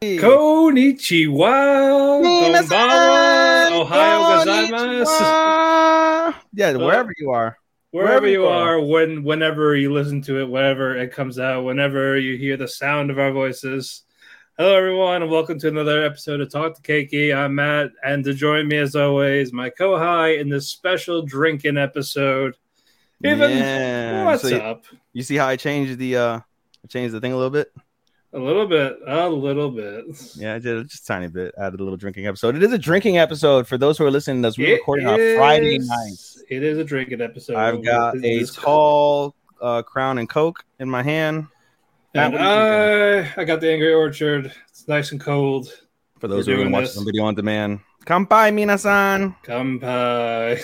Konnichiwa, konbanwa, Ohio gozaimasu. Yeah, wherever you are. Wherever you are, when whenever you listen to it, whenever it comes out, whenever you hear the sound of our voices. Hello, everyone, and welcome to another episode of Talk the Keki. I'm Mat, and to join me, as always, my co-high in this special drinking episode. Ethan Yeah. what's So you- up? You see how I changed the uh I changed the thing a little bit? A little bit, a little bit. Yeah, I did just a tiny bit. Added a little drinking episode. It is a drinking episode for those who are listening to us. We're It recording on Friday night. It is a drinking episode. I've got a tall uh, Crown and Coke in my hand. And Mat, what are you I, I got the Angry Orchard. It's nice and cold. For those We're who are watching the video on demand, Kampai minasan. Kampai.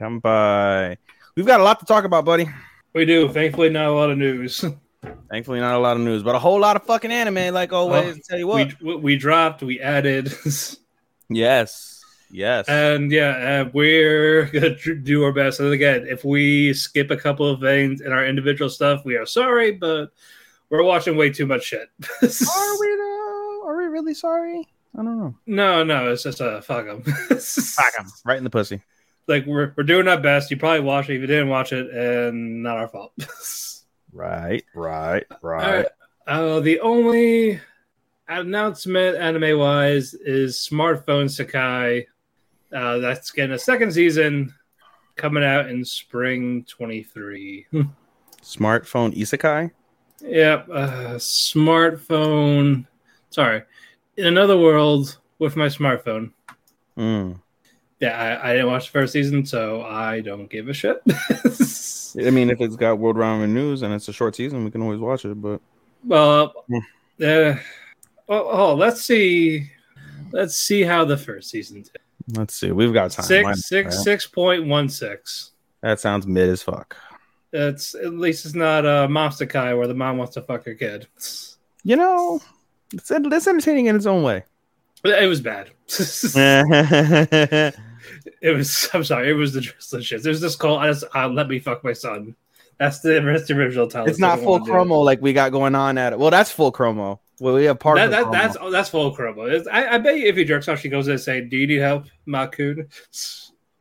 Kampai. We've got a lot to talk about, buddy. We do. Thankfully, not a lot of news. Thankfully, not a lot of news, but a whole lot of fucking anime, like always. Oh, tell you what. we, we dropped, we added. yes. Yes. and yeah, uh, we're going to do our best. And again, if we skip a couple of things in our individual stuff, we are sorry, but we're watching way too much shit. are we though? Are we really sorry? I don't know. No, no, it's just a uh, fuck them. Fuck 'em. Right in the pussy. like we're, we're doing our best. You probably watched it if you didn't watch it, and not our fault. Right. Right. Right. Uh, the only announcement anime wise is Smartphone Isekai. Uh, that's getting a second season coming out in spring 23. Smartphone isekai. yep. Uh, smartphone. Sorry. In another world with my smartphone. Mm. Yeah, I, I didn't watch the first season, so I don't give a shit. I mean, if it's got World Ramen News and it's a short season, we can always watch it. But well, Hmm. uh, oh, oh, let's see. Let's see how the first season did. let's see. We've got time. Why not, Six six right? six point one six. That sounds mid as fuck. It's at least it's not a Monster Kai where the mom wants to fuck her kid. You know, it's, it's entertaining in its own way. It was bad. it was. I'm sorry. It was the shit. There's this call. I just uh, let me fuck my son. That's the, that's the original title. It's not full chromo like we got going on at it. Well, that's full chromo. Well, we have part That, of that, that's oh, that's full chromo. It's- I, I bet you if he jerks off, she goes in and say, "Do you need help, Makun?"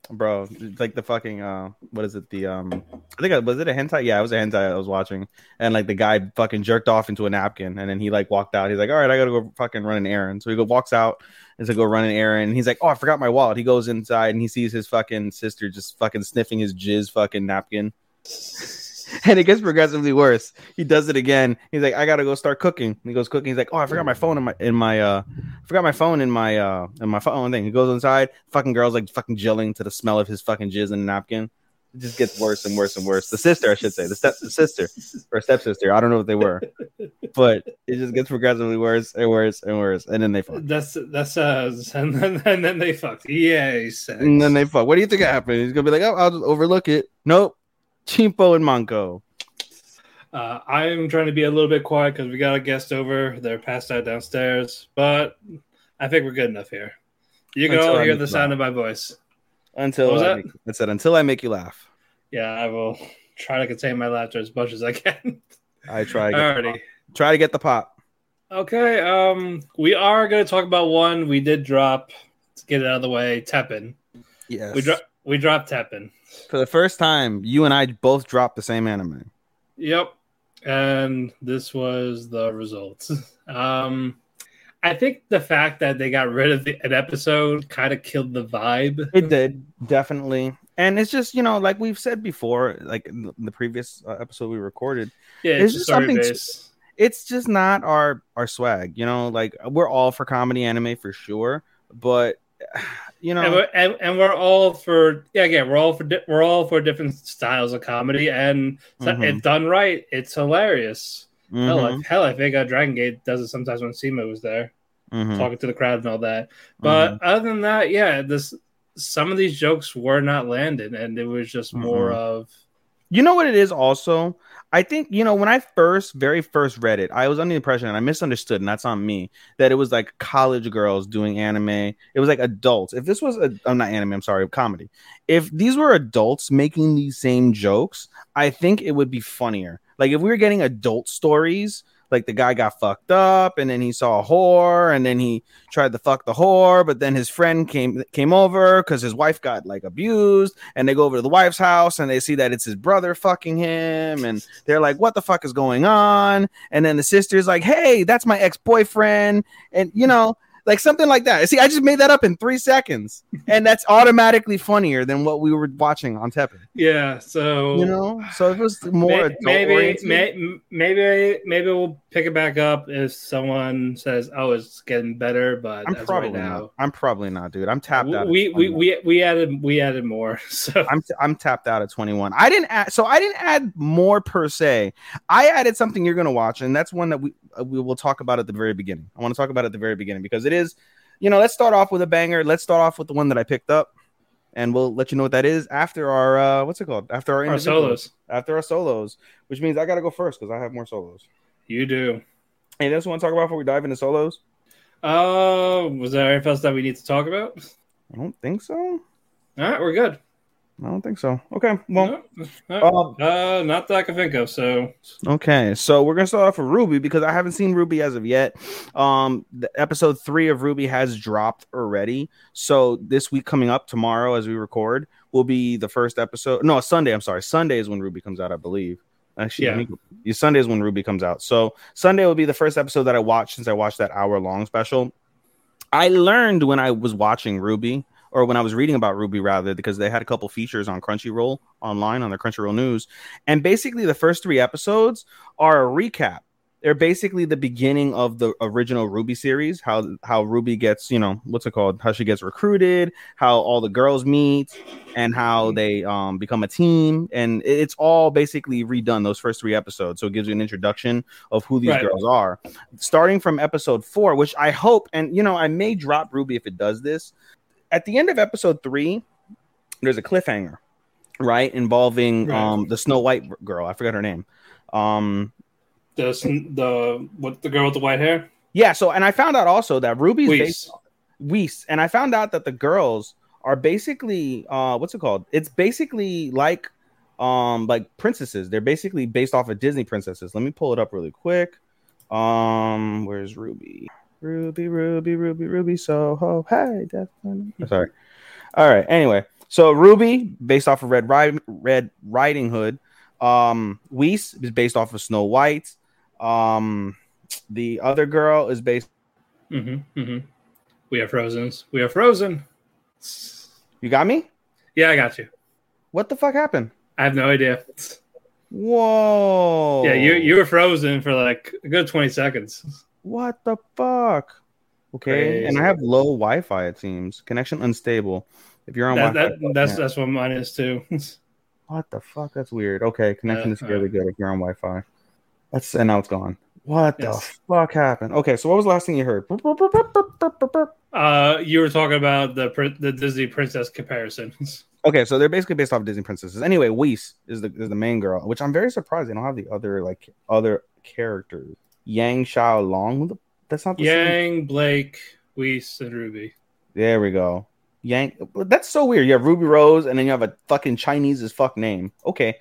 bro like the fucking uh what is it the um i think I, was it a hentai yeah it was a hentai i was watching and like the guy fucking jerked off into a napkin and then he like walked out he's like all right i gotta go fucking run an errand so he go walks out and to go run an errand and he's like oh i forgot my wallet he goes inside and he sees his fucking sister just fucking sniffing his jizz fucking napkin and it gets progressively worse. He does it again. He's like, I gotta go start cooking. And he goes cooking. He's like, Oh, I forgot my phone in my in my uh I forgot my phone in my uh in my phone thing. He goes inside, fucking girl's like fucking gelling to the smell of his fucking jizz the napkin. It just gets worse and worse and worse. The sister, I should say, the step the sister or stepsister. I don't know what they were. But it just gets progressively worse and worse and worse. And then they fuck. That's that's says, and then and then they fucked. Yay, sex. And then they fuck. What do you think happened? He's gonna be like, Oh, I'll just overlook it. Nope. Chimpo and Manco. Uh, I'm trying to be a little bit quiet because we got a guest over. They're passed out downstairs, but I think we're good enough here. You can Until all hear the sound of my voice. Until I that? make, I said until I make you laugh. Yeah, I will try to contain my laughter as much as I can. I try to get the pop. try to get the pop. Okay. Um, we are going to talk about one we did drop. Let's get it out of the way. Teppen. Yes. We dropped. We dropped Teppen. For the first time, you and I both dropped the same anime. Yep. And this was the result. Um, I think the fact that they got rid of the, an episode kind of killed the vibe. It did definitely, and it's just you know like we've said before, like in the previous uh, episode we recorded, Yeah, It's it's, just something- it's just not our our swag. You know, like we're all for comedy anime for sure, but you know, and we're, and, and we're all for yeah again we're all for di- we're all for different styles of comedy and Mhm. if done right it's hilarious hell, mhm, I, hell I think uh, Dragon Gate does it sometimes when CIMA was there mhm, talking to the crowd and all that but mhm. other than that yeah this some of these jokes were not landed, and it was just more Mhm. of You know what it is also? I think, you know, when I first, very first read it, I was under the impression, and I misunderstood, and that's on me, that it was like college girls doing anime. It was like adults. If this was, a, I'm not anime, I'm sorry, comedy. If these were adults making these same jokes, I think it would be funnier. Like if we were getting adult stories, like the guy got fucked up and then he saw a whore and then he tried to fuck the whore but then his friend came came over because his wife got like abused and they go over to the wife's house and they see that it's his brother fucking him and they're like what the fuck is going on? And then the sister's like hey that's my ex-boyfriend and you know like something like that. See, I just made that up in three seconds, and that's automatically funnier than what we were watching on Teppen. Yeah, so You know, so it was more maybe adult-oriented. maybe maybe maybe we'll pick it back up if someone says, "Oh, it's getting better," but I'm probably right now, not. I'm probably not, dude. I'm tapped out. we, we 21. we we added we added more. So I'm I'm tapped out at 21. I didn't add, so I didn't add more per se. I added something you're gonna watch, and that's one that we uh, we will talk about at the very beginning. I want to talk about it at the very beginning because it is, you know, let's start off with a banger. Let's start off with the one that I picked up, and we'll let you know what that is after our uh what's it called? After our, our solos, after our solos, which means I gotta go first because I have more solos. You do. Hey, this want to talk about before we dive into solos? Oh, was there anything else that we need to talk about? I don't think so. All right, we're good. I don't think so. Okay, well, No? Um, uh, not that I can think of. So Okay, so we're gonna start off with Ruby because I haven't seen Ruby as of yet. Um, the episode three of Ruby has dropped already. So this week coming up tomorrow, as we record, will be the first episode. No, Sunday. I'm sorry, Sunday is when Ruby comes out, I believe. Actually, Yeah. me- Sunday is when Ruby comes out. So Sunday will be the first episode that I watched since I watched that hour long special. I learned when I was watching Ruby, or when I was reading about Ruby rather, because they had a couple features on Crunchyroll online on their Crunchyroll news, and basically the first three episodes are a recap. They're basically the beginning of the original Ruby series. How how Ruby gets, you know, what's it called? How she gets recruited, how all the girls meet, and how they um become a team. And it's all basically redone those first three episodes. So it gives you an introduction of who these Right. girls are. Starting from episode four, which I hope, and you know, I may drop Ruby if it does this. At the end of episode three, there's a cliffhanger, right? Involving Right. um the Snow White girl. I forgot her name. Um the the what the girl with the white hair, yeah, so and I found out also that Ruby's Weiss. based Weiss, and I found out that the girls are basically uh what's it called? It's basically like um like princesses. They're basically based off of Disney princesses. Let me pull it up really quick. Um where's Ruby? Ruby, Ruby, Ruby, Ruby, Soho. Hey, definitely. Sorry. All right. Anyway, so Ruby, based off of Red Ri- Red Riding Hood. Um, Weiss is based off of Snow White. Um, the other girl is based. Mm-hmm, mm-hmm. We are frozen. We are Frozen. You got me? Yeah, I got you. What the fuck happened? I have no idea. Whoa! Yeah, you you were frozen for like a good twenty seconds. What the fuck? Okay, and I have low Wi-Fi. It seems connection unstable. If you're on That, Wi-Fi, that, that's that's what mine is too. what the fuck? That's weird. Okay, connection Uh, is really good if you're on Wi-Fi. That's and now it's gone. What the fuck happened? Okay, so what was the last thing you heard? Uh, you were talking about the the Disney princess comparisons. Okay, so they're basically based off of Disney princesses. Anyway, Weiss is the is the main girl, which I'm very surprised they don't have the other like other characters. Yang Xiao Long. That's not the same. Yang, Blake, Weiss, and Ruby. There we go. Yang. That's so weird. You have Ruby Rose, and then you have a fucking Chinese as fuck name. Okay,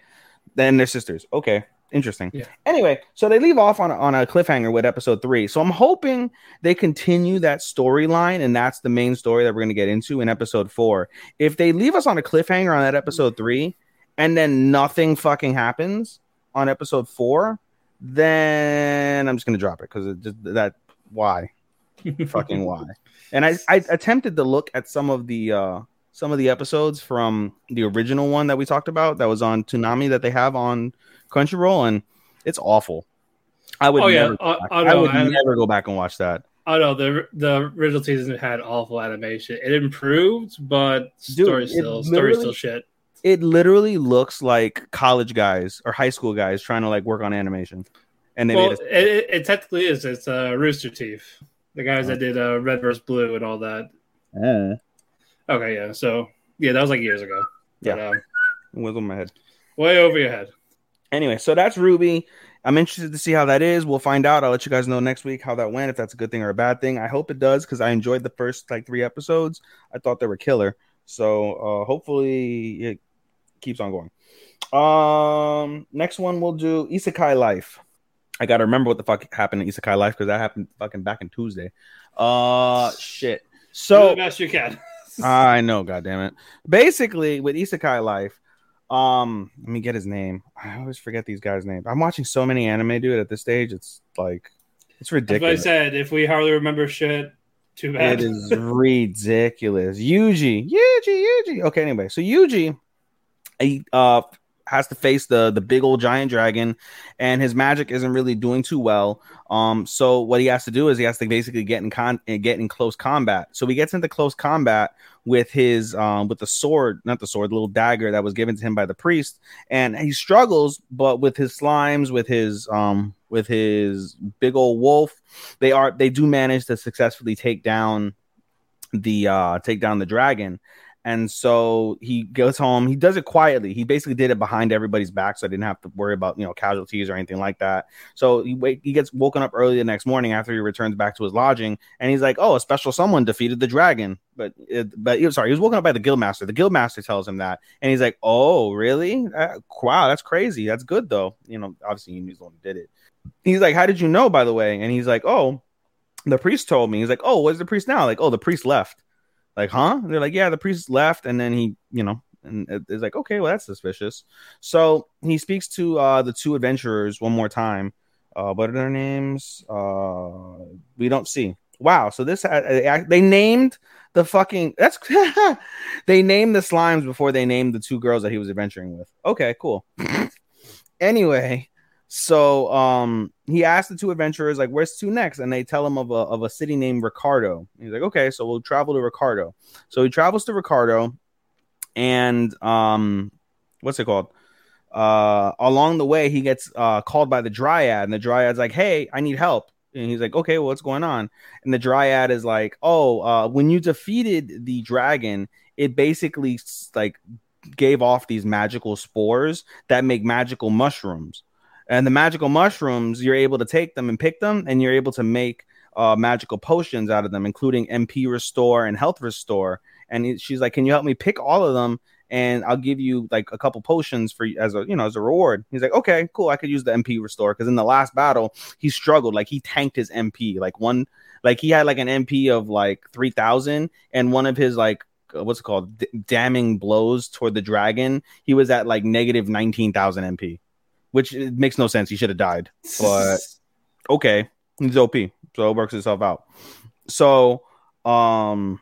then they're sisters. Okay, interesting. Yeah. Anyway, so they leave off on a, on a cliffhanger with episode three. So I'm hoping they continue that storyline, and that's the main story that we're gonna get into in episode four. If they leave us on a cliffhanger on that episode three, and then nothing fucking happens on episode four, then I'm just gonna drop it because it just that why fucking why. And I, I attempted to look at some of the uh some of the episodes from the original one that we talked about that was on Toonami that they have on Crunchyroll, and it's awful. I would Oh, never, go Uh, back. oh, I would I- never go back and watch that. I know the the original season had awful animation. It improved, but Dude, story still story still shit. It literally looks like college guys or high school guys trying to like work on animation, and they Well, made it, it. technically is. It's uh, Rooster Teeth, the guys that did uh, Red vs Blue and all that. Eh, Okay, yeah. So yeah, that was like years ago. But, Yeah. um, it was on my head. way over your head. Anyway, so that's Ruby. I'm interested to see how that is. We'll find out. I'll let you guys know next week how that went, if that's a good thing or a bad thing. I hope it does because I enjoyed the first like three episodes. I thought they were killer. So uh, hopefully it keeps on going. Um, next one we'll do Isekai Life. I gotta remember what the fuck happened in Isekai Life because that happened fucking back in Tuesday. Uh, shit. Do So the best you can. I know, goddamn it. Basically, with Isekai Life, um, let me get his name. I always forget these guys' names. I'm watching so many anime, dude. At this stage, it's like it's ridiculous. what I said. If we hardly remember shit, too bad. It is ridiculous. Yuji, Yuji, Yuji. Okay, anyway, so Yuji, a uh has to face the the big old giant dragon, and his magic isn't really doing too well. Um, so what he has to do is he has to basically get in con get in close combat. So he gets into close combat with his um with the sword, not the sword, the little dagger that was given to him by the priest, and he struggles, but with his slimes, with his um with his big old wolf, they are they do manage to successfully take down the uh take down the dragon and so he goes home. He does it quietly. He basically did it behind everybody's back so i didn't have to worry about you know casualties or anything like that. So he wait he gets woken up early the next morning after he returns back to his lodging and he's like oh a special someone defeated the dragon. But it, but he was sorry he was woken up by the guildmaster. The guildmaster tells him that and he's like oh really? Uh, wow that's crazy. That's good though. You know obviously he's the one who did it. He's like how did you know by the way? And he's like oh the priest told me. He's like oh where's the priest now? Like oh the priest left like huh? And they're like yeah the priest left and then he you know and it- it's like okay well that's suspicious. So he speaks to uh the two adventurers one more time. Uh what are their names? Uh we don't see. Wow so this uh, they named the fucking that's they named the slimes before they named the two girls that he was adventuring with. Okay cool. Anyway so um he asked the two adventurers like where's two next? And they tell him of a, of a city named ricardo. He's like okay so we'll travel to ricardo. So he travels to ricardo and um what's it called? Uh along the way he gets uh called by the dryad and the dryad's like hey i need help. And he's like okay well, what's going on? And the dryad is like oh uh when you defeated the dragon it basically like gave off these magical spores that make magical mushrooms and the magical mushrooms you're able to take them and pick them and you're able to make uh, magical potions out of them including mp restore and health restore. And he- she's like can you help me pick all of them? And i'll give you like a couple potions for as a you know as a reward. He's like okay cool. I could use the mp restore. Because in the last battle he struggled. Like he tanked his mp like one like he had like an mp of like 3000 and one of his like uh, what's it called? D- damning blows toward the dragon. He was at like negative 19000 mp which makes no sense. He should have died. But okay, he's OP, so it works itself out. So, um,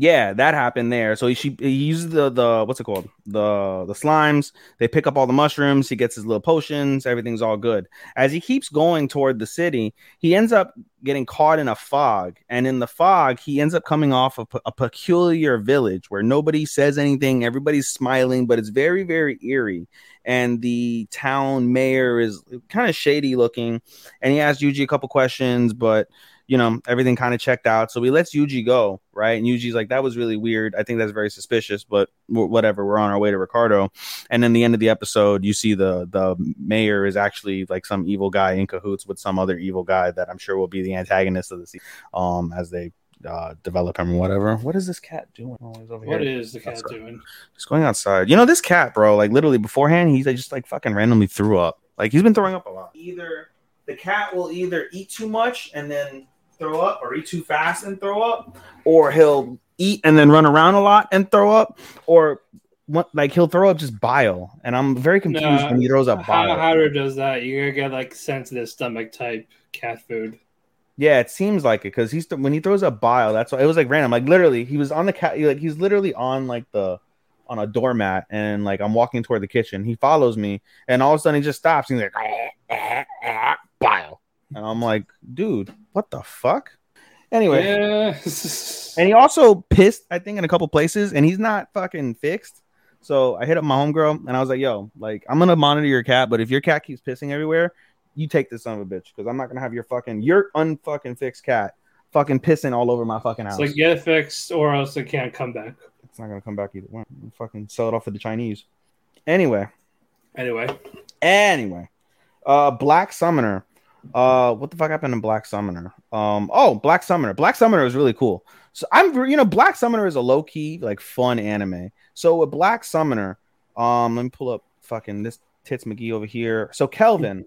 yeah, that happened there. So he she he uses the the what's it called the the slimes. They pick up all the mushrooms. He gets his little potions. Everything's all good. As he keeps going toward the city, he ends up getting caught in a fog, and in the fog, he ends up coming off of a peculiar village where nobody says anything. Everybody's smiling, but it's very very eerie and the town mayor is kind of shady looking and he asked Yuji a couple questions but you know everything kind of checked out. So he lets Yuji go right? And Yuji's like that was really weird. I think that's very suspicious but w- whatever. We're on our way to Ricardo. And then the end of the episode you see the the mayor is actually like some evil guy in cahoots with some other evil guy that I'm sure will be the antagonist of the season um as they uh develop him or whatever. What is this cat doing? Oh, he's over What here. is the cat That's doing? just going outside. You know, this cat, bro, like literally beforehand, he's like, just like fucking randomly threw up. Like he's been throwing up a lot. Either the cat will either eat too much and then throw up, or eat too fast and throw up, or he'll eat and then run around a lot and throw up, or what, like he'll throw up just bile. And I'm very confused No, when he throws up How bile. Howard does that? You gotta get like sensitive stomach type cat food. Yeah, it seems like it because he's when he throws up bile. That's why it was like random. Like literally, he was on the cat. Like he's literally on like the on a doormat, and like I'm walking toward the kitchen. He follows me, and all of a sudden he just stops. And he's like "Eh, eh, eh, bile, and I'm like, dude, what the fuck? Anyway, Yeah. and he also pissed, I think, in a couple places, and he's not fucking fixed. So I hit up my homegirl, and I was like, "Yo, like, I'm gonna monitor your cat, but if your cat keeps pissing everywhere, you take this son of a bitch, because I'm not gonna have your fucking your unfucking fixed cat fucking pissing all over my fucking house. it's like get it fixed or else it can't come back. it's not gonna come back either. Well, fucking sell it off to the Chinese. Anyway, Anyway, anyway, uh, Black Summoner. Uh, what the fuck happened in Black Summoner? Um, oh, Black Summoner. Black Summoner is really cool. So I'm, you know, Black Summoner is a low key like fun anime. So with Black Summoner, um, let me pull up fucking this tits McGee over here. So Kelvin,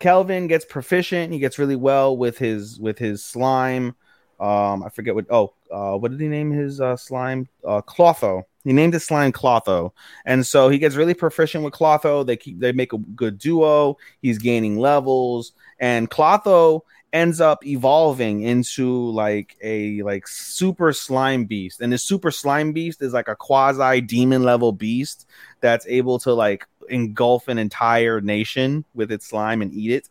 Kelvin gets proficient. He gets really well with his with his slime. Um, I forget what. Oh, uh, what did he name his uh, slime? Uh, Clotho. He named his slime Clotho, and so he gets really proficient with Clotho. They keep they make a good duo. He's gaining levels, and Clotho ends up evolving into like a like super slime beast, and this super slime beast is like a quasi demon level beast that's able to like engulf an entire nation with its slime and eat it.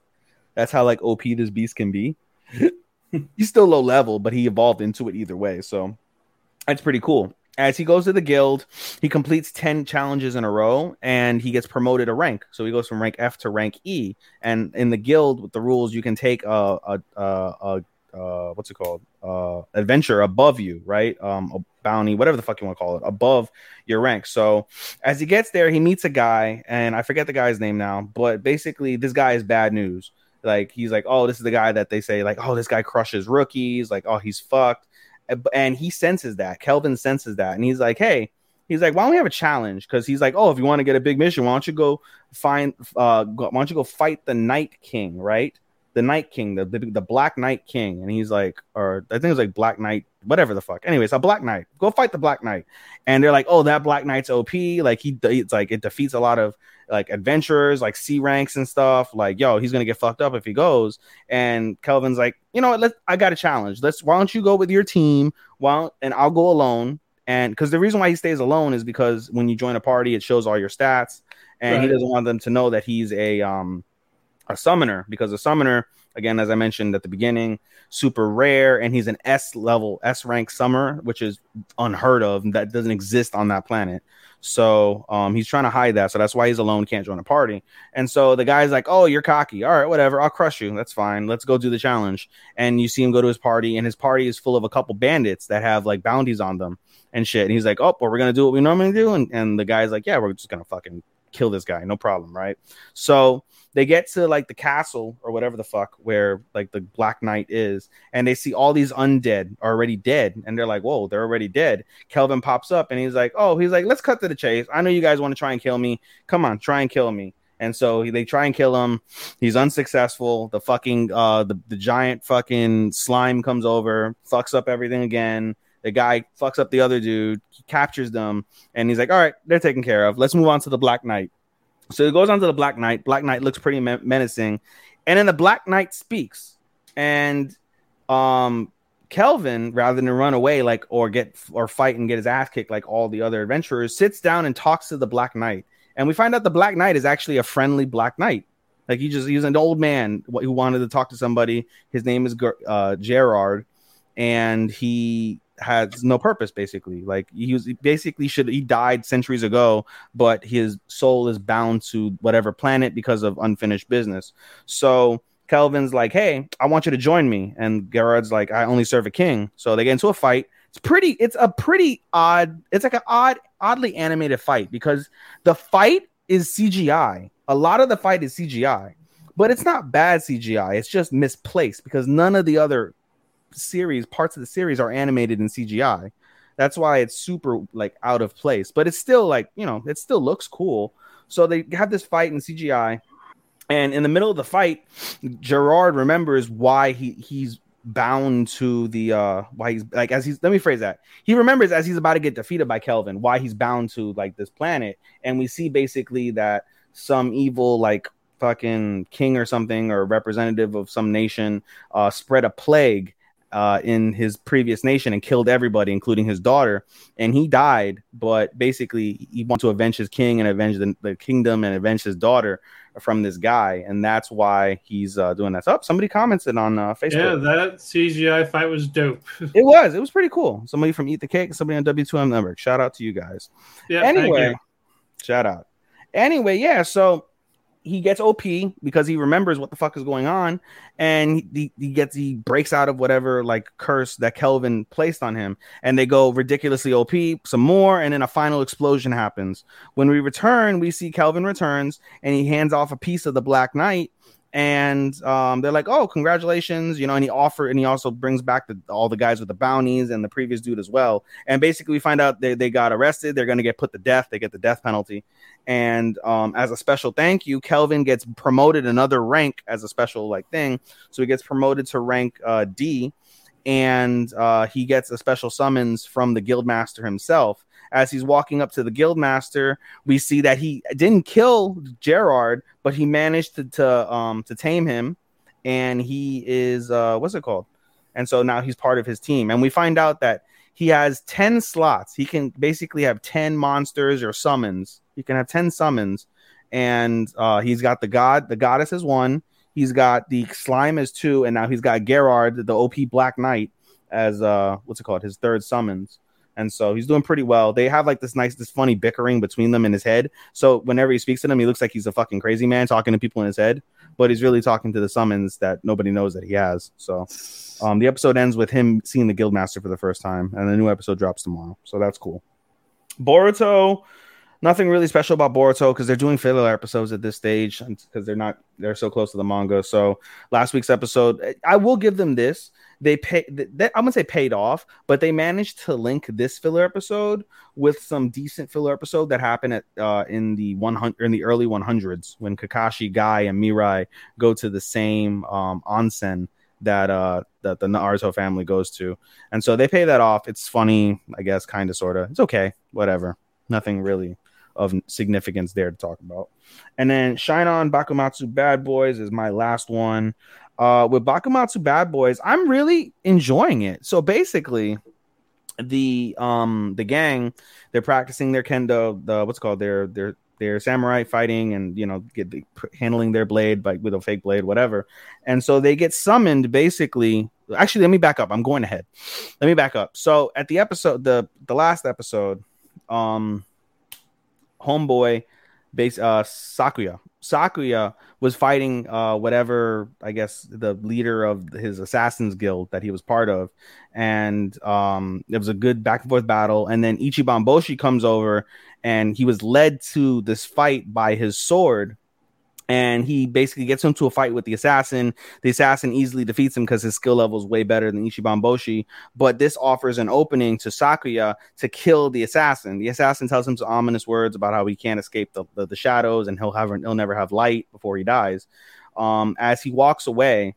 That's how like OP this beast can be. He's still low level, but he evolved into it either way. So that's pretty cool. As he goes to the guild, he completes 10 challenges in a row and he gets promoted a rank. So he goes from rank F to rank E. And in the guild, with the rules, you can take a, a, a, a what's it called? Uh, adventure above you, right? Um, a bounty, whatever the fuck you want to call it, above your rank. So as he gets there, he meets a guy, and I forget the guy's name now, but basically, this guy is bad news. Like he's like, oh, this is the guy that they say like, oh, this guy crushes rookies, like, oh, he's fucked, and he senses that. Kelvin senses that, and he's like, hey. He's like, why don't we have a challenge? Because he's like, oh, if you want to get a big mission, why don't you go find, uh, why don't you go fight the Night King, right? The Night King, the, the, the Black Knight King, and he's like, or I think it was like Black Knight, whatever the fuck. Anyways, a Black Knight. Go fight the Black Knight, and they're like, oh, that Black Knight's OP. Like he, it's like it defeats a lot of like adventurers, like C ranks and stuff. Like, yo, he's gonna get fucked up if he goes. And Kelvin's like, you know what? Let I got a challenge. Let's. Why don't you go with your team? Why and I'll go alone. And because the reason why he stays alone is because when you join a party, it shows all your stats, and right. he doesn't want them to know that he's a um a summoner because a summoner again as i mentioned at the beginning super rare and he's an s level s rank summoner which is unheard of. That doesn't exist on that planet. So um, he's trying to hide that. So that's why he's alone can't join a party. And so the guy's like oh you're cocky. All right whatever. I'll crush you. That's fine. Let's go do the challenge. And you see him go to his party and his party is full of a couple bandits that have like bounties on them and shit. And he's like oh well we're gonna do what we normally do. And, and the guy's like yeah we're just gonna fucking kill this guy. No problem. Right? So they get to like the castle or whatever the fuck where like the Black Knight is, and they see all these undead already dead, and they're like, "Whoa, they're already dead." Kelvin pops up and he's like, "Oh, he's like, let's cut to the chase. I know you guys want to try and kill me. Come on, try and kill me." And so they try and kill him. He's unsuccessful. The fucking uh the, the giant fucking slime comes over, fucks up everything again. The guy fucks up the other dude, captures them, and he's like, "All right, they're taken care of. Let's move on to the Black Knight." So it goes on to the Black Knight. Black Knight looks pretty menacing, and then the Black Knight speaks, and um, Kelvin, rather than run away like or get or fight and get his ass kicked like all the other adventurers, sits down and talks to the Black Knight, and we find out the Black Knight is actually a friendly Black Knight. Like he just he's an old man who wanted to talk to somebody. His name is uh, Gerard, and he has no purpose basically. Like he was basically should he died centuries ago but his soul is bound to whatever planet because of unfinished business. So kelvin's like hey i want you to join me. And gerard's like i only serve a king. So they get into a fight. It's pretty it's a pretty odd it's like an odd oddly animated fight because the fight is cgi a lot of the fight is cgi but it's not bad cgi it's just misplaced because none of the other series, parts of the series are animated in CGI. That's why it's super like out of place, but it's still like, you know, it still looks cool. So they have this fight in CGI, and in the middle of the fight, Gerard remembers why he he's bound to the uh why he's like as he's let me phrase that he remembers as he's about to get defeated by kelvin why he's bound to like this planet and we see basically that some evil like fucking king or something or representative of some nation uh spread a plague uh, in his previous nation and killed everybody, including his daughter. And he died, but basically he wanted to avenge his king and avenge the, the kingdom and avenge his daughter from this guy, and that's why he's uh, doing that. So, oh, somebody commented on uh, Facebook. Yeah, that CGI fight was dope. it was. It was pretty cool. Somebody from Eat the Cake, somebody on W2M Network. Shout out to you guys. Yeah. Anyway, shout out. Anyway, yeah. So he gets OP because he remembers what the fuck is going on, and he, he gets he breaks out of whatever like curse that Kelvin placed on him, and they go ridiculously OP some more, and then a final explosion happens. When we return, we see Kelvin returns, and he hands off a piece of the Black Knight, and um, they're like, "Oh, congratulations!" You know, and he offered, and he also brings back the, all the guys with the bounties and the previous dude as well. And basically, we find out they, they got arrested. They're going to get put to death. They get the death penalty. And um, as a special thank you, Kelvin gets promoted another rank as a special like thing. So he gets promoted to rank uh, D, and uh, he gets a special summons from the guildmaster himself as he's walking up to the guildmaster, we see that he didn't kill Gerard, but he managed to to um to tame him, and he is uh what's it called? And so now he's part of his team, and we find out that he has 10 slots. He can basically have 10 monsters or summons. He can have 10 summons, and uh, he's got the god, the goddess is one. He's got the slime as two, and now he's got Gerard, the OP Black Knight, as uh, what's it called? His third summons and so he's doing pretty well. They have like this nice, this funny bickering between them in his head. So whenever he speaks to them, he looks like he's a fucking crazy man talking to people in his head, but he's really talking to the summons that nobody knows that he has. So um, the episode ends with him seeing the guildmaster for the first time, and the new episode drops tomorrow. So that's cool. Boruto, nothing really special about Boruto because they're doing filler episodes at this stage because they're not they're so close to the manga. So last week's episode, I will give them this they pay they, I'm gonna say paid off, but they managed to link this filler episode with some decent filler episode that happened at uh, in the 100 in the early 100s when Kakashi, Guy, and Mirai go to the same um, onsen that uh that the Naruto family goes to, and so they pay that off. It's funny, I guess, kind of, sort of. It's okay, whatever. Nothing really of significance there to talk about. And then Shine On Bakumatsu Bad Boys is my last one uh, with Bakumatsu Bad Boys, I'm really enjoying it. So basically, the um the gang they're practicing their kendo, the what's called their their their samurai fighting, and you know get the, handling their blade like with a fake blade, whatever. And so they get summoned basically. Actually, let me back up. I'm going ahead. Let me back up. So at the episode, the the last episode, um, homeboy, base uh Sakuya. Sakuya was fighting uh, whatever I guess the leader of his assassins guild that he was part of, and um, it was a good back and forth battle. And then Ichiban Boshi comes over, and he was led to this fight by his sword, and he basically gets into a fight with the assassin. The assassin easily defeats him because his skill level is way better than Ichiban Boshi. But this offers an opening to Sakuya to kill the assassin. The assassin tells him some ominous words about how he can't escape the, the, the shadows and he'll have he'll never have light before he dies. Um, as he walks away,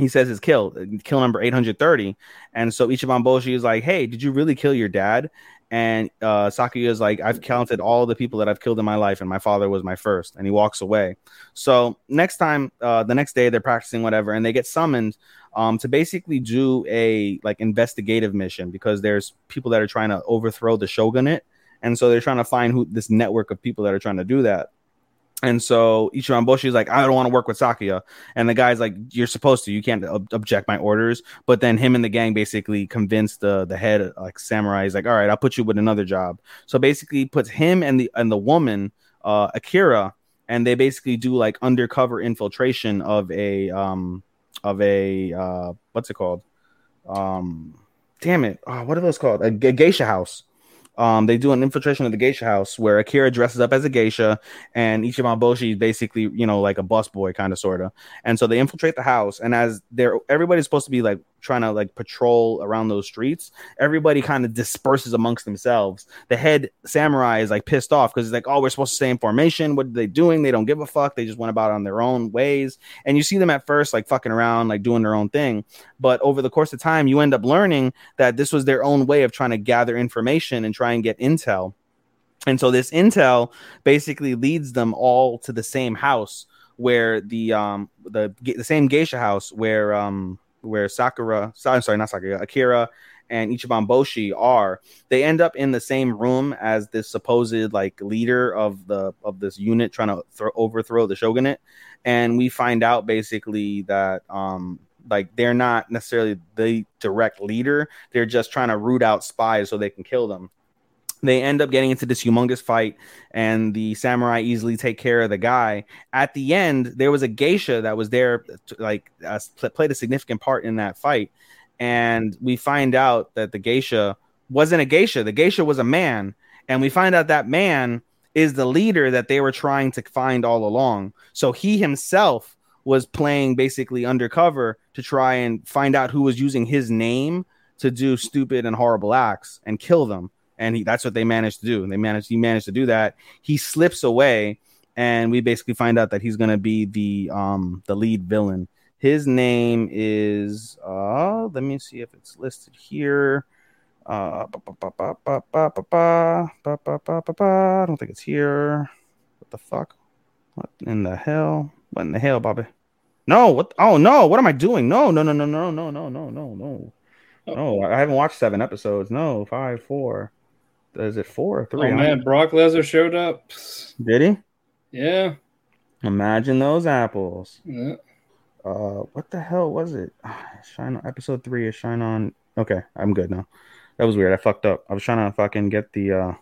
he says his kill, kill number 830. And so Ichiban Boshi is like, Hey, did you really kill your dad? And uh, Sakuya is like, I've counted all the people that I've killed in my life, and my father was my first. And he walks away. So next time, uh, the next day, they're practicing whatever, and they get summoned um, to basically do a like investigative mission because there's people that are trying to overthrow the shogunate, and so they're trying to find who this network of people that are trying to do that. And so Ichiban is like, I don't want to work with Sakuya. And the guy's like, You're supposed to. You can't ob- object my orders. But then him and the gang basically convinced the the head like samurai. He's like, All right, I'll put you with another job. So basically, puts him and the and the woman uh, Akira, and they basically do like undercover infiltration of a um of a uh what's it called um damn it oh, what are those called a, a geisha house um, they do an infiltration of the geisha house where Akira dresses up as a geisha and Ichiban Boshi is basically, you know, like a busboy kind of sort of. And so they infiltrate the house. And as they're everybody's supposed to be like trying to like patrol around those streets, everybody kind of disperses amongst themselves. The head samurai is like pissed off because he's like, oh, we're supposed to stay in formation. What are they doing? They don't give a fuck. They just went about on their own ways. And you see them at first like fucking around, like doing their own thing. But over the course of time, you end up learning that this was their own way of trying to gather information and try and get intel. And so this intel basically leads them all to the same house where the um the the same geisha house where um where Sakura, I'm sorry, not Sakura, Akira and Ichiban Boshi are. They end up in the same room as this supposed like leader of the of this unit trying to throw, overthrow the shogunate, and we find out basically that um like they're not necessarily the direct leader; they're just trying to root out spies so they can kill them they end up getting into this humongous fight and the samurai easily take care of the guy. At the end there was a geisha that was there to, like uh, played a significant part in that fight. And we find out that the geisha wasn't a geisha. The geisha was a man. And we find out that man is the leader that they were trying to find all along. So he himself was playing basically undercover to try and find out who was using his name to do stupid and horrible acts and kill them. And he, that's what they managed to do. They managed he managed to do that. He slips away, and we basically find out that he's gonna be the um the lead villain. His name is uh let me see if it's listed here. Uh, I don't think it's here. What the fuck? What in the hell? What in the hell, Bobby? No, what? Oh no, what am I doing? No, no, no, no, no, no, no, no, no, no. No, I haven't watched seven episodes. No, five, four. Is it four or three? Oh man, Brock Lesnar showed up. Did he? Yeah. Imagine those apples. yeah. Uh, what the hell was it? Shine on episode three is Shine on. Okay, I'm good now. That was weird. I fucked up. I was trying to fucking get the uh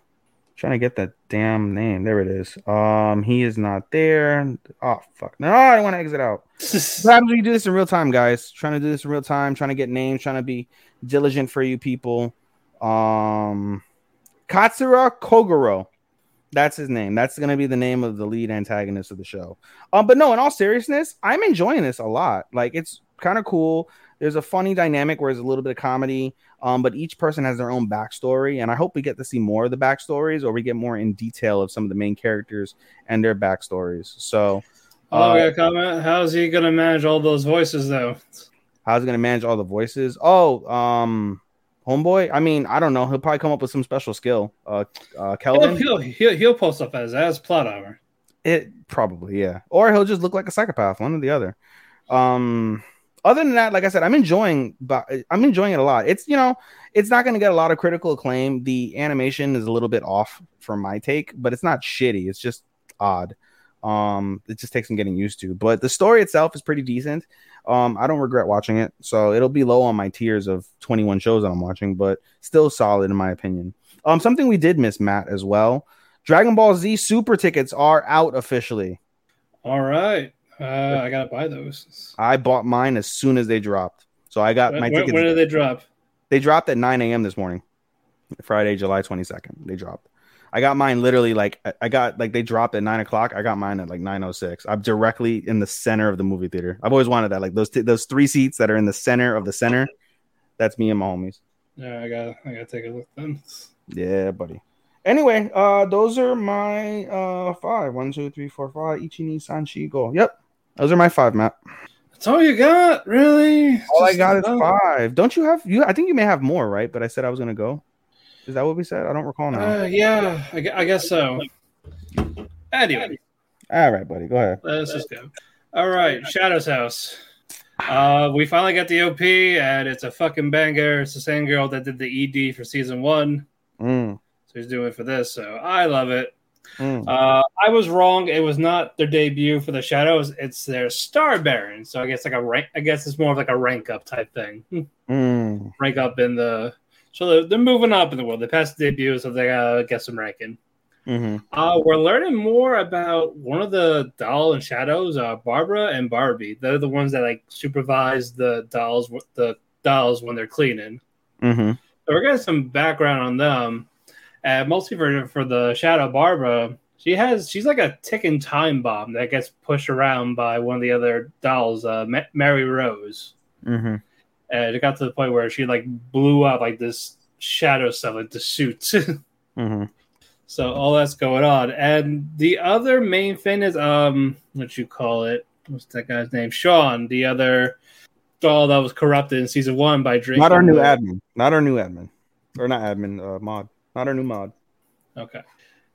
trying to get that damn name. There it is. Um, he is not there. Oh fuck. No, I don't want to exit out. What happens when you do this in real time, guys? Trying to do this in real time, trying to get names, trying to be diligent for you people. Um, Katsura Kogoro. That's his name. That's gonna be the name of the lead antagonist of the show. Um, but no, in all seriousness, I'm enjoying this a lot. Like it's kind of cool. There's a funny dynamic where there's a little bit of comedy. Um, but each person has their own backstory, and I hope we get to see more of the backstories, or we get more in detail of some of the main characters and their backstories. So, Oh, uh, got comment. How's he gonna manage all those voices though? how's he gonna manage all the voices? Oh, um, homeboy. I mean, I don't know. He'll probably come up with some special skill. Uh, uh He'll, Kelvin. he'll, he'll, he'll post up as as plot armor. It probably, yeah. Or he'll just look like a psychopath, one or the other. Um, other than that, like I said, I'm enjoying, but I'm enjoying it a lot. It's you know, it's not going to get a lot of critical acclaim. The animation is a little bit off from my take, but it's not shitty. It's just odd. Um, it just takes some getting used to. But the story itself is pretty decent. Um, I don't regret watching it, so it'll be low on my tiers of 21 shows that I'm watching, but still solid in my opinion. Um, something we did miss, Mat, as well. Dragon Ball Z Super tickets are out officially. All right. Uh, I gotta buy those. I bought mine as soon as they dropped. So I got When, my tickets. when did they drop? They dropped at 9 a.m. this morning, Friday, July 22nd. They dropped. I got mine literally like I- I got like they dropped at nine o'clock. I got mine at like 9:06. I'm directly in the center of the movie theater. I've always wanted that. Like those t- those three seats that are in the center of the center. That's me and my homies. Yeah, I gotta I gotta take a look then. Yeah, buddy. Anyway, uh, those are my uh five. One, two, three, four, five. Ichini Sanshi go. Yep, those are my five, Mat. That's all you got, really? All I Just got is five. Don't you have you? I think you may have more, right? But I said I was gonna go. Is that what we said? I don't recall now. Uh, yeah, I, I guess so. Anyway, All right, buddy, go ahead. let's just go. All right, Shadow's House. Uh, we finally got the OP, and it's a fucking banger. It's the same girl that did the ED for season one, Mm, so he's doing it for this. So I love it. mm. Uh, I was wrong. It was not their debut for the Shadows. It's their Star Bearer. So I guess like a rank. I guess it's more of like a rank up type thing. Mm. rank up in the. So they're, they're moving up in the world. They passed the debut, so they gotta get some ranking. hmm Uh, we're learning more about one of the doll and shadows, uh, Barbara and Barbie. They're the ones that like supervise the dolls, the dolls when they're cleaning. hmm So we're getting some background on them. And mostly for for the shadow Barbara, she has she's like a ticking time bomb that gets pushed around by one of the other dolls, uh, Ma- Mary Rose. hmm And it got to the point where she like blew up like this shadow stuff, like the suit. hmm So all that's going on, and the other main thing is um, what you call it? What's that guy's name? Shaun, the other doll that was corrupted in season one by drinking. Not our new admin. Not our new admin. Or not admin. Uh, mod. Not our new mod. Okay.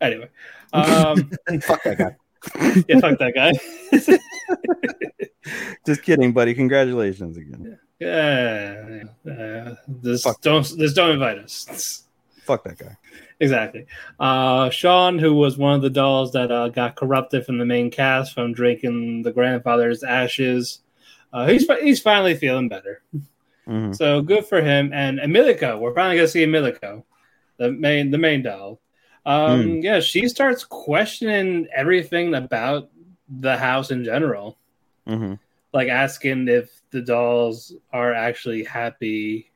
Anyway, um, Fuck that guy. yeah, fuck that guy. Just kidding, buddy. Congratulations again. yeah, uh, this Fuck. don't this don't invite us. Fuck that guy. Exactly. Uh, Shaun, who was one of the dolls that uh, got corrupted from the main cast from drinking the grandfather's ashes, uh, he's he's finally feeling better. hmm So good for him. And Emilico, we're finally gonna see Emilico, the main the main doll. Um, Yeah, she starts questioning everything about the house in general, hmm like asking if the dolls are actually happy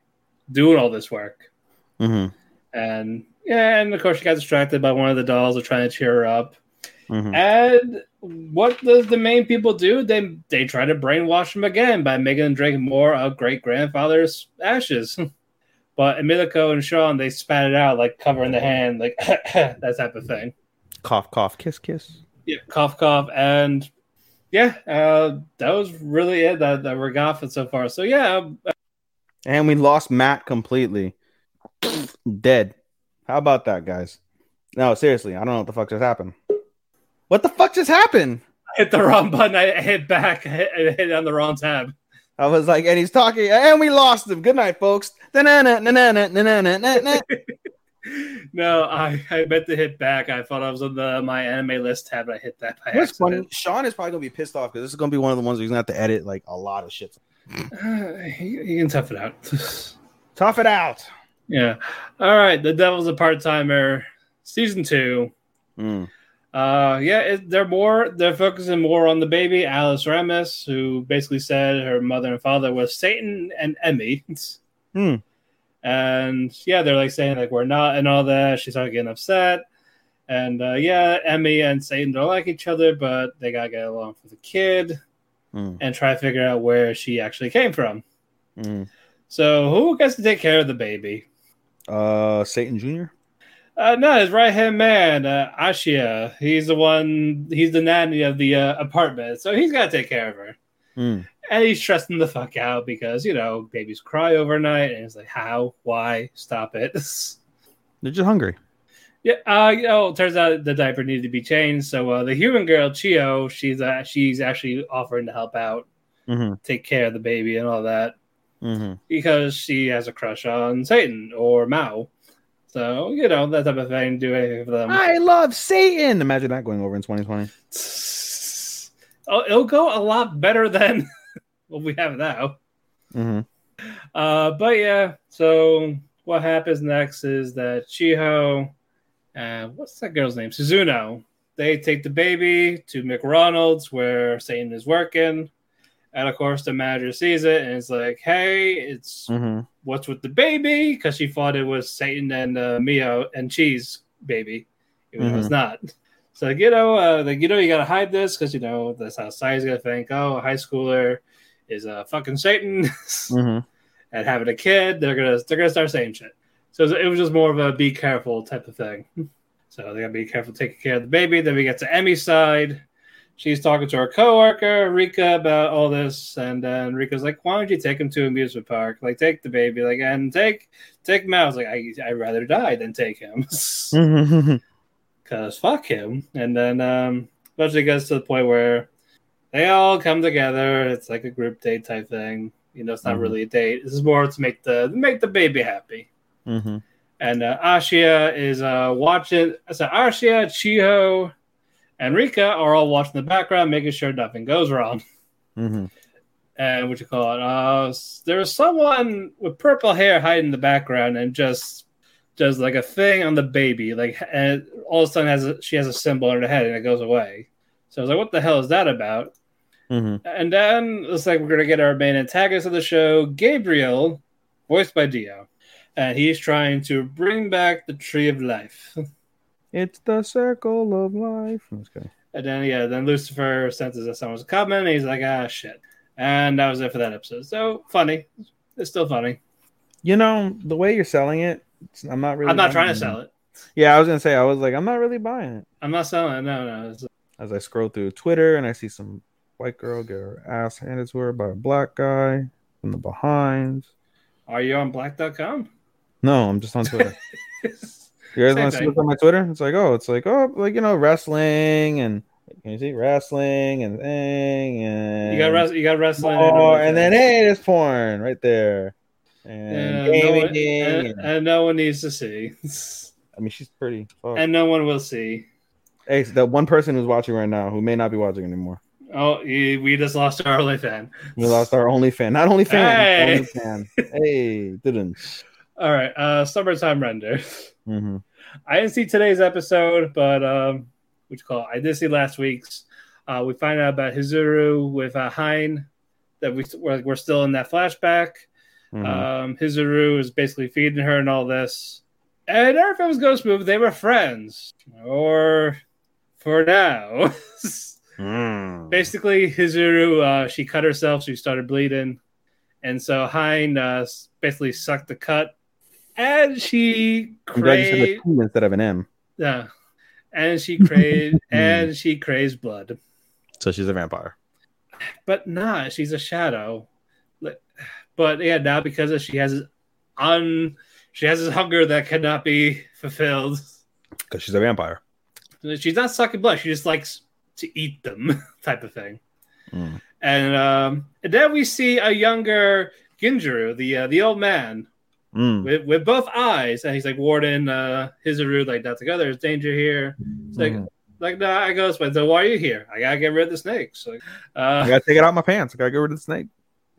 doing all this work. hmm And yeah, and of course she got distracted by one of the dolls of trying to cheer her up. Mhm. And what does the main people do? They they try to brainwash him again by making him drink more of great grandfather's ashes. But Emilico and Shaun they spat it out like covering the hand, like that type of thing. Cough, cough, kiss, kiss. Yeah, cough, cough, and yeah, uh, that was really it that, that we're got for so far. So yeah, And we lost Mat completely. Dead. How about that, guys? No, seriously, I don't know what the fuck just happened. What the fuck just happened? I hit the wrong button. I hit back. I hit, I hit on the wrong tab. I was like, and he's talking, and we lost him. Good night, folks no, I, I meant to hit back. I thought I was on the my anime list tab, and I hit that. By funny. Shaun is probably gonna be pissed off because this is gonna be one of the ones he's gonna have to edit like a lot of shit. Uh, he, he can tough it out. tough it out. Yeah. All right. The Devil's a Part Timer, season two. Mm. Uh, yeah, it, they're more they're focusing more on the baby Alas Ramus, who basically said her mother and father was Satan and Emi. Hmm. And yeah, they're like saying like we're not and all that. She started getting upset. And uh, yeah, Emi and Satan don't like each other, but they gotta get along for the kid Mm. and try to figure out where she actually came from. Mm. So who gets to take care of the baby? Uh, Satan Junior. Uh, no, his right hand man, uh, Ashiya. He's the one. He's the nanny of the uh, apartment, so he's got to take care of her. Mm. And he's stressing the fuck out because you know babies cry overnight, and it's like, how, why, stop it. They're just hungry. yeah, uh, you know, it turns out the diaper needed to be changed. So uh, the human girl Chiho, she's uh, she's actually offering to help out, Mm-hmm. take care of the baby and all that Mm-hmm. because she has a crush on Satan or Maou. So you know that type of thing. Do anything for them. I love Satan. Imagine that going over in 2020. Oh, it'll go a lot better than what we have now. Mm-hmm. Uh, but yeah, so what happens next is that Chiho and what's that girl's name? Suzuno. They take the baby to McRonald's where Satan is working. And of course, the manager sees it and it's like, hey, it's Mm-hmm. what's with the baby? Because she thought it was Satan and uh, Mio and Cheese baby, even though it's not. So like, you know, uh, like you know, you gotta hide this because you know that's how society's gonna think. Oh, a high schooler is a fucking Satan, Mm-hmm. and having a kid, they're gonna they're gonna start saying shit. So it was just more of a be careful type of thing. So they gotta be careful taking care of the baby. Then we get to Emi's side. She's talking to her coworker Rika about all this, and then Rika's like, "Why don't you take him to amusement park? Like, take the baby, like, and take take him out." I was like, I, "I'd rather die than take him, Mm-hmm. cause fuck him." And then um, eventually gets to the point where they all come together. It's like a group date type thing. You know, it's not Mhm. really a date. This is more to make the make the baby happy. Mm-hmm. And uh, Ashiya is uh, watching. So Ashiya, Chiho, and Rika are all watching the background, making sure nothing goes wrong. Mm-hmm. And what you call it? Uh, there's someone with purple hair hiding in the background and just does like a thing on the baby, like and all of a sudden has a, she has a symbol on her head and it goes away. So I was like, what the hell is that about? Mm-hmm. And then it's like we're gonna get our main antagonist of the show, Gabriel, voiced by Dio, and he's trying to bring back the Tree of Life. It's the circle of life. Okay. And then yeah, then Lucifer senses that someone's coming, and he's like, ah shit. And that was it for that episode. So funny. It's still funny. You know the way you're selling it. it's- I'm not really. I'm not buying trying to sell it. Yeah, I was gonna say. I was like, I'm not really buying it. I'm not selling it. No, no. It's, As I scroll through Twitter and I see some white girl get her ass handed to her by a black guy from the behind. are you on black.com? No, I'm just on Twitter. You guys want to see what's on my Twitter? It's like, oh, it's like, oh, like you know, wrestling and can you see wrestling and thing and you got res- you got wrestling. oh, and then hey, there's porn right there, and Yeah, no gaming. one, and, and- and no one needs to see. I mean, she's pretty. Fuck. and no one will see. hey, so that one person who's watching right now who may not be watching anymore. Oh, we just lost our only fan. We lost our only fan, not only fan, Hey. only fan. hey, didn't. All right, uh, summertime render. hmm I didn't see today's episode, but um, what you call it? I did see last week's. Uh, we find out about Hizuru with uh, Haine that we we're, we're still in that flashback. Mm-hmm. Um, Hizuru is basically feeding her and all this, and everything was Ghost smooth. They were friends, or for now. Mm. Basically, Hizuru, uh, she cut herself, she started bleeding. And so Haine uh, basically sucked the cut and she I'm glad you said a craved, instead of an M. yeah, and she craved, and she craves blood. So she's a vampire. But nah, she's a shadow. But yeah, now because of she has this un, she has this hunger that cannot be fulfilled. Because she's a vampire. She's not sucking blood; she just likes to eat them, type of thing. Mm. And um, and then we see a younger Ginjuru, the uh, the old man, Mm. with, with both eyes, and he's like warning uh, Hizuru like not to go. There's danger here. It's like Mhm. like no, I goes, but then why are you here? I gotta get rid of the snakes. Like, I uh, gotta take it out of my pants. I gotta get rid of the snake.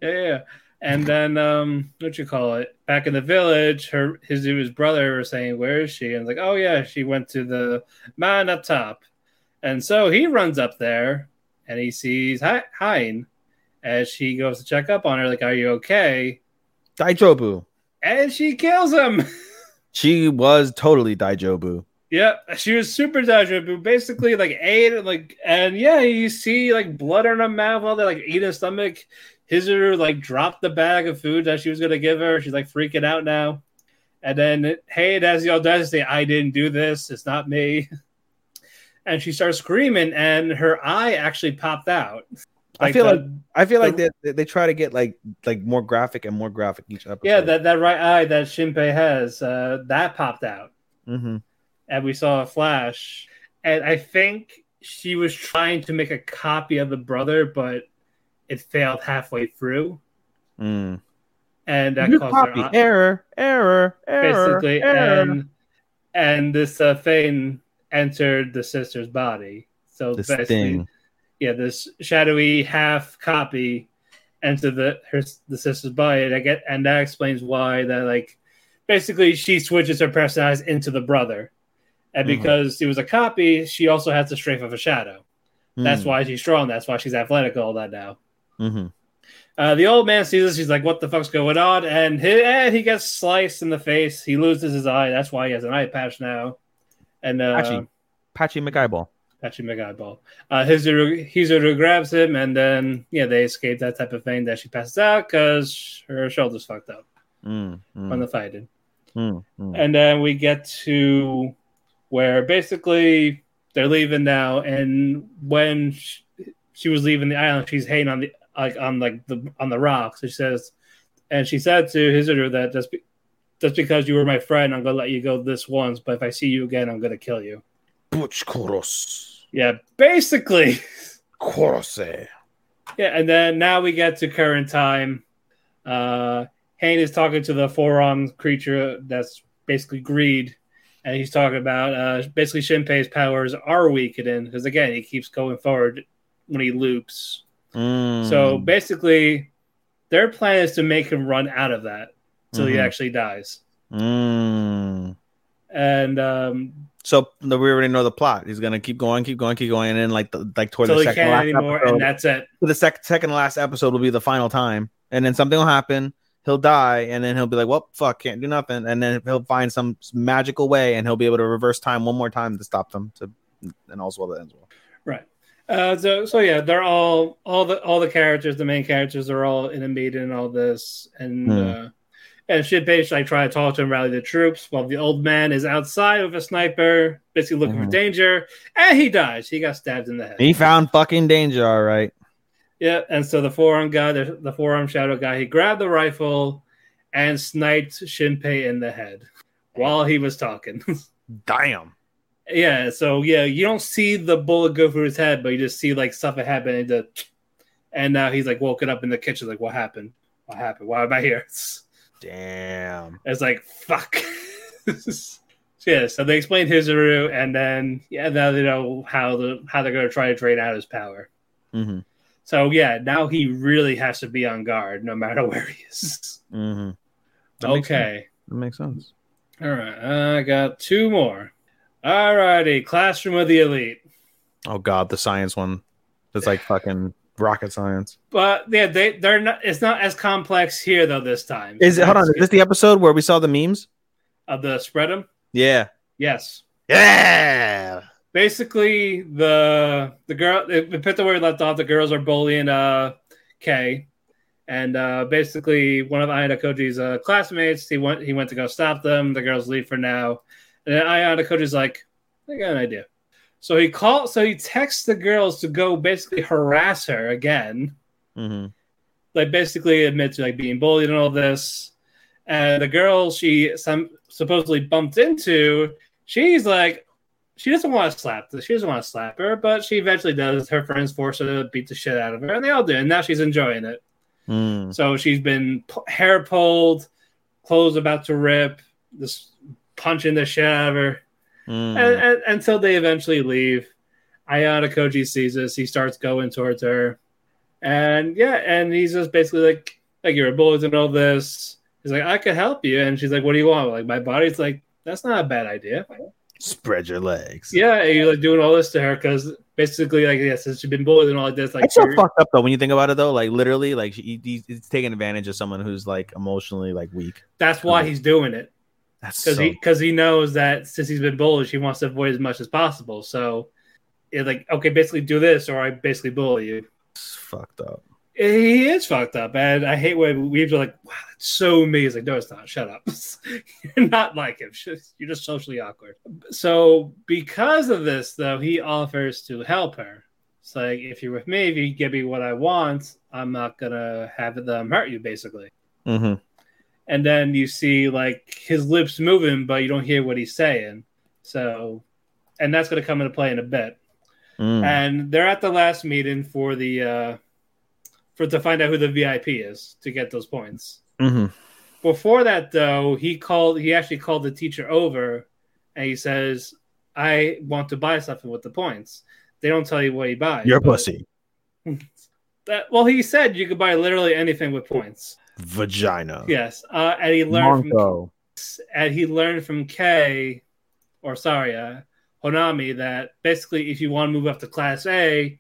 yeah, yeah. And then um, what you call it? Back in the village, her Hizuru's brother was saying, "Where is she?" And like, oh yeah, she went to the man up top. And so he runs up there, and he sees Hi- Haine as she goes to check up on her. Like, are you okay? Daijobu. And she kills him. She was totally Daijobu. Yeah, she was super deja Basically, like ate like, and yeah, you see like blood in her mouth while they're like eat her stomach. Hizuru like dropped the bag of food that she was gonna give her. She's like freaking out now. And then Hayden has oh, the audacity, I didn't do this. It's not me. And she starts screaming, and her eye actually popped out. I feel the- like I feel like they, they try to get like like more graphic and more graphic each episode. yeah, that, that right eye that Shinpei has, uh, that popped out. hmm and we saw a flash. And I think she was trying to make a copy of the brother, but it failed halfway through, Mm. and that New caused copy. her error, error, error, basically. error. And and this uh, Fane entered the sister's body. So This basically, thing. yeah, this shadowy half copy entered the her the sister's body, and I get and that explains why that like basically she switches her personality into the brother, and Mhm. because it was a copy, she also has the strength of a shadow. That's Mm. why she's strong. That's why she's athletic. All that now. Mhm. Uh, the old man sees this. He's like, "What the fuck's going on?" And he, and he gets sliced in the face. He loses his eye. That's why he has an eye patch now. And uh, Patchy. Patchy McEyeball. Patchy McEyeball. Uh, Hizuru, Hizuru grabs him, and then yeah, they escape that type of thing. That she passes out because her shoulder's fucked up Mm, mm, from the fighting. mm, mm. And then we get to where basically they're leaving now, and when she, she was leaving the island, she's hanging on the like on like the on the rocks. She says, and she said to Hizuru that just be, just because you were my friend, I'm gonna let you go this once, but if I see you again, I'm gonna kill you. Butch Koros. Yeah, basically. Korose. Yeah, and then now we get to current time. Uh Haine is talking to the four-armed creature that's basically greed, and he's talking about uh basically Shinpei's powers are weakening because again he keeps going forward when he loops. Mm. So basically, their plan is to make him run out of that till he Mhm. actually dies. Mm. And um So no, we already know the plot. He's gonna keep going, keep going, keep going, and then like the, like towards the he second can't last anymore, episode, and that's it. the sec- second last episode will be the final time, and then something will happen. He'll die, and then he'll be like, "Well, fuck, can't do nothing," and then he'll find some magical way, and he'll be able to reverse time one more time to stop them. To and also that ends well. Right. Uh, so so yeah, they're all all the all the characters, the main characters are all in a meeting and all this, and Hmm. uh, and Shinpei like try to talk to him, rally the troops, while the old man is outside with a sniper, basically looking for Mhm. danger, and he dies. He got stabbed in the head. He found fucking danger, all right. Yeah, and so the forearm guy, the, the forearm shadow guy, he grabbed the rifle and sniped Shinpei in the head while he was talking. Damn. yeah, so yeah, you don't see the bullet go through his head, but you just see like stuff. The, and now he's like woken up in the kitchen, like, what happened? What happened? Why am I here? Damn. it's like, fuck. yeah, so they explained Hizuru, and then yeah, now they know how the how they're gonna try to drain out his power. Mm-hmm. So yeah, now he really has to be on guard no matter where he is. Mm-hmm. That makes okay. That makes sense. All right. I got two more. All righty. Classroom of the Elite. Oh god, the science one. It's like fucking rocket science. But yeah, they they're not it's not as complex here though this time. Is it hold on, is this the episode where we saw the memes? of the spread them? Yeah. Yes. Yeah. basically the the girl we picked up where we left off. The girls are bullying uh Kei, and uh, basically one of Ayanokoji's uh, classmates he went he went to go stop them. The girls leave for now, and then Ayanokoji's like, I got an idea. So he called. So he texts the girls to go basically harass her again. Mm-hmm. Like basically admit to like being bullied and all this. And the girl she some supposedly bumped into, she's like, she doesn't want to slap. She doesn't want to slap her, but she eventually does. Her friends force her to beat the shit out of her, and they all do. And now she's enjoying it. Mm. So she's been p- hair pulled, clothes about to rip, just punching the shit out of her. Mm. And, and, until they eventually leave. Ayanokoji sees this. He starts going towards her. And yeah, and he's just basically like, like you're a bullet and all this. He's like, I could help you. And she's like, What do you want? Like, my body's like, that's not a bad idea. Spread your legs. Yeah, and you're like doing all this to her because basically, like, yeah, since she's been bullied and all like this, like, It's so fucked up though when you think about it though. Like literally, like he, he's taking advantage of someone who's like emotionally like weak. that's why he's doing it. That's because so, he because he knows that since he's been bullied, she wants to avoid as much as possible. So, it's like okay, basically do this, or I basically bully you. fucked up. He is fucked up, and I hate when weaves are like, "Wow, that's so me." He's like, "No, it's not. Shut up. You're not like him. You're just socially awkward." So, because of this, though, he offers to help her. It's like, if you're with me, if you give me what I want, I'm not gonna have them hurt you, basically Mm-hmm. And then you see like his lips moving, but you don't hear what he's saying. So, and that's going to come into play in a bit. Mm. And they're at the last meeting for the uh, for to find out who the VIP is to get those points. Mm-hmm. Before that, though, he called. He actually called the teacher over, and he says, "I want to buy something with the points." They don't tell you what he buys. Your but pussy, That, well, he said you could buy literally anything with points. Vagina, Yes, uh, and he learned from Monko. and he learned from Kei, or sorry, uh, Honami, that basically if you want to move up to Class A,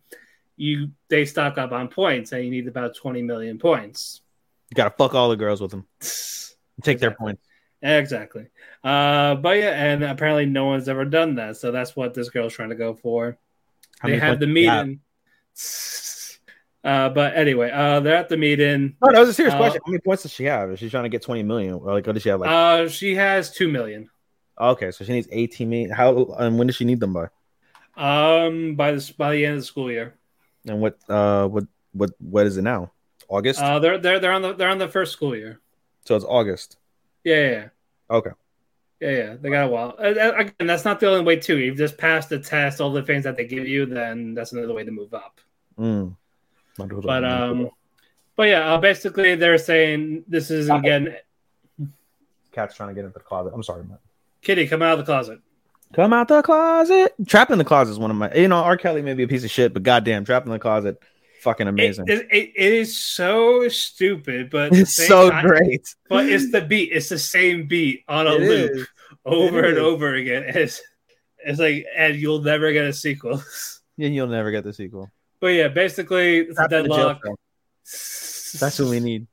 you they stock up on points, and you need about twenty million points. You gotta fuck all the girls with them. Take their points. Exactly. Uh, but yeah, and apparently no one's ever done that, so that's what this girl's trying to go for. How they many have the do you meeting. Uh, but anyway, uh, they're at the meeting. No, that was a serious Uh, question. How many points does she have? Is she trying to get twenty million? Or like, what does she have? Like, Uh, she has two million. okay, so she needs eighteen million. How and when does she need them by? Um, by the by the end of the school year. And what? Uh, what? What? What is it now? August. Uh, they're they're they're on the they're on the first school year. so it's August. Yeah, yeah, yeah. Okay. Yeah, yeah, they got a while. Uh, uh, again, that's not the only way too. You've just passed the test, all the things that they give you, then that's another way to move up. Mm. But um, but yeah, uh, basically they're saying this is again, cat's trying to get into the closet. I'm sorry, man. Kitty, come out of the closet. Come out the closet. Trapped in the closet is one of my. You know, R. Kelly may be a piece of shit, but goddamn, trapped in the closet, fucking amazing. it, it, it is so stupid, but it's so time- great. But it's the beat. It's the same beat on a It loop is. over It and is. over again. It's it's like, and you'll never get a sequel. Yeah, you'll never get the sequel. But yeah, basically it's a Trapped deadlock. That's what we need.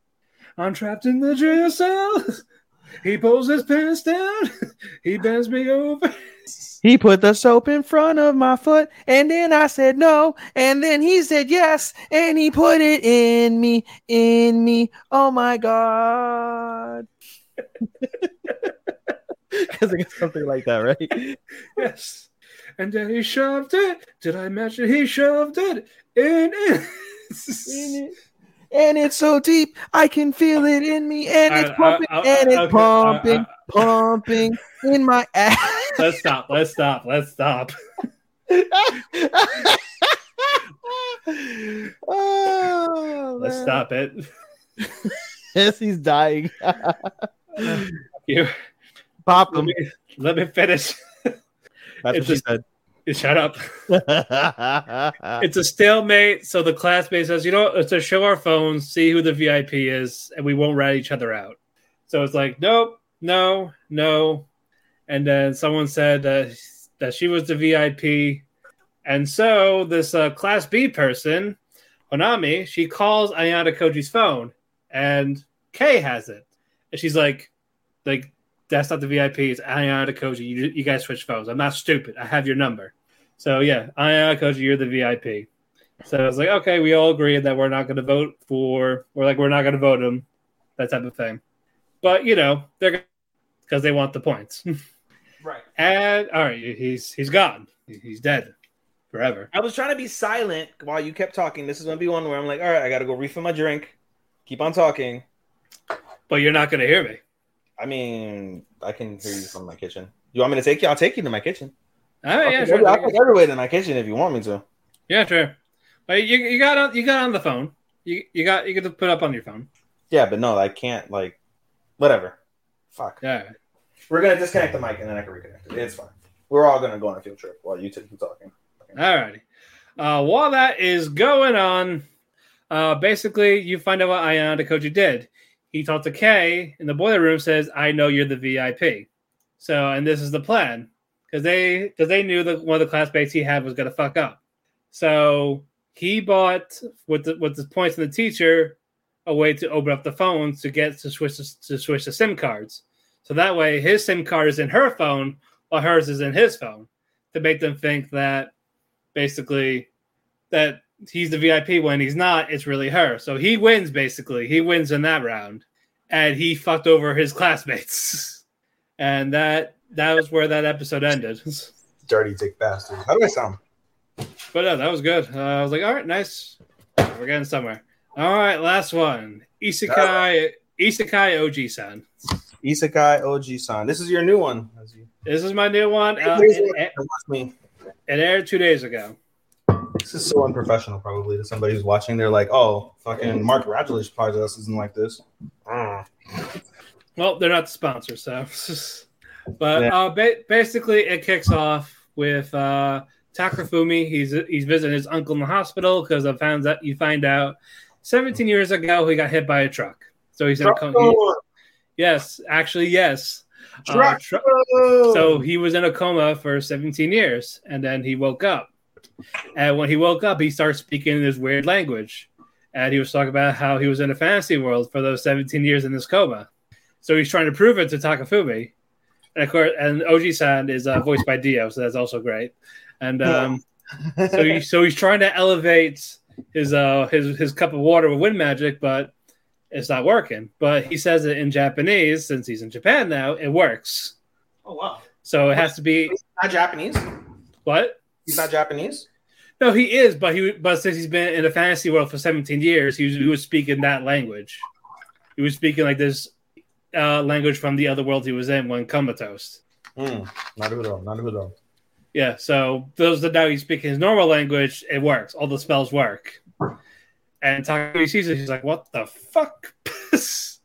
I'm trapped in the jail cell. He pulls his pants down. He bends me over. He put the soap in front of my foot, and then I said no, and then he said yes, and he put it in me, in me. Oh my god! Because it's something like that, right? Yes. And then he shoved it. Did I mention he shoved it in it? In it. And it's so deep, I can feel it in me, and it's I- I- pumping, I- and it's okay, uh, pumping, uh, pumping in my ass. Let's stop. Let's stop. Let's stop. oh, Let's man. stop it. Yes, he's dying. You Pop let him. me, let me finish. That's what It's she said. Shut up. It's a stalemate. So the classmate says, you know, what, show our phones, see who the VIP is, and we won't rat each other out. So it's like, nope, no, no. And then someone said uh, that she was the VIP. And so this uh, Class B person, Honami, she calls Ayanokoji's phone, and Kei has it. And she's like, like, that's not the VIP. It's Ayanokoji. You, you guys switch phones. I'm not stupid. I have your number. So yeah, Ayanokoji, you're the VIP. So I was like, okay, we all agree that we're not going to vote for, or like we're not going to vote him, that type of thing. But you know, they're because they want the points. Right. and all right, he's he's gone. He's dead forever. I was trying to be silent while you kept talking. This is gonna be one where I'm like, all right, I gotta go refill my drink. Keep on talking. But you're not going to hear me. I mean, I can hear you from my kitchen. You want me to take you? I'll take you to my kitchen. All right, yeah, I'll, sure. take, I'll take everybody to my kitchen if you want me to. Yeah, sure. But you, you got on you got on the phone. You you got you get to put up on your phone. Yeah, but no, I can't. Like, whatever. Fuck. Yeah. We're gonna disconnect the mic and then I can reconnect it. It's fine. We're all gonna go on a field trip while you two keep talking. All righty. Uh, while that is going on, uh, basically you find out what Ayanokoji did. He talked to Kei in the boiler room. Says, "I know you're the VIP." So, and this is the plan because they because they knew that one of the classmates he had was gonna fuck up. So he bought with the with the points from the teacher a way to open up the phones to get to switch the, to switch the SIM cards. So that way his SIM card is in her phone while hers is in his phone to make them think that basically that he's the VIP when he's not, it's really her. So he wins basically. He wins in that round. And he fucked over his classmates. and that that was where that episode ended. Dirty dick bastard. How do I sound? But no, that was good. Uh, I was like, all right, nice. We're getting somewhere. All right, last one. Isekai Isekai Ojisan. Isekai Ojisan. This is your new one. This is my new one. Uh, it, it- it aired two days ago. This is so unprofessional, probably to somebody who's watching. They're like, "Oh, fucking Mark Radulich podcast isn't like this." Well, they're not the sponsor, so. but Yeah. uh, ba- basically, it kicks off with uh, Takafumi. He's he's visiting his uncle in the hospital because I found that you find out 17 years ago he got hit by a truck. So he's in a co- he- yes, actually yes. Uh, Truck. tru- so he was in a coma for 17 years, and then he woke up. And when he woke up, he started speaking in this weird language. And he was talking about how he was in a fantasy world for those 17 years in this coma. So he's trying to prove it to Takafumi. And of course, and Ojisan is uh, voiced by Dio, so that's also great. And um, so, he, so he's trying to elevate his uh his his cup of water with wind magic, but it's not working. But he says it in Japanese since he's in Japan now. It works. oh wow, So it has to be not Japanese. what? He's not Japanese. No, he is, but he but since he's been in the fantasy world for 17 years, he was, he was speaking that language. He was speaking like this uh, language from the other world he was in when comatose. Mm, Naruto, Naruto. Yeah, so those that now he's speaking his normal language, it works. All the spells work. And Takumi sees it, he's like, "What the fuck?" it's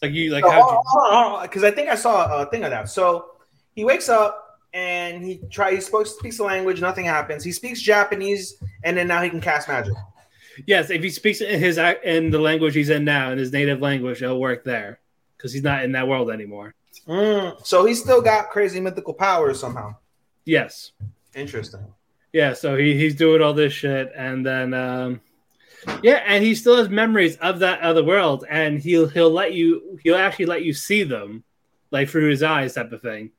like you like Because I think I saw a thing of that. So he wakes up and he tries. He spoke, speaks the language. Nothing happens. He speaks Japanese, and then now he can cast magic. yes, if he speaks in his in the language he's in now, in his native language, it'll work there because he's not in that world anymore. Mm, so he's still got crazy mythical powers somehow. Yes. Interesting. Yeah, so he, he's doing all this shit, and then um, yeah, and he still has memories of that other world, and he'll he'll let you he'll actually let you see them, like through his eyes, type of thing.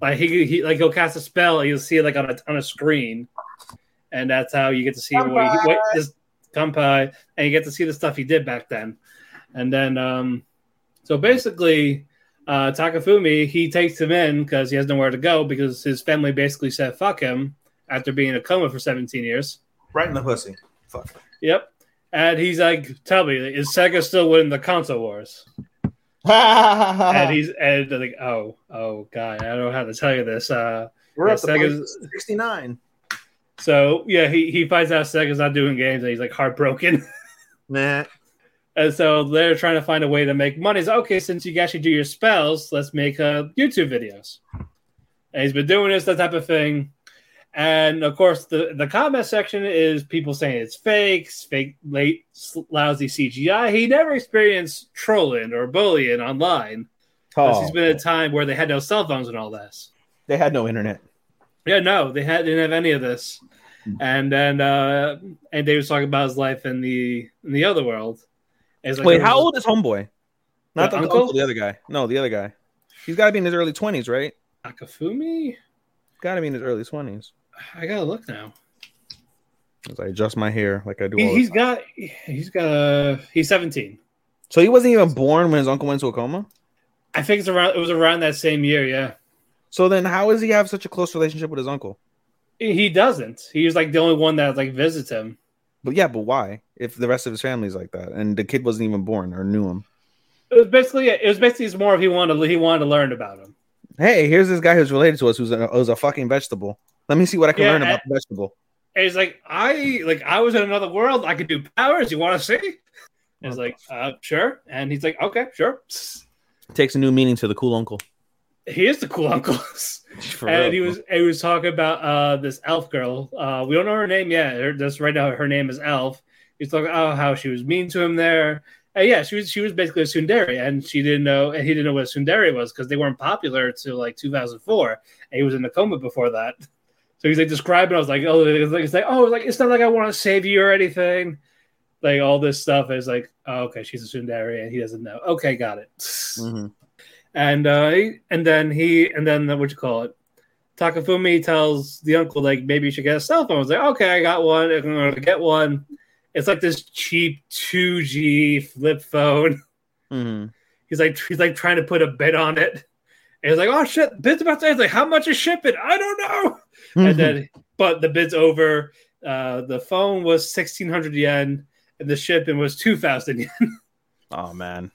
Like he, he like he'll cast a spell, and you'll see it like on a on a screen, and that's how you get to see what, he, what this Kampai, and you get to see the stuff he did back then, and then um, so basically. Uh, Takafumi, he takes him in because he has nowhere to go because his family basically said fuck him after being in a coma for 17 years. Right in the pussy. Fuck. Yep. And he's like, tell me, is Sega still winning the console wars? We're and he's and they're like, oh, oh, God, I don't know how to tell you this. Uh, yeah, up to Sega's- 69. so yeah, he, he finds out Sega's not doing games, and he's like heartbroken. Nah. and so they're trying to find a way to make money. Like, okay, since you actually do your spells, let's make uh, YouTube videos. And he's been doing this, that type of thing. And of course, the, the comment section is people saying it's fakes, fake, late, lousy CGI. He never experienced trolling or bullying online. Because Oh, he's been at a time where they had no cell phones and all this. they had no internet. Yeah, no, they had didn't have any of this. And then uh and they was talking about his life in the in the other world. Like Wait, how old is Homeboy? Not The uncle? uncle? the other guy. No, the other guy. He's got to be in his early 20s, right? Takafumi? Got to be in his early 20s. I gotta look now. As I adjust my hair like I do. He, all the he's time. got he's got a he's 17. So he wasn't even born when his uncle went to a coma. I think it's around it was around that same year, yeah. So then, how does he have such a close relationship with his uncle? He doesn't. He's like the only one that like visits him. But yeah, but why? If the rest of his family's like that, and the kid wasn't even born or knew him. It was basically it was basically it's more if he wanted to, he wanted to learn about him. Hey, here's this guy who's related to us, who's a, who's a fucking vegetable. Let me see what I can Yeah, learn about and- the vegetable. And he's like, I like I was in another world. I could do powers. You want to see? And it's like, uh, sure. And he's like, okay, sure. takes a new meaning to the cool uncle. He is the cool uncle. And real. he was he was talking about uh this elf girl. Uh, we don't know her name yet. Her, just right now, her name is Elf. He's talking about how she was mean to him there. And yeah, she was she was basically a tsundere, and she didn't know, and he didn't know what a tsundere was because they weren't popular until like 2004, and he was in a coma before that. So he's like describing. I was like, oh, it's like, it's like oh, like it's not like I want to save you or anything. Like all this stuff is like, oh, okay, she's a tsundere, and he doesn't know. Okay, got it. Mhm. And uh, and then he and then what you call it? Takafumi tells the uncle like maybe you should get a cell phone. I was like, okay, I got one. I'm gonna get one. It's like this cheap 2G flip phone. Mhm. He's like he's like trying to put a bid on it. And he's like, oh shit, bid's about to end. He's like, how much is shipping? I don't know. And then but the bid's over. Uh, the phone was sixteen hundred yen, and the shipping was two thousand yen. oh man,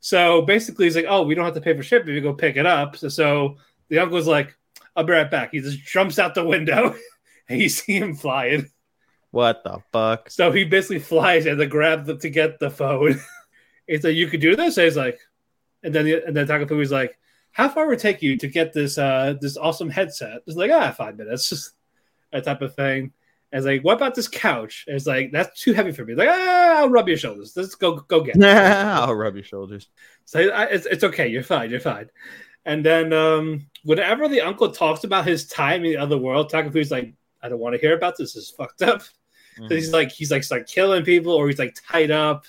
So basically, he's like, "Oh, we don't have to pay for shipping. We go pick it up." So, so the uncle's like, "I'll be right back." He just jumps out the window, and you see him flying. what the fuck? So he basically flies and then grab the, to get the phone. He's like, "You could do this." And he's like, and then the, and then Takafumi's like, "How far would it take you to get this uh this awesome headset?" It's like, "Ah, five minutes," just that type of thing. And it's like, "What about this couch?" And it's like, "That's too heavy for me." Like, "Ah, I'll rub your shoulders. Let's go go get." it. I'll rub your shoulders. So I, it's, it's okay. You're fine. You're fine. And then um, whenever the uncle talks about his time in the other world, Takafu's like, I don't want to hear about this. This is fucked up. So he's like, he's like, start killing people, or he's like tied up.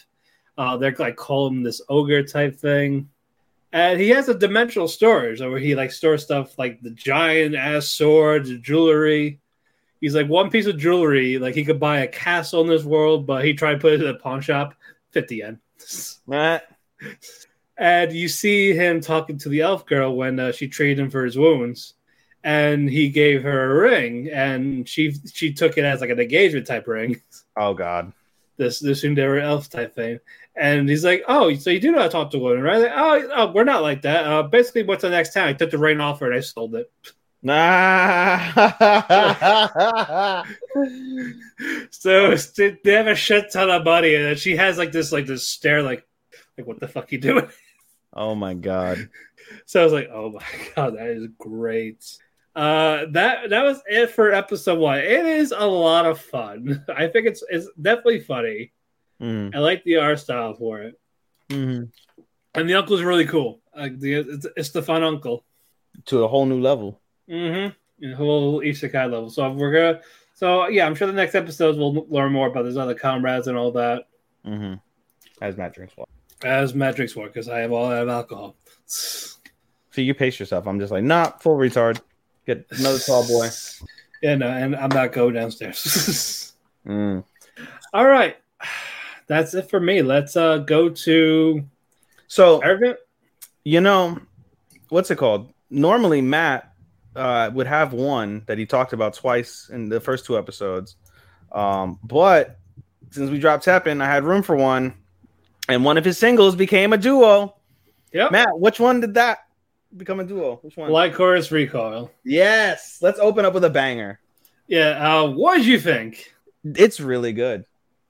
Uh, they're like call him this ogre type thing. And he has a dimensional storage where he like stores stuff like the giant ass swords, jewelry. He's like one piece of jewelry, like he could buy a castle in this world, but he tried to put it in a pawn shop, fifty yen. Nah. and you see him talking to the elf girl when uh, she treated him for his wounds and he gave her a ring and she she took it as like an engagement type ring Oh god. This this tsundere elf type thing and he's like oh so you do know how to talk to women right like, oh, oh we're not like that uh, basically what's the next time i took the ring off her and i sold it Nah. so they have a shit ton of money and she has like this like this stare like like what the fuck you doing oh my god. So I was like, "Oh my god, that is great." Uh, that that was it for episode one. It is a lot of fun. I think it's it's definitely funny. Mhm. I like the art style for it, Mhm. and the uncle's really cool. Like the it's, it's the fun uncle. To a whole new level. Mm-hmm. Whole isekai level. So we're gonna. So yeah, I'm sure the next episodes we'll learn more about his other comrades and all that Mm-hmm. As Matt drinks water. as Matt drinks work because I have all that alcohol. So you pace yourself. I'm just like, nah, full retard. Get another tall boy. Yeah, no, and I'm not going downstairs. Mm. All right. That's it for me. Let's uh go to So Arrogant. you know, what's it called? Normally, Matt uh, would have one that he talked about twice in the first two episodes. Um, but since we dropped Teppen, I had room for one, and one of his singles became a duo. Yep. Matt, which one did that become a duo? Which one? Like Lycoris Recoil. yes. Let's open up with a banger. Yeah, uh what did you think? It's really good.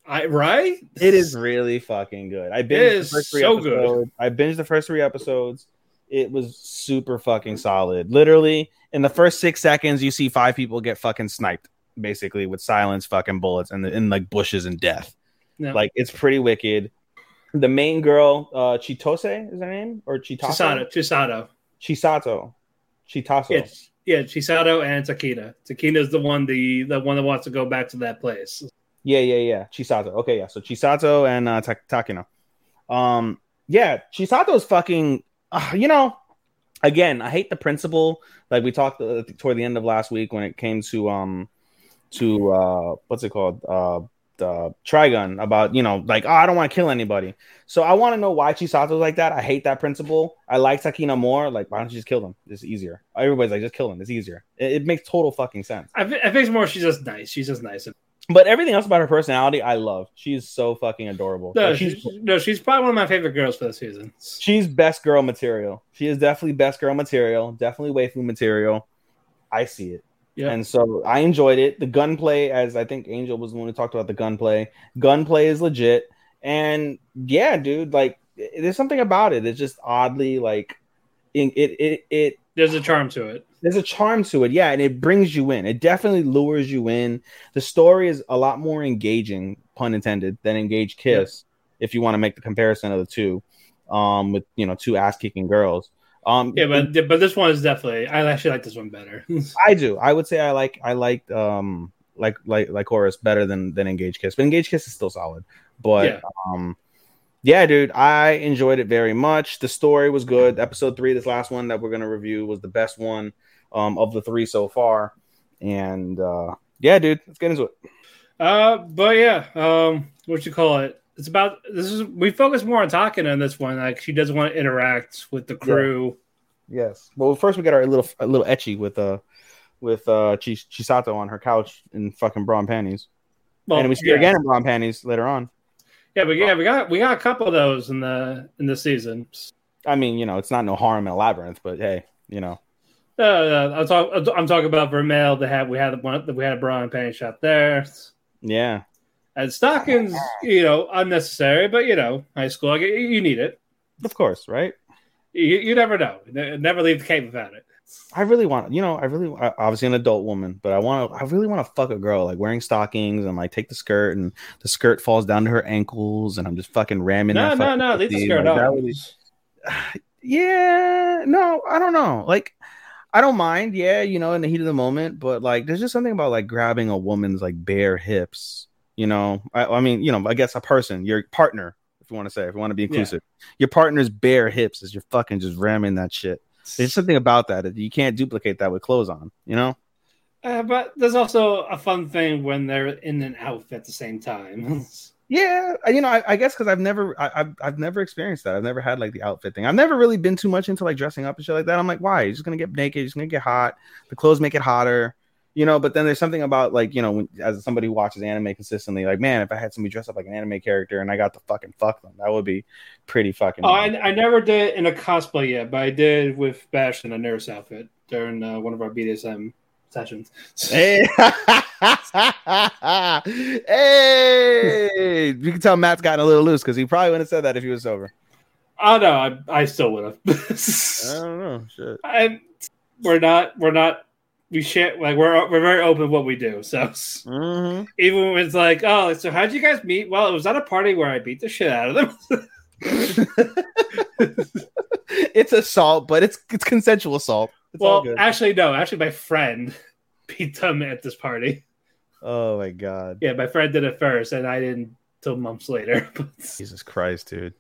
I right? It is really fucking good. I binged the first three so good. episodes. I binged the first three episodes. It was super fucking solid. Literally, in the first six seconds, you see five people get fucking sniped, basically with silence, fucking bullets, and in like bushes and death. No. Like it's pretty wicked. The main girl, uh Chitose is her name, or Chitaso? Chisato. Chisato. Chisato. Chitaso. Yeah, yeah, Chisato and Takina. Takina is the one the the one that wants to go back to that place. Yeah, yeah, yeah. Chisato. Okay, yeah. So Chisato and uh, Ta- Takina. Um, yeah, Chisato's fucking. Uh, you know, again, I hate the principle. Like we talked uh, toward the end of last week when it came to um to uh what's it called uh the Trigun about you know like oh I don't want to kill anybody. So I want to know why Chisato's like that. I hate that principle. I like Takina more. Like why don't you just kill them? It's easier. Everybody's like just kill them. It's easier. It, it makes total fucking sense. I, I think it's more she's just nice. She's just nice. But everything else about her personality, I love. She's so fucking adorable. No, Like, she's, no, she's probably one of my favorite girls for the season. she's best girl material. She is definitely best girl material. Definitely waifu material. I see it. Yeah. And so I enjoyed it. The gunplay, as I think Angel was the one who talked about the gunplay. Gunplay is legit. And yeah, dude, like there's something about it. It's just oddly like it it it, it There's a charm to it. there's a charm to it, yeah, and it brings you in. It definitely lures you in. The story is a lot more engaging, pun intended, than Engage Kiss. If you want to make the comparison of the two, um, with you know two ass kicking girls. Um, Yeah, but but this one is definitely. I actually like this one better. I do. I would say I like I like um like like like Horus better than than Engage Kiss, but Engage Kiss is still solid. But Yeah. um, yeah, dude, I enjoyed it very much. The story was good. Episode three, this last one that we're gonna review, was the best one um of the three so far. And uh yeah, dude, let's get into it. Uh, but yeah, um, what you call it? It's about this is we focus more on talking on this one. Like she doesn't want to interact with the crew. Yes. Well, first we got our little a little etchy with uh with uh Chis- Chisato on her couch in fucking bra and panties, Well, and we see yeah. her again in bra and panties later on. Yeah, but yeah, we got we got a couple of those in the in the season. I mean, you know, it's not no harem in a labyrinth, but hey, you know. Uh, uh, I'm talking. I'm talking about Vermeil. That had we had one. We had a bra and panty shot there, Yeah, and stockings. Oh, you know, unnecessary, but you know, high school. I You need it. of course, right? You, you never know. Never leave the cave without it. I really want, you know, I really, obviously an adult woman, but I want to, I really want to fuck a girl, like wearing stockings and like take the skirt and the skirt falls down to her ankles and I'm just fucking ramming. No, that no, fucking no. Leave the pussy. skirt Like, on. would be- yeah, no, I don't know. Like, I don't mind, yeah, you know, in the heat of the moment, but like, there's just something about like grabbing a woman's like bare hips, you know. I, I mean, you know, I guess a person, your partner, if you want to say, if you want to be inclusive, your partner's bare hips is you're fucking just ramming that shit. There's something about that you can't duplicate that with clothes on, you know. Uh, but there's also a fun thing when they're in and out at the same time. Yeah, you know, I, I guess because I've never, I, I've, I've never experienced that. I've never had like the outfit thing. I've never really been too much into like dressing up and shit like that. I'm like, why? You're just gonna get naked. You're just gonna get hot. The clothes make it hotter, you know. But then there's something about like, you know, when, as somebody who watches anime consistently, like, man, if I had somebody dress up like an anime character and I got to fucking fuck them, that would be pretty fucking. oh, I, I never did in a cosplay yet, but I did with Bash in a nurse outfit during uh, one of our BDSM sessions. Hey, hey! You can tell Matt's gotten a little loose because he probably wouldn't have said that if he was sober. Oh no, I, I still would have. I don't know. Shit. and we're not we're not we share like we're we're very open what we do. So Mm-hmm. even when it's like, oh, so how'd you guys meet? Well, it was at a party where I beat the shit out of them. it's assault, but it's it's consensual assault. It's all well, actually, no. Actually, my friend beat them at this party. oh my god, Yeah, my friend did it first, and I didn't till months later. Jesus Christ, dude.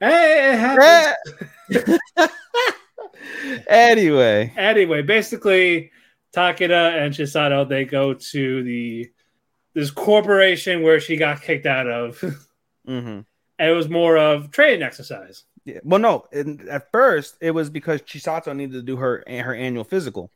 hey, it anyway, anyway, basically, Takeda and Chisato they go to the this corporation where she got kicked out of. hmm And it was more of training exercise. yeah. well, no. At first, it was because Chisato needed to do her her annual physical.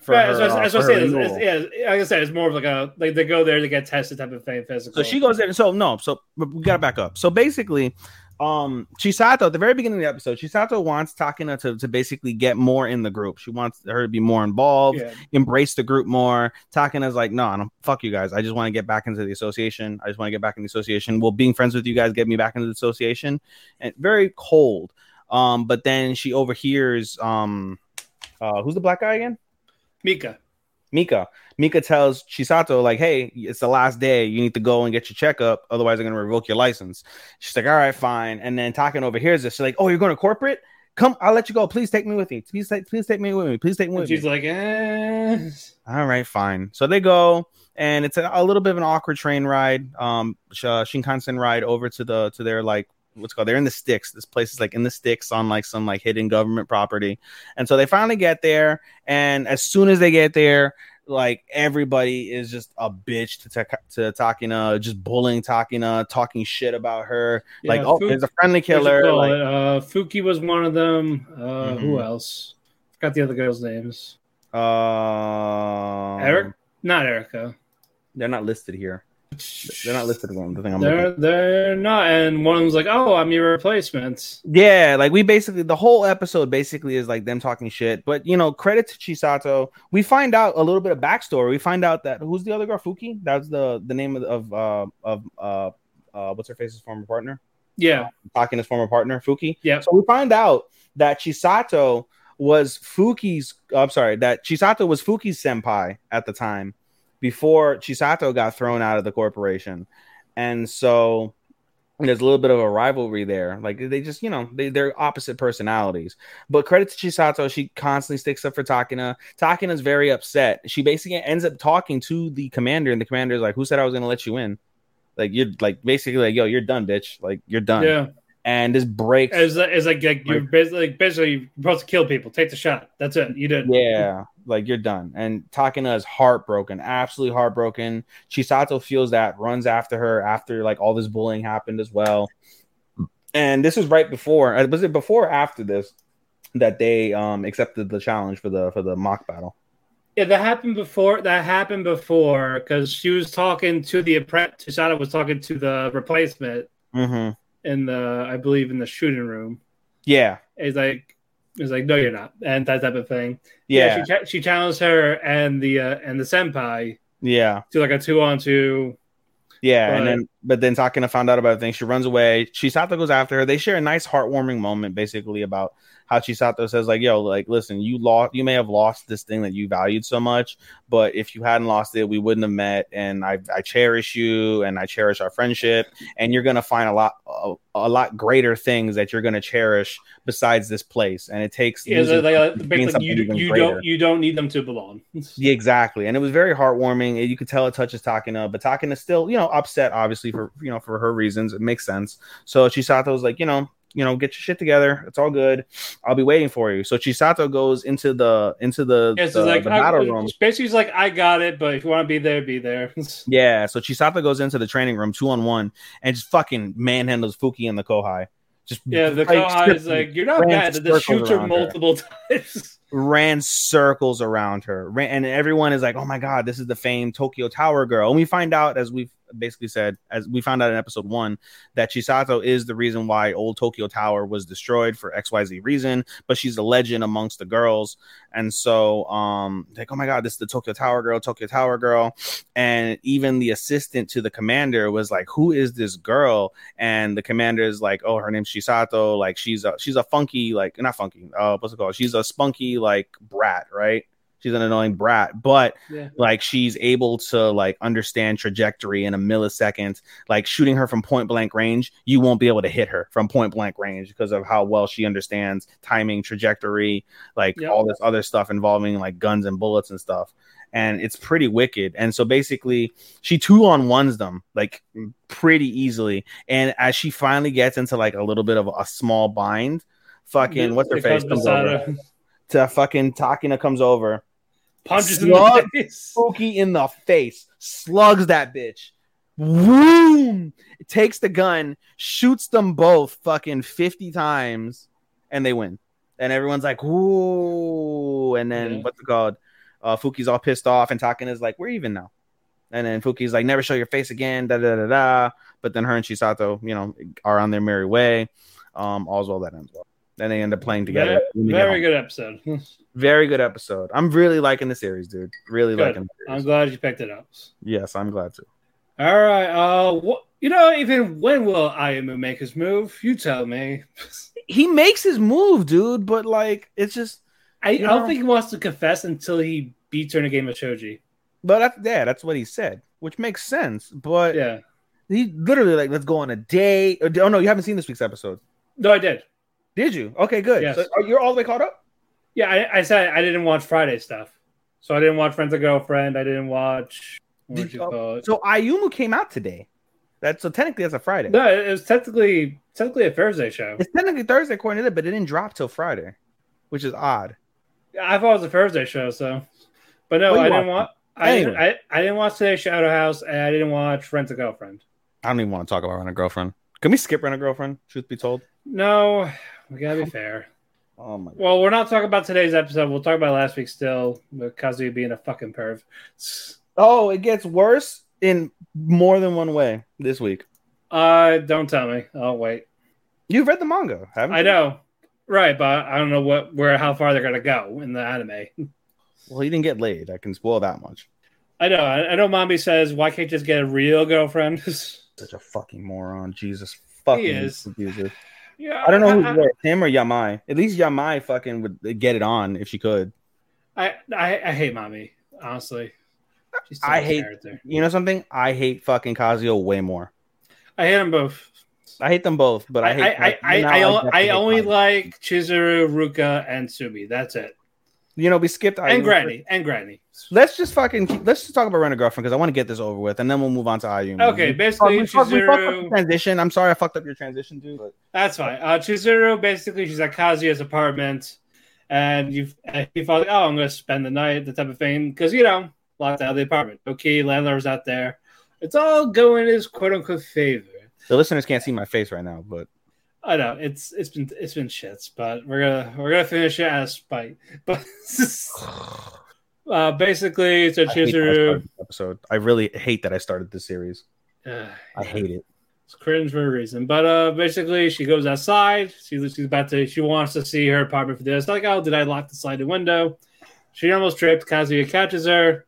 For Right, her, as, uh, as, for I say, yeah, like I said, it's more of like a like they go there to get tested type of thing physical. So she goes there. So no, so we gotta back up. So basically, um, Chisato at the very beginning of the episode, Chisato wants Takina to, to basically get more in the group. She wants her to be more involved, yeah. embrace the group more. Takina's like, no, no, fuck you guys. I just want to get back into the association. I just want to get back in the association. Well, being friends with you guys get me back into the association. And very cold. Um, but then she overhears um uh who's the black guy again? Mika. Mika. Mika tells Chisato, like, hey, it's the last day. You need to go and get your checkup. Otherwise, I'm going to revoke your license. She's like, all right, fine. And then Taken overhears this. She's like, oh, you're going to corporate? Come, I'll let you go. Please take me with you. Please, take, please take me with me. Please take me with me. she's like, eh. All right, fine. So they go, and it's a, a little bit of an awkward train ride, um, Shinkansen ride over to the to their like what's called they're in the sticks. This place is like in the sticks on like some like hidden government property, and so they finally get there. And as soon as they get there, like everybody is just a bitch to Ta- to Takina, just bullying Takina, talking shit about her. Yeah, like, oh, Fu- there's a friendly killer. called? Like, uh, Fuki was one of them. Uh, Who Mhm. else? Got the other girls' names. uh, Eric? Not Erica. They're not listed here. They're not listed on the thing I'm They're looking. they're not, and one of them's like, "Oh, I'm your replacement." Yeah, like we basically the whole episode basically is like them talking shit. But you know, credit to Chisato. We find out a little bit of backstory. We find out that who's the other girl, Fuki? That's the the name of of uh, of uh, uh what's her face's former partner, Yeah, talking his former partner, Fuki. yeah, So we find out that Chisato was Fuki's. I'm sorry, that Chisato was Fuki's senpai at the time before Chisato got thrown out of the corporation, and so there's a little bit of a rivalry there. Like they just, you know, they, they're opposite personalities. But credit to Chisato, she constantly sticks up for Takina. Takina's very upset. She basically ends up talking to the commander, and the commander's like, "Who said I was to let you in?" Like you're like basically like, "Yo, you're done, bitch. Like you're done." yeah. And this breaks. It's, like- it's like, like you're basically, like basically you're supposed to kill people. Take the shot. That's it. You did. Yeah, like you're done. And Takina is heartbroken, absolutely heartbroken. Chisato feels that, runs after her after like all this bullying happened as well. And this was right before, uh, was it before or after this that they um accepted the challenge for the for the mock battle? Yeah, that happened before. That happened before because she was talking to the apprentice. Tusada was talking to the replacement Mm-hmm. In the, I believe, in the shooting room. Yeah, It's like, it's like, no, you're not, and that type of thing. yeah, she, cha- she challenged her and the uh, and the senpai yeah. to like a two on two. Yeah, and But- then but then Takina found out about things. She runs away. Chisato goes after her. They share a nice heartwarming moment, basically about how Chisato says, like, "Yo, like, listen, you lost. You may have lost this thing that you valued so much, but if you hadn't lost it, we wouldn't have met. And I, I cherish you, and I cherish our friendship. And you're gonna find a lot, a, a lot greater things that you're gonna cherish besides this place. And it takes Yeah, losing like, like, to gain basically, you you don't you don't need them to belong. Yeah, exactly. And it was very heartwarming. You could tell it touches Takina, but Takina's still, you know, upset, obviously, for you know, for her reasons. It makes sense. So Chisato was like, you know, you know, get your shit together. It's all good. I'll be waiting for you. So Chisato goes into the into the, Yeah, so the, like the I, battle room. basically, he's like, I got it, but if you want to be there, be there. Yeah, so Chisato goes into the training room two on one and just fucking manhandles Fuki and the Kohai. Just yeah, the like, Kohai is like, you're not. The circles shoots her. multiple times. Ran circles around her. Ran, and everyone is like oh my god this is the famed tokyo tower girl. And we find out as we've basically said as we found out in episode one that chisato is the reason why old tokyo tower was destroyed for xyz reason but she's a legend amongst the girls. And so um like oh my god this is the tokyo tower girl tokyo tower girl. And even the assistant to the commander was like who is this girl? And the commander is like oh her name's chisato. Like she's a she's a funky like not funky uh what's it called? She's a spunky like brat right? She's an annoying brat but Yeah. like she's able to like understand trajectory in a millisecond. Like shooting her from point blank range you won't be able to hit her from point blank range because of how well she understands timing trajectory like Yep. all this other stuff involving like guns and bullets and stuff. And it's pretty wicked. And so basically she two on ones them like pretty easily. And as she finally gets into like a little bit of a small bind fucking what's her face comes over to fucking Takina comes over punches in the face. Spooky in the face, slugs that bitch. Boom! Takes the gun, shoots them both fucking 50 times, and they win. And everyone's like, ooh. And then Yeah. what's it called? Uh, Fuki's all pissed off, and Takina's like, we're even now. And then Fuki's like, never show your face again, da da da da. But then her and Chisato, you know, are on their merry way. Um, all's well that ends well. Then they end up playing together. Very, when they get very good episode. Very good episode. I'm really liking the series, dude. Really Good. liking the. I'm glad you picked it up. Yes, I'm glad to. All right. Uh, what you know, even when will Ayumu make his move? You tell me. He makes his move, dude, but like it's just I, I don't think he wants to confess until he beats her in a game of shogi. but that's yeah, that's what he said, which makes sense. But Yeah. he literally like let's go on a date. Oh no, you haven't seen this week's episode. No, I did. Did you? Okay, good. Yes. So are- you're all the way caught up? Yeah, I, I said I didn't watch Friday stuff, so I didn't watch Friends of Girlfriend. I didn't watch. Did- you oh, call? So Ayumu came out today. That's so technically that's a Friday. No, it was technically technically a Thursday show. It's technically Thursday according to that, but it didn't drop till Friday, which is odd. I thought it was a Thursday show, so. But no, I didn't want. I, Anyway. didn't, I, I didn't watch today's Shadow House, and I didn't watch Rent a Girlfriend. I don't even want to talk about Rent a Girlfriend. Can we skip Rent a Girlfriend? Truth be told. No, we gotta be fair. Oh my. Well, we're not talking about today's episode. We'll talk about last week still, Kazuya being a fucking perv. Oh, it gets worse in more than one way this week. Uh, don't tell me. Oh wait, You've read the manga, haven't you? I know, right? But I don't know what where how far they're gonna go in the anime. Well, he didn't get laid. I can spoil that much. I know. I, I know. Mami says, "Why can't you just get a real girlfriend?" Such a fucking moron. Jesus fucking is. abuser. Yeah, I don't know I, who's worse, him or Yamai. At least Yamai fucking would get it on if she could. I, I, I hate Mami. Honestly, I hate- character. You know something? I hate fucking Kazuya way more. I hate them both. I hate them both, but I I, hate. I, I, I, I, I hate only like Chizuru, Ruka, and Sumi. That's it. You know, we skipped And. Granny. And Granny. Let's just fucking keep, let's just talk about Rent a Girlfriend because I want to get this over with, and then we'll move on to Ayumu. Okay, We- basically, we fucked- we fucked up transition. I'm sorry, I fucked up your transition, dude. But That's fine. Uh, Chizuru, basically, she's at Kazuya's apartment. And you and he thought, oh, I'm going to spend the night, the type of thing. Because, you know, locked out of the apartment. Okay, landlord's out there. It's all going his quote unquote favor. the listeners can't see my face right now, but I know it's it's been it's been shits, but we're gonna we're gonna finish it out of spite. But uh, basically, it's a I Chizuru, episode. I really hate that I started this series. uh, I hate it. it's cringe for a reason. But uh, basically, she goes outside. She, she's about to. She wants to see her apartment for this. Like, oh, did I lock the sliding window? She almost tripped. Kazuya catches her,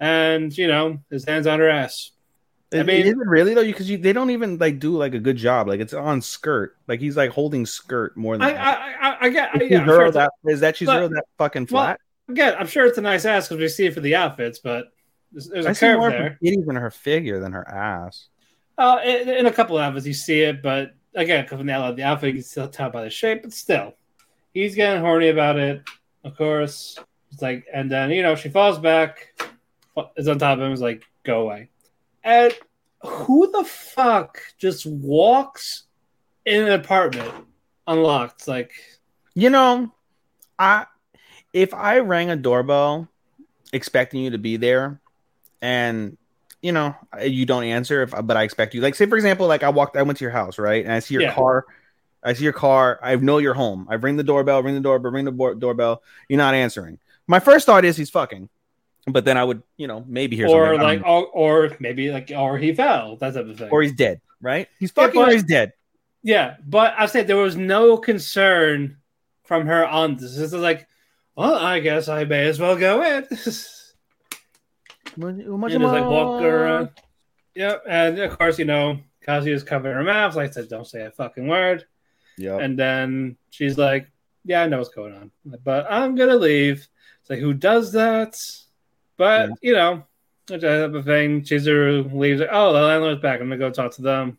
and you know, his hands on her ass. I I mean- is it really though? Because they don't even like do like a good job. Like it's on skirt. Like he's like holding skirt more than. I I I, I get. Is yeah, I'm sure that is that she's But- that fucking well, flat? again, I'm sure it's a nice ass because we see it for the outfits, but there's, there's I a see curve more there. of her titties in her figure than her ass. Uh, in, in a couple of outfits, you see it, but again, coming out of the outfit, you can still tell by the shape. But still, he's getting horny about it. Of course, it's like, and then you know she falls back, is on top of him, is like, "Go away." And who the fuck just walks in an apartment unlocked? Like, You know, I if I rang a doorbell expecting you to be there, and you know you don't answer, if but I expect you, like say for example, like I walked, I went to your house, right, and I see your Yeah. car. I see your car. I know you're home. I ring the doorbell, ring the doorbell, ring the bo- doorbell. You're not answering. My first thought is he's fucking, but then I would, you know, maybe hear or something. Like, don't or, or maybe like, or he fell, that type of thing. or he's dead, right? He's Yeah, fucking but- or he's dead. Yeah, but I said there was no concern from her on this. This is like, well, I guess I may as well go in. Much, You just like walk around. Yep, and of course, you know, Kazuya's covering her mouth. Like I said, don't say a fucking word. Yeah. And then she's like, "Yeah, I know what's going on, but I'm gonna leave." It's like, who does that? But Yeah. you know, I have a thing. Chizuru leaves. Like, oh, the landlord's back. I'm gonna go talk to them.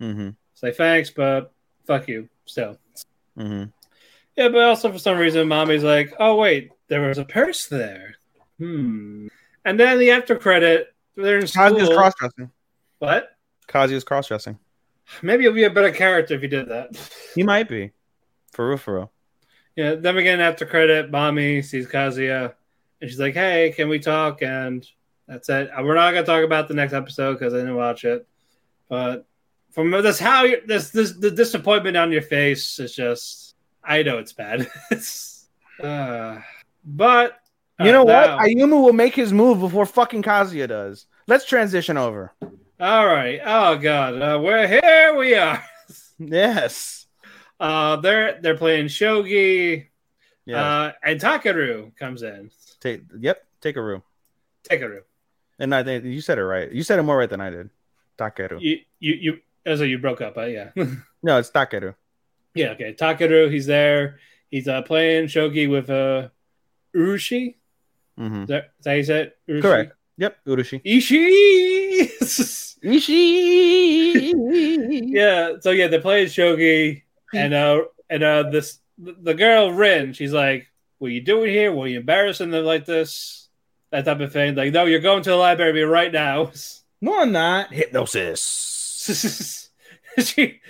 Mm-hmm. Say thanks, but fuck you. Still. Mm-hmm. Yeah, but also for some reason, Mami's like, "Oh wait, there was a purse there." Hmm. And then the after credit, they're in school. Kazuya's cross dressing. What? Kazuya's cross dressing. Maybe he'll be a better character if he did that. He might be. For real, for real. Yeah. Then we get an after credit. Mami sees Kazuya, and she's like, "Hey, can we talk?" And that's it. Uh, We're not gonna talk about the next episode because I didn't watch it. But from this, how you this this the disappointment on your face is just. I know it's bad. it's, uh, but You know uh, what? Ayumu will make his move before fucking Kazuya does. Let's transition over. All right. Oh god, uh, we're here. We are. Yes. Uh, they're they're playing shogi. Yeah. Uh, and Takaru comes in. Take. Yep. Take a room. Takaru. And I think you said it right. You said it more right than I did. Takeru. You you you. As you broke up, but yeah, No, it's Takeru. yeah. Okay, Takaru. He's there. He's uh playing shogi with uh Urushi. Mm-hmm. Is that, is that how you said it? Urushi? Correct. Yep. Urushi. Ishii. Ishi. yeah. So yeah, they're playing shogi, and uh and uh this the girl Rin. She's like, "What are you doing here? What are you embarrassing them like this?" That type of thing. Like, no, you're going to the library right now. No, I'm not. Hypnosis. she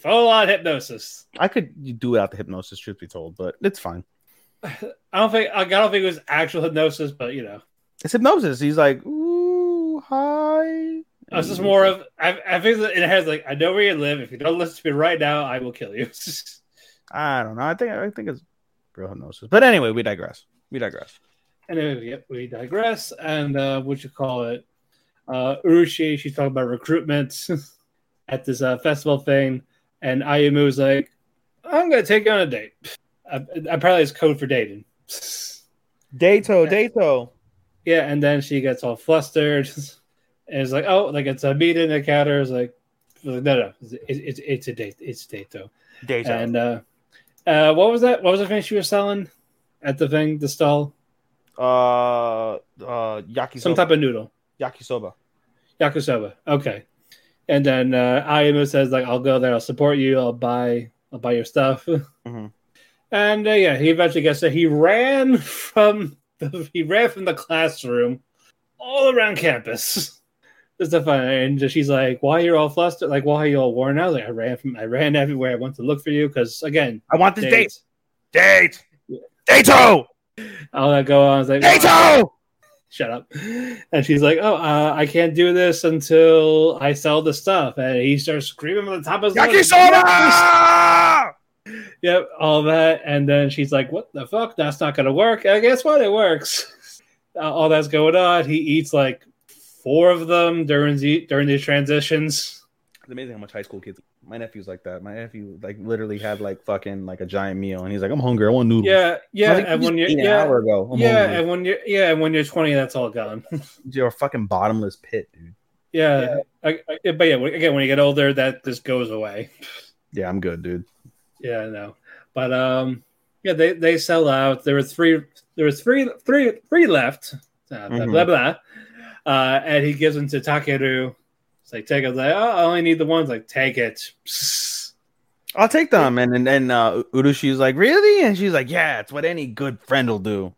full on hypnosis. I could do without the hypnosis, truth be told, but it's fine. I don't think I don't think it was actual hypnosis, but you know, It's hypnosis. He's like, ooh, hi. this is more of I, I think that it has like I know where you live. If you don't listen to me right now, I will kill you. I don't know. I think I think it's real hypnosis. But anyway, we digress. We digress. anyway, yep, we digress. And uh, what you call it? Uh, Urushi, she's talking about recruitment at this uh, festival thing, and Ayumu Ayumu's like, "I'm gonna take you on a date." Uh, apparently, it's code for dating. Dato, Dato. Yeah, and then she gets all flustered and is like, "Oh, like it's a meeting." The counter is like, "No, no, it's, it's, it's a date. It's a date though." Dato. And uh, uh, what was that? What was the thing she was selling at the thing, the stall? uh, uh, yakisoba. Some type of noodle, yakisoba. yakisoba. Okay. And then uh, Ayumu says like, "I'll go there. I'll support you. I'll buy. I'll buy your stuff." Mhm. And uh, yeah, he eventually gets there. He ran from the, he ran from the classroom all around campus. Just to find and she's like, "Why you're all flustered? Like, why are you all worn out?" Like, I ran from, I ran everywhere. I went to look for you because again, I want this date. dates. Date. Yeah. Dato. All that go on. I was like, Dato. shut up. And she's like, oh, uh, I can't do this until I sell the stuff. And he starts screaming at the top of his lungs. Yakisoba. Yep, all that. And then she's like, what the fuck? That's not going to work. And guess what? It works. Uh, all that's going on. He eats like four of them during the, during these transitions. It's amazing how much high school kids. My nephew's like that. My nephew like literally had like fucking like a giant meal, and he's like, "I'm hungry. I want noodles." Yeah, yeah. Like, and when you're an yeah, hour ago. I'm yeah, hungry." and when you're yeah, and when you're 20, that's all gone. you're a fucking bottomless pit, dude. yeah, I, I, but yeah, again, when you get older, that just goes away. Yeah, I'm good, dude. Yeah, I know. But um, yeah, they they sell out. There were three. There was three, three, three left. Uh, blah Mhm. blah blah. Uh, and he gives them to Takeru. It's like take it. Like, oh, I only need the ones. Like take it. I'll take them. And and then uh, Urushi's like, "Really?" And she's like, "Yeah, it's what any good friend will do."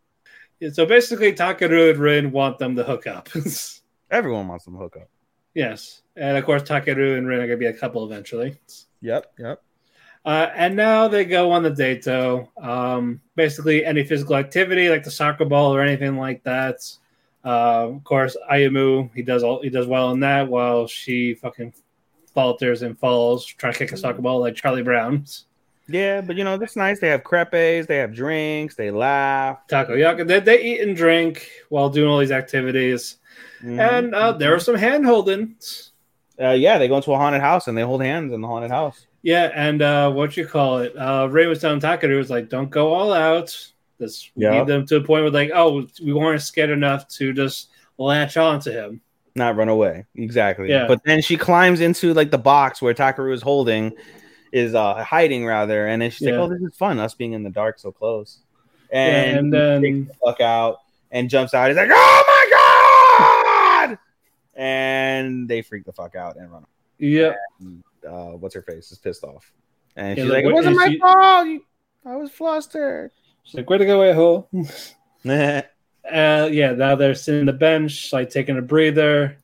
Yeah, so basically, Takeru and Rin want them to hook up. Everyone wants them to hook up. yes, and of course, Takeru and Rin are gonna be a couple eventually. Yep, yep. Uh, and now they go on the date, though. Um, basically, any physical activity like the soccer ball or anything like that. Uh, of course, Ayumu he does all he does well in that, while she fucking falters and falls trying to kick a soccer ball like Charlie Brown. Yeah, but you know that's nice. They have crepes, they have drinks, they laugh. Takoyaki. They, they eat and drink while doing all these activities, Mhm. and uh, there are some hand holding. Uh, yeah, they go into a haunted house and they hold hands in the haunted house. Yeah, and uh, what you call it? Uh, Ray was telling Takeru was like, "Don't go all out. This we Yeah. need them to a point where like, oh, we weren't scared enough to just latch on to him." Not run away. Exactly. Yeah. But then she climbs into like the box where Takaru is holding, is uh hiding rather, and then she's Yeah. like, "Oh, this is fun. Us being in the dark so close." Yeah, And, and then takes the fuck out and jumps out. He's like, "Oh my god!" And they freak the fuck out and run. yeah, Uh, what's her face is pissed off, and Yeah, she's like, like, "It wasn't my she- fault. I was flustered." She's like, "Where to go, ho?" mm-hmm. Uh, yeah, now they're sitting on the bench, like taking a breather,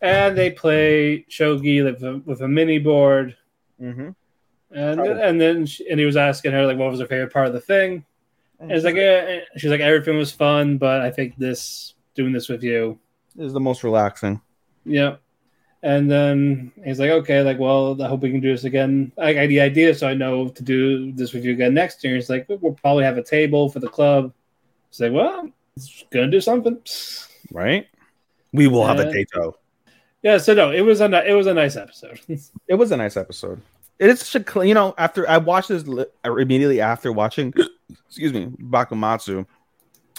and they play shogi with a, with a mini board. And Oh. and then she, and he was asking her like, what was her favorite part of the thing? And it's like, eh. she's like, everything was fun, but I think this doing this with you is the most relaxing." Yeah. And then he's like, okay, like, well, I hope we can do this again. I got the idea, so I know to do this with you again next year. He's like, we'll probably have a table for the club. He's like, well, it's gonna do something. Right? We will have a Yeah. Dato. Yeah. So no, it was a it was a nice episode. It was a nice episode. It is such a you know after I watched this li- immediately after watching, excuse me, Bakumatsu.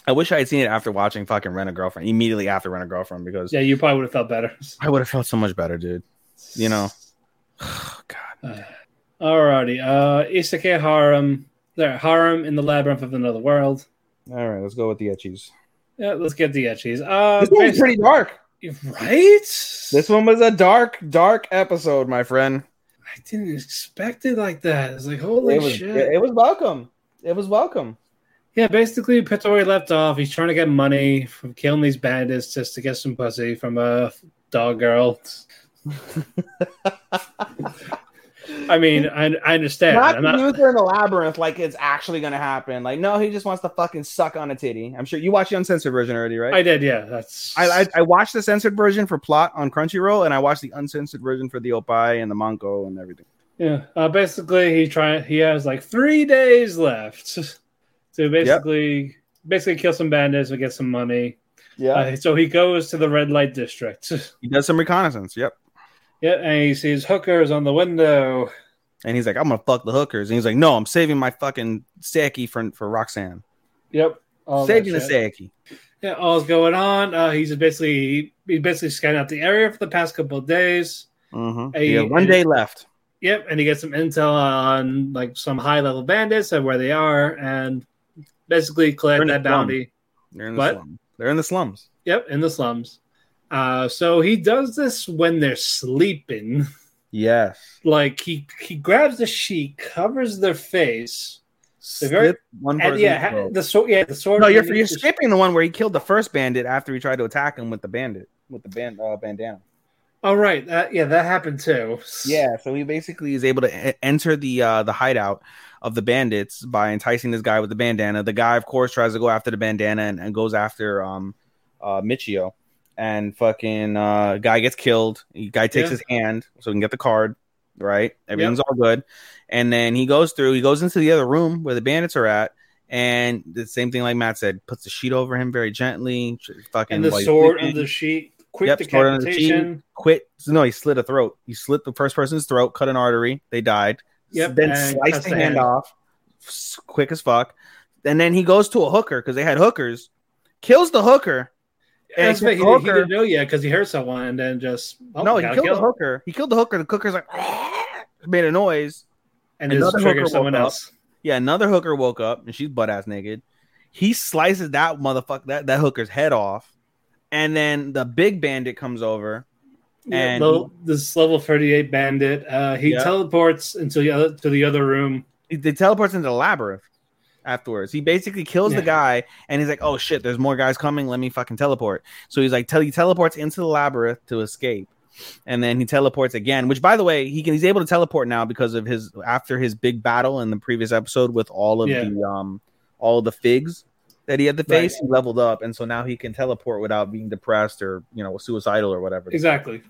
I wish I had seen it after watching fucking Rent a Girlfriend. Immediately after Rent a Girlfriend because yeah, you probably would have felt better. I would have felt so much better, dude. You know. God. Alrighty. Uh, Isekai Harem. There, Harem in the Labyrinth of Another World. All right, let's go with the ecchis. Yeah, let's get the ecchis. Uh, This one's pretty dark. right. This one was a dark, dark episode, my friend. I didn't expect it like that. It's like holy It was, shit. it, it was welcome. It was welcome. Yeah, basically, Pittori left off. He's trying to get money from killing these bandits just to get some pussy from a dog girl. I mean, I, I understand. Not I'm not- Luther in the labyrinth, like it's actually gonna happen. Like, no, he just wants to fucking suck on a titty. I'm sure you watched the uncensored version already, right? I did, yeah. That's I, I, I watched the censored version for plot on Crunchyroll, and I watched the uncensored version for the Opai and the Manko and everything. yeah. Uh, basically, he try he has like three days left to basically basically kill some bandits and get some money. Yeah, Uh, so he goes to the red light district. he does some reconnaissance. Yep, yeah, and he sees hookers on the window. and he's like, "I'm gonna fuck the hookers," and he's like, "No, I'm saving my fucking Seki for for Roxanne. Yep. saving the. Seki." Yeah, all's going on. Uh, he's basically he's basically scanning out the area for the past couple of days. Mm-hmm. He one day left. Yep, and he gets some intel on like some high level bandits and where they are, and basically collect that bounty. They're in the slums. They're in the slums. Yep, in the slums. Uh, so he does this when they're sleeping. Yes. Like he he grabs the sheet, covers their face, The very- one and yeah, throat. the sword. Yeah, the sword. No, you're you're skipping the one where he killed the first bandit after he tried to attack him with the bandit with the band uh, bandana. Oh right, that, yeah, that happened too. Yeah, so he basically is able to enter the uh, the hideout of the bandits by enticing this guy with the bandana. The guy, of course, tries to go after the bandana and, and goes after um uh Michio. And fucking uh guy gets killed. The guy takes Yeah. his hand so he can get the card, right? Everything's all good. And then he goes through, he goes into the other room where the bandits are at, and the same thing like Matt said, puts the sheet over him very gently. Fucking and the sword of the sheet, quick Yep, sword under the decapitation. quit. No, he slit a throat. He slit the first person's throat, cut an artery. They died. Yep, Then sliced the hand off, quick as fuck. And then he goes to a hooker because they had hookers, kills the hooker. And That's right, he, the he didn't know yet because he heard someone and then just oh, no, he killed kill the him. hooker. He killed the hooker. The cooker's like made a noise. and Another hooker someone woke up. else. Yeah, another hooker woke up and she's butt ass naked. He slices that motherfucker that, that hooker's head off. And then the big bandit comes over. Yeah, And the- this level thirty eight bandit, uh, he Yeah. teleports into the other to the other room. he, he teleports into the labyrinth afterwards. He basically kills the guy and he's like, "Oh shit, there's more guys coming. Let me fucking teleport." So he's like, tell he teleports into the labyrinth to escape, and then he teleports again. Which, by the way, he can he's able to teleport now because of his after his big battle in the previous episode with all of Yeah. the um all of the figs that he had to face. Right. He leveled up, and so now he can teleport without being depressed or you know suicidal or whatever. Exactly.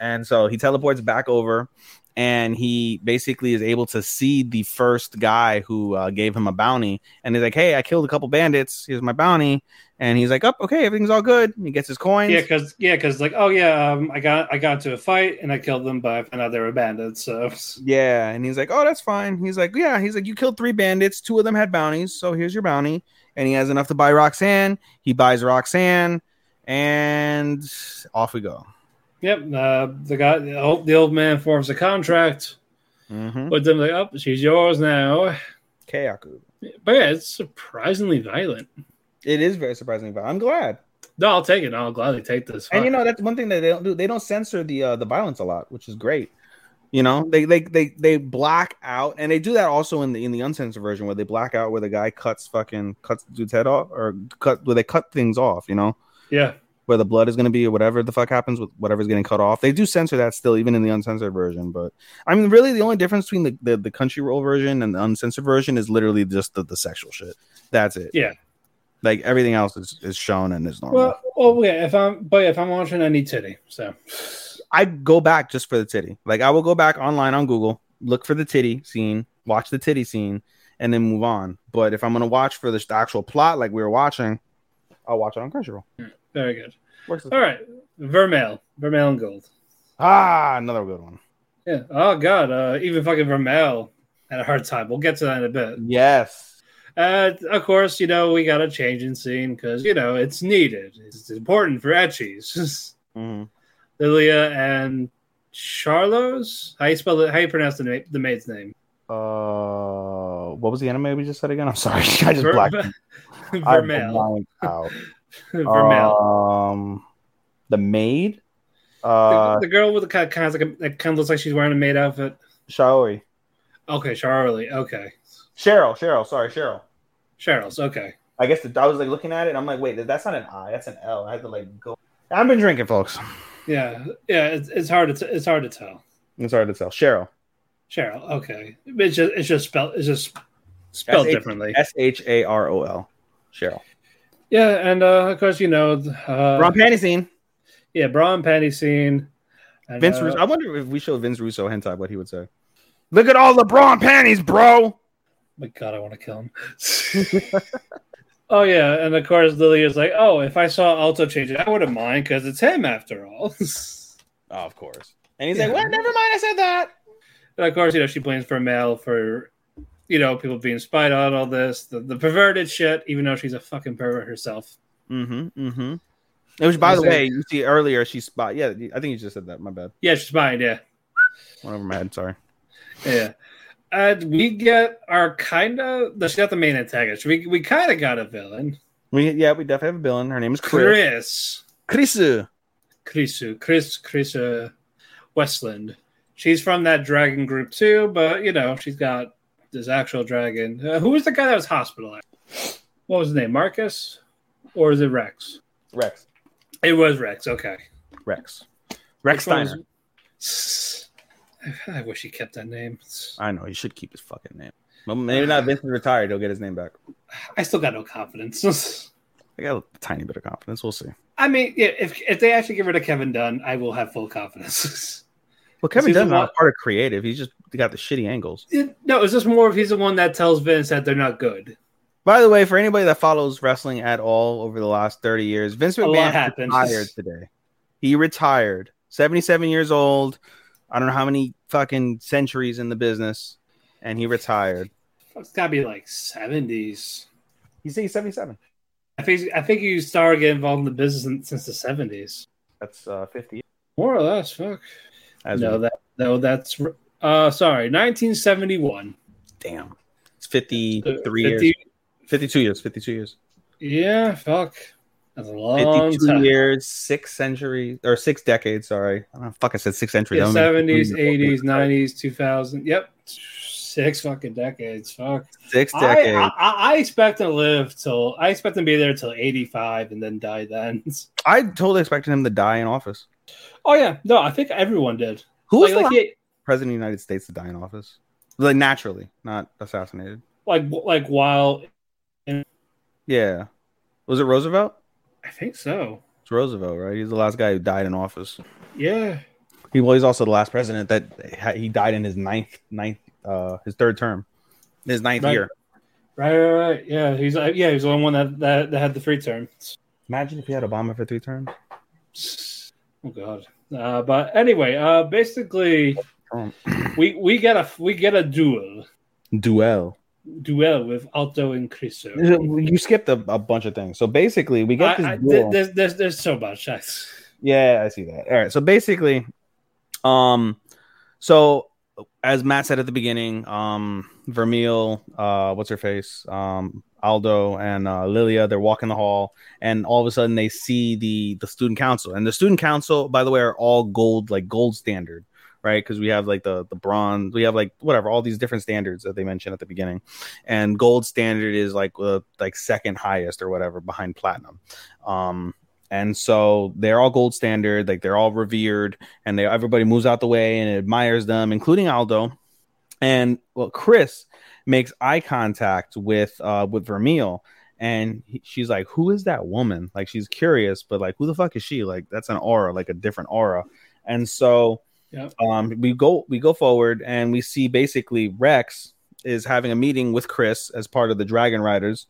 And so he teleports back over and he basically is able to see the first guy who uh, gave him a bounty. And he's like, Hey, I killed a couple bandits. Here's my bounty. And he's like, Up, oh, okay, everything's all good. He gets his coins. Yeah, because yeah, because like oh yeah, um, I got I got into a fight and I killed them, but I found out they were bandits. So Yeah, and he's like, "Oh, that's fine." He's like, "Yeah." He's like, "You killed three bandits. Two of them had bounties, so here's your bounty." And he has enough to buy Roxanne. He buys Roxanne, and off we go. yep, uh, the guy, the old, the old man forms a contract Mm-hmm. with them. Like, oh, she's yours now. Kayaku. But yeah, it's surprisingly violent. It is very surprising, but I'm glad. No, I'll take it. I'll gladly take this. And you know that's one thing that they don't do. They don't censor the uh, the violence a lot, which is great. You know, they they they they black out, and they do that also in the in the uncensored version where they black out where the guy cuts fucking cuts the dude's head off or cut where they cut things off. You know, yeah, where the blood is going to be or whatever the fuck happens with whatever's getting cut off. They do censor that still, even in the uncensored version. But I mean, really, the only difference between the the, the Crunchyroll version and the uncensored version is literally just the, the sexual shit. That's it. yeah. Like everything else is, is shown and is normal. Well, well, yeah. If I'm, but if I'm watching, I need titty. So I go back just for the titty. Like I will go back online on Google, look for the titty scene, watch the titty scene, and then move on. But if I'm gonna watch for the actual plot, like we were watching, I'll watch it on Crunchyroll. very good. Works. All right, Vermeil, Vermeil and Gold. Ah, another good one. Yeah. Oh God. Uh, even fucking Vermeil had a hard time. We'll get to that in a bit. Yes. Uh, of course, you know we got a change in scene because you know it's needed. It's important for ecchis. Mhm. Lilia and Charlos. How you spell it? How you pronounce the, na- the maid's name? Uh, what was the anime we just said again? I'm sorry, I just Ver- blacked. Out. Vermeil. Um, the maid. Uh, the, the girl with the kind of, kind of like a, that kind of looks like she's wearing a maid outfit. Shaori. Okay, Charlie. Okay, Cheryl. Cheryl. Sorry, Cheryl. Cheryl's. Okay. I guess the, I was like looking at it, and I'm like, wait, that's not an I, that's an L. I had to like go. I've been drinking, folks. Yeah, yeah. It's, it's hard to t- it's hard to tell. It's hard to tell. Cheryl. Cheryl. Okay, it's just it's just spelled it's just spelled S-H- differently. S H A R O L. Cheryl. Yeah, and uh, of course you know, uh, Ron panty scene. yeah, bra and panty scene. And, Vince uh, Russo. I wonder if we showed Vince Russo hentai, what he would say. Look at all the bra and panties, bro. my God, I want to kill him. oh yeah, and of course Lily is like, oh, if I saw Alto change it, I wouldn't mind because it's him after all. Oh, of course. And he's Yeah. like, well, never mind. I said that. and of course, you know, she blames Vermeil for, you know, people being spied on, all this, the, the perverted shit, even though she's a fucking pervert herself. Mm-hmm. Mm-hmm. Which, by the way, you see earlier, she spot. Yeah, I think you just said that. My bad. Yeah, she's spying. Yeah, Went over my head. Sorry. yeah. And we get our kind of. She's not the main antagonist. We we kind of got a villain, We yeah, we definitely have a villain. Her name is Chris. Chris. Chris. Chrisu, Chris, Chris uh, Westland. She's from that dragon group too, but you know she's got this actual dragon. Uh, who was the guy that was hospitalized? What was his name? Marcus, or is it Rex? Rex. It was Rex. Okay. Rex. Rex Steiner. was- I wish he kept that name. I know he should keep his fucking name. Well, maybe not. Vince is retired. He'll get his name back. I still got no confidence. I got a tiny bit of confidence. We'll see. I mean, yeah, if if they actually get rid of Kevin Dunn, I will have full confidence. Well, Kevin Dunn's not part of creative. He's just got the shitty angles. It- no, it's just more if he's the one that tells Vince that they're not good. By the way, for anybody that follows wrestling at all over the last 30 years, Vince McMahon retired today. He retired. 77 years old. I don't know how many fucking centuries in the business, and he retired. It's got to be like seventies. He's he's 77. I think I think you started getting involved in the business in, since the seventies, That's uh, 50. more or less. Fuck. As no, we- that no, that's uh, sorry, nineteen seventy one. damn. It's 53 years. 52 years. 52 years. Yeah, fuck. That's a long 52 time. years, six centuries, or six decades. Sorry. I don't know, fuck, I said six centuries. Yeah, I don't mean- seventies, eighties, nineties, two thousand. Yep, six fucking decades. Fuck. Six decades. I, I I expect to live till I expect him to be there till eighty five and then die then. I totally expected him to die in office. Oh yeah, no, I think everyone did. Who was Like, the like, president of the United States to die in office? Like naturally, not assassinated. like like while Yeah. Was it Roosevelt? I think so. It's Roosevelt, right? He's the last guy who died in office. Yeah. He well, he's also the last president that ha- he died in his ninth, ninth, uh, his third term, his ninth Right. year. Right, right, right. Yeah, he's uh, yeah, he's the only one that, that that had the three terms. Imagine if he had Obama for three terms. Oh god. Uh, but anyway, uh, basically, Um, we we get a we get a duel duel. Duel with Alto and Criso. You skipped a, a bunch of things. So basically, we get this I, I, there's, there's there's so much. Yeah, I see that. All right. So basically, um, so as Matt said at the beginning, um, Vermeil, uh, what's her face, um, Alto and uh, Lilia, they're walking the hall, and all of a sudden they see the the student council, and the student council, by the way, are all gold, like gold standard. Right, because we have like the the bronze, we have like whatever, all these different standards that they mentioned at the beginning, and gold standard is like uh, like second highest or whatever behind platinum. Um, and so they're all gold standard like they're all revered and they everybody moves out the way and admires them including alto. And well chris makes eye contact with uh with vermeil and he, she's like who is that woman? Like she's curious but like who the fuck is she? Like that's an aura like a different aura. And so Yep. um we go we go forward and we see basically rex is having a meeting with chris as part of the dragon riders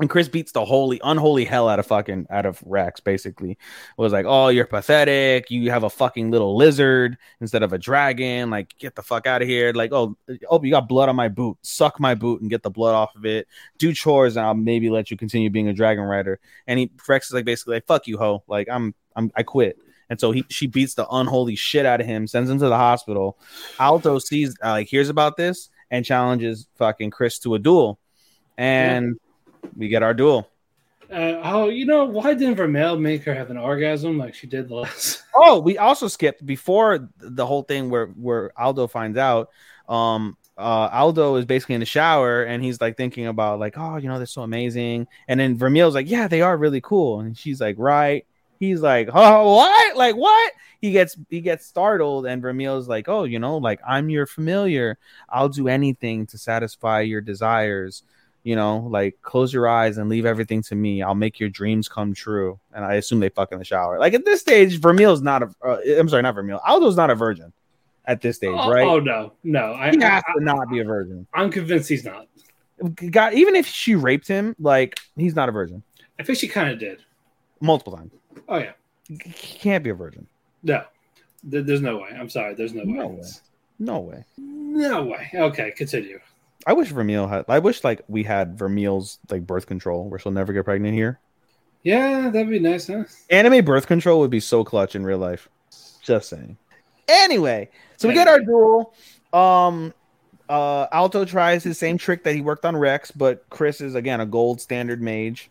and Chris beats the holy, unholy hell out of fucking out of Rex. Basically, was like, "Oh, you're pathetic. You have a fucking little lizard instead of a dragon. Like, get the fuck out of here. Like, oh, oh, you got blood on my boot. Suck my boot and get the blood off of it. Do chores, and I'll maybe let you continue being a dragon rider." And he Rex is like, basically, like, "Fuck you, ho. Like, I'm, I'm, I quit." And so he, she beats the unholy shit out of him, sends him to the hospital. Alto sees, uh, like, hears about this and challenges fucking Chris to a duel, and we get our duel. Uh, oh, you know why didn't Vermeil make her have an orgasm like she did last? Oh, we also skipped before the whole thing where where Alto finds out. Um, uh, Alto is basically in the shower and he's like thinking about like, oh, you know, they're so amazing. And then Vermeil's like, yeah, they are really cool. And she's like, right. He's like, oh, what? Like what? He gets he gets startled, and Vermeil's like, oh, you know, like I'm your familiar. I'll do anything to satisfy your desires. You know, like close your eyes and leave everything to me. I'll make your dreams come true. And I assume they fuck in the shower. Like at this stage, Vermeil's not a. Uh, I'm sorry, not Vermeil. Alto's not a virgin at this stage, Oh, right? oh, no, no. I, he I, has to not be a virgin. I'm convinced he's not. God, even if she raped him, like he's not a virgin I think she kind of did. multiple times. Oh yeah, He can't be a virgin. no. There's no way. I'm sorry. There's no way. No way. No way. No way. Okay, continue. I wish Vermeil had. I wish like we had Vermeil's like birth control where she'll never get pregnant here. Yeah, that'd be nice, huh? Anime birth control would be so clutch in real life. Just saying. Anyway, so we get our duel. Um, uh, Alto tries his same trick that he worked on Rex, but Chris is again a gold standard mage.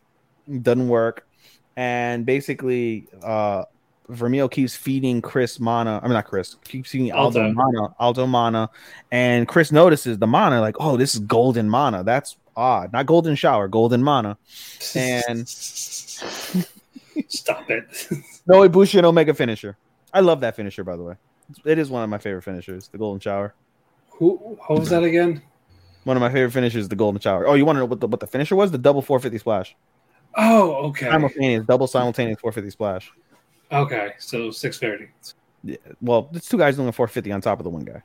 Doesn't work, and basically, uh, Vermeil keeps feeding Chris mana. I mean, not Chris. Keeps feeding Aldo, Alto. mana. Alto mana, and Chris notices the mana. Like, oh, this is golden mana. That's odd. Not golden shower. Golden mana. And- stop it. No Ibushi Omega finisher. I love that finisher, by the way. It is one of my favorite finishers, the Golden Shower. Who? What was that again? One of my favorite finishers, the Golden Shower. Oh, you want to know what the, what the finisher was? The double 450 splash. Oh, okay. Simultaneous, double simultaneous 450 splash. Okay, so six thirty. Yeah. Well, it's two guys doing a 450 on top of the one guy.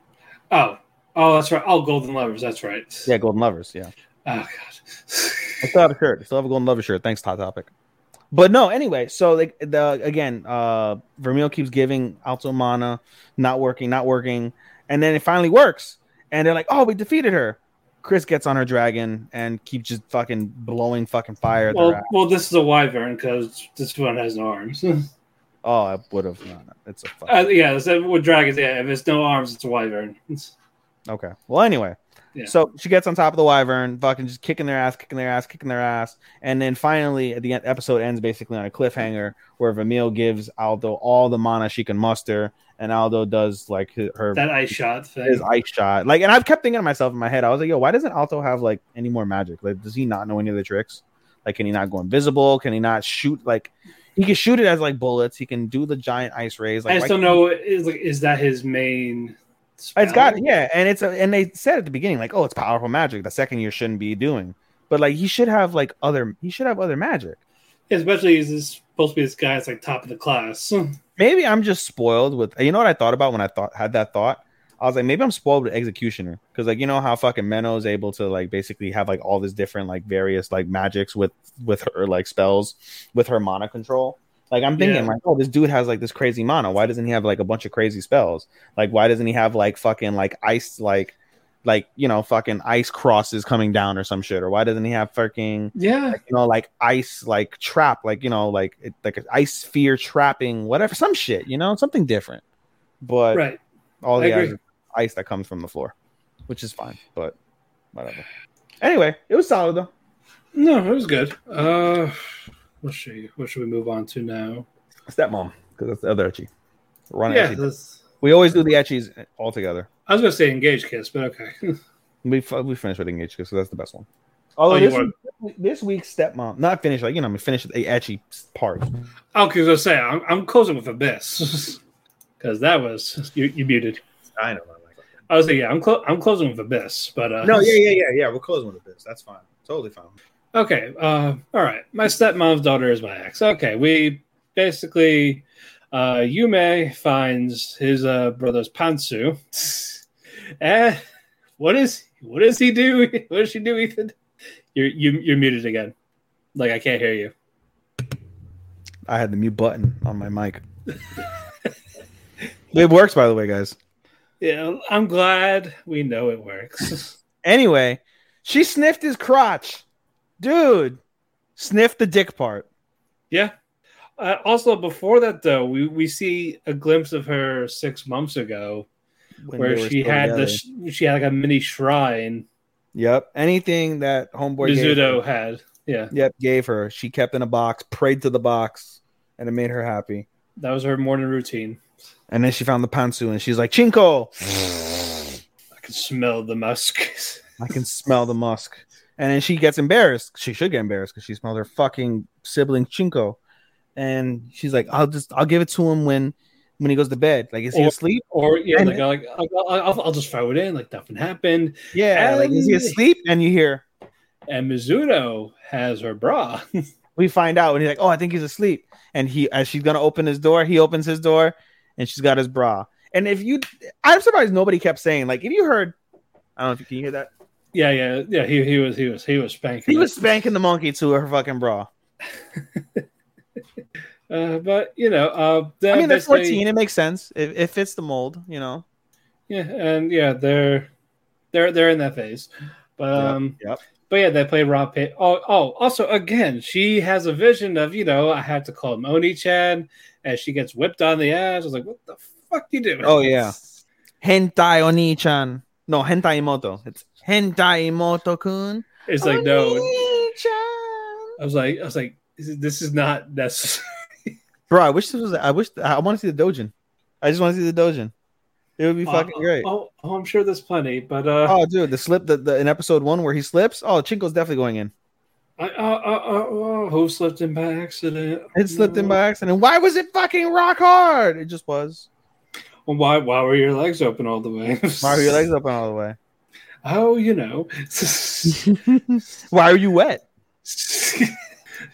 Oh, oh, that's right. Oh, golden lovers. That's right. Yeah, Golden Lovers. Yeah. Oh God. I still have a shirt. I still have a Golden Lover shirt. Thanks, Hot Topic. But no, anyway, so like the again, uh Vermeil keeps giving Alto mana, not working, not working, and then it finally works. And they're like, Oh, we defeated her. Chris gets on her dragon and keeps just fucking blowing fucking fire well, well, this is a wyvern because this one has no arms. Oh, I would have. No, no, it's a fuck. uh, yeah, so with dragons, yeah, if it's no arms, it's a wyvern. It's- Okay. Well, anyway. Yeah. So she gets on top of the wyvern, fucking just kicking their ass, kicking their ass, kicking their ass, and then finally, at the end, episode ends basically on a cliffhanger where Vermeil gives Alto all the mana she can muster, and Alto does like his, her that ice shot thing. his ice shot. Like, and I've kept thinking to myself in my head, I was like, yo, why doesn't Alto have like any more magic? Like, does he not know any of the tricks? Like, can he not go invisible? Can he not shoot? Like, he can shoot it as like bullets. He can do the giant ice rays. Like, I just don't know. Is like, is that his main? It's got spell? yeah, and it's a, and they said at the beginning like, oh, it's powerful magic. The second year shouldn't be doing, but like he should have like other he should have other magic. Especially he's this, supposed to be this guy that's like top of the class. Maybe I'm just spoiled with you know what I thought about when I thought had that thought. I was like, maybe I'm spoiled with Executioner because like you know how fucking Menou is able to like basically have like all this different like various like magics with with her like spells with her mana control. Like I'm thinking Yeah. like, oh, this dude has like this crazy mana. Why doesn't he have like a bunch of crazy spells? Like why doesn't he have like fucking like ice like like you know fucking ice crosses coming down or some shit? Or why doesn't he have fucking yeah, you know, like ice, like trap, like you know, like it, like an ice sphere trapping, whatever, some shit, you know, something different. But right. all I the ice, ice that comes from the floor, which is fine, but whatever. Anyway, it was solid though. No, it was good. Uh, what should we, what should we move on to now? Stepmom, because that's the other ecchi. Run yeah, ecchi. We always do the ecchis all together. I was gonna say engage kiss, but okay. We we finished with engage kiss so that's the best one. Although Oh, you this, week, this week's stepmom, not finished, like you know, I'm mean, finished the ecchi part. okay, I was gonna say I'm, I'm closing with abyss because that was you, you muted. I know. I was like, yeah, I'm clo- I'm closing with abyss, but uh, No, yeah, yeah, yeah, yeah. We're closing with this. That's fine. Totally fine. Okay. Uh, all right. My stepmom's daughter is my ex. Okay. We basically, uh, Yume finds his uh, brother's pantsu. Eh, what is what does he do? What does she do, Ethan? You're you, you're muted again. Like I can't hear you. I had the mute button on my mic. it works, by the way, guys. Yeah, I'm glad we know it works. Anyway, she sniffed his crotch, dude. Sniffed the dick part. yeah. Uh, also, before that though, we, we see a glimpse of her six months ago, where she had together. the she had like a mini shrine. Yep. Anything that homeboy Mizuto had. Yeah. yep, gave her. She kept in a box, prayed to the box, and it made her happy. That was her morning routine. And then she found the pantsu, and she's like, "Chinko, I can smell the musk. I can smell the musk." And then she gets embarrassed. She should get embarrassed because she smelled her fucking sibling Chinko. and she's like, "I'll just I'll give it to him when when he goes to bed. Like, is he asleep? Or yeah, And- like, I'll, I'll, I'll just throw it in, like nothing happened. Yeah, like is he asleep? And you hear And Mizuto has her bra. we find out and he's like, "Oh, I think he's asleep." And he, as she's gonna open his door, he opens his door, and she's got his bra. And if you, I'm surprised nobody kept saying like, if you heard, I don't know if you can hear that. yeah, yeah, yeah. He he was he was he was spanking. He was spanking the monkey to her fucking bra. Uh, but you know, uh, I mean, they're basically- 14. It makes sense. It, it fits the mold, you know. Yeah, and yeah, they're they're they're in that phase. But um, yep. But yeah, they play rock paper. Oh, oh, also again, she has a vision of you know I have to call him Oni-chan, and she gets whipped on the ass. I was like, what the fuck you doing? Oh, yeah. Hentai Oni-chan. No, Hentai Imoto. It's Hentai Imoto kun. It's like no. Oni-chan. I was like, I was like, this is, this is not necessary. Bro, I wish this was. I wish. I want to see the Dojin. I just want to see the Dojin. It would be fucking Oh, great. Oh, oh, I'm sure there's plenty, but uh, Oh, dude, the slip the, the in episode one where he slips. Oh, Chinko's definitely going in. I, uh, uh, uh, uh, who slipped in by accident? It slipped in by accident. Why was it fucking rock hard? It just was. Well, why? Why were your legs open all the way? Why are your legs open all the way? Oh, you know. Why are you wet?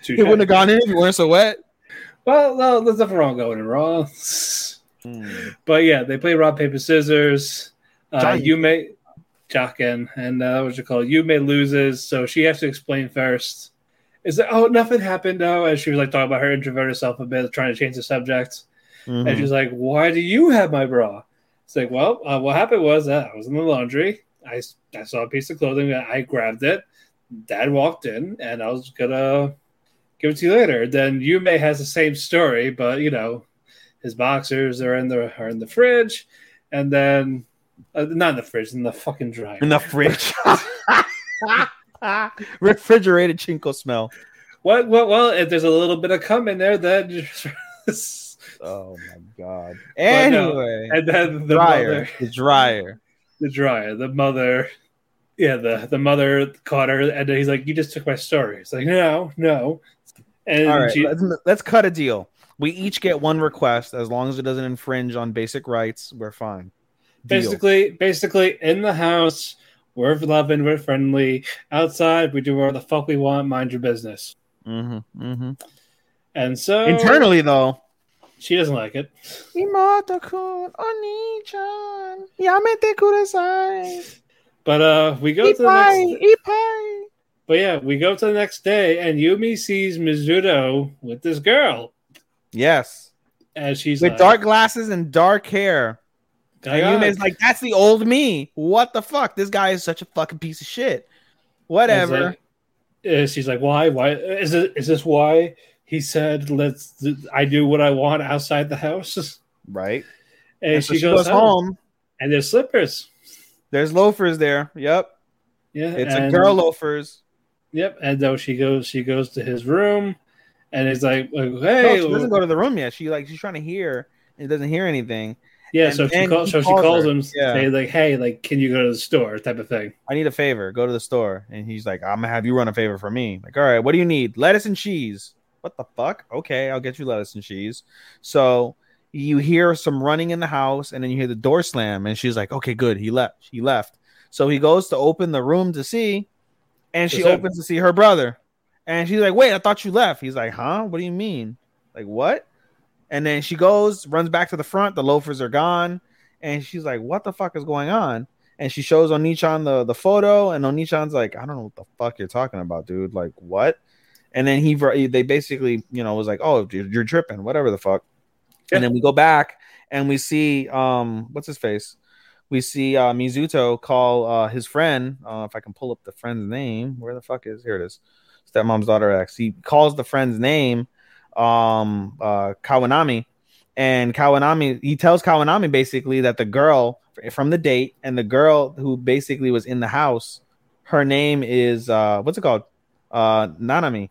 It wouldn't have gone in if you weren't so wet. Well, no, there's nothing wrong going in Raw. But yeah, they play rock paper scissors. Uh, Giant. Yume, Jaken, and uh, what you call it? Yume loses, so she has to explain first. Is that oh nothing happened though? And she was like talking about her introverted self a bit, trying to change the subject. Mhm. And she's like, "Why do you have my bra?" It's like, "Well, uh, what happened was that I was in the laundry. I, I saw a piece of clothing. I grabbed it. Dad walked in, and I was gonna give it to you later." Then Yume has the same story, but you know, his boxers are in the are in the fridge, and then uh, not in the fridge, in the fucking dryer. in the fridge. Refrigerated Chinko smell. What? What? Well, if there's a little bit of cum in there, then. Oh my god. But no, Anyway, and then the dryer. mother. The dryer. the dryer. The mother, yeah, the the mother caught her, and he's like, "You just took my story." It's like, no, no. And All right, she, let's, let's cut a deal. We each get one request as long as it doesn't infringe on basic rights. We're fine. Deal. basically, basically, in the house, we're loving, we're friendly. Outside, we do whatever the fuck we want. Mind your business. Mm-hmm, mm-hmm. And so internally though. she doesn't like it. Imoto-kun, Oni-chan, yamete kudasai. But uh, we go to the next. ipai. But yeah, we go to the next day, and Yume sees Mizuto with this girl, Yes, and she's with like, dark glasses and dark hair. And Yume's like, "That's the old me. What the fuck? This guy is such a fucking piece of shit." Whatever. It- uh, she's like, why? Why is it? Is this why he said, "Let's"? I do what I want outside the house, right. and, And so she, goes, home, and there's slippers. There's loafers there. Yep. Yeah, It's a girl loafers. Yep, and though she goes, she goes to his room, and he's like, like, No, "Hey, she doesn't go to the room yet. She like she's trying to hear and doesn't hear anything. yeah." and So she calls, so she calls calls her. him, Yeah. say like, "Hey, like, can you go to the store?" Type of thing. I need a favor. Go to the store. And he's like, I'm gonna have you run a favor for me. Like, all right, what do you need? Lettuce and cheese. What the fuck? Okay, I'll get you lettuce and cheese. So you hear some running in the house, and then you hear the door slam, and she's like, Okay, good. He left. He left. So he goes to open the room to see, and she opens to see her brother. And she's like, Wait, I thought you left. He's like, Huh? What do you mean? Like, what? And then she goes, runs back to the front. The loafers are gone. And she's like, What the fuck is going on? and she shows Onichan the the photo, and Onichan's like, I don't know what the fuck you're talking about, dude. Like what? And then he they basically, you know, was like, oh, you're, you're tripping, whatever the fuck. Yeah. And then we go back and we see, um, what's his face? We see uh, Mizuto call uh, his friend. Uh, if I can pull up the friend's name, where the fuck is? Here it is. Stepmom's daughter X. He calls the friend's name, um, uh, Kawanami, and Kawanami. He tells Kawanami basically that the girl from the date and the girl who basically was in the house, her name is uh, what's it called? Uh, Nanami,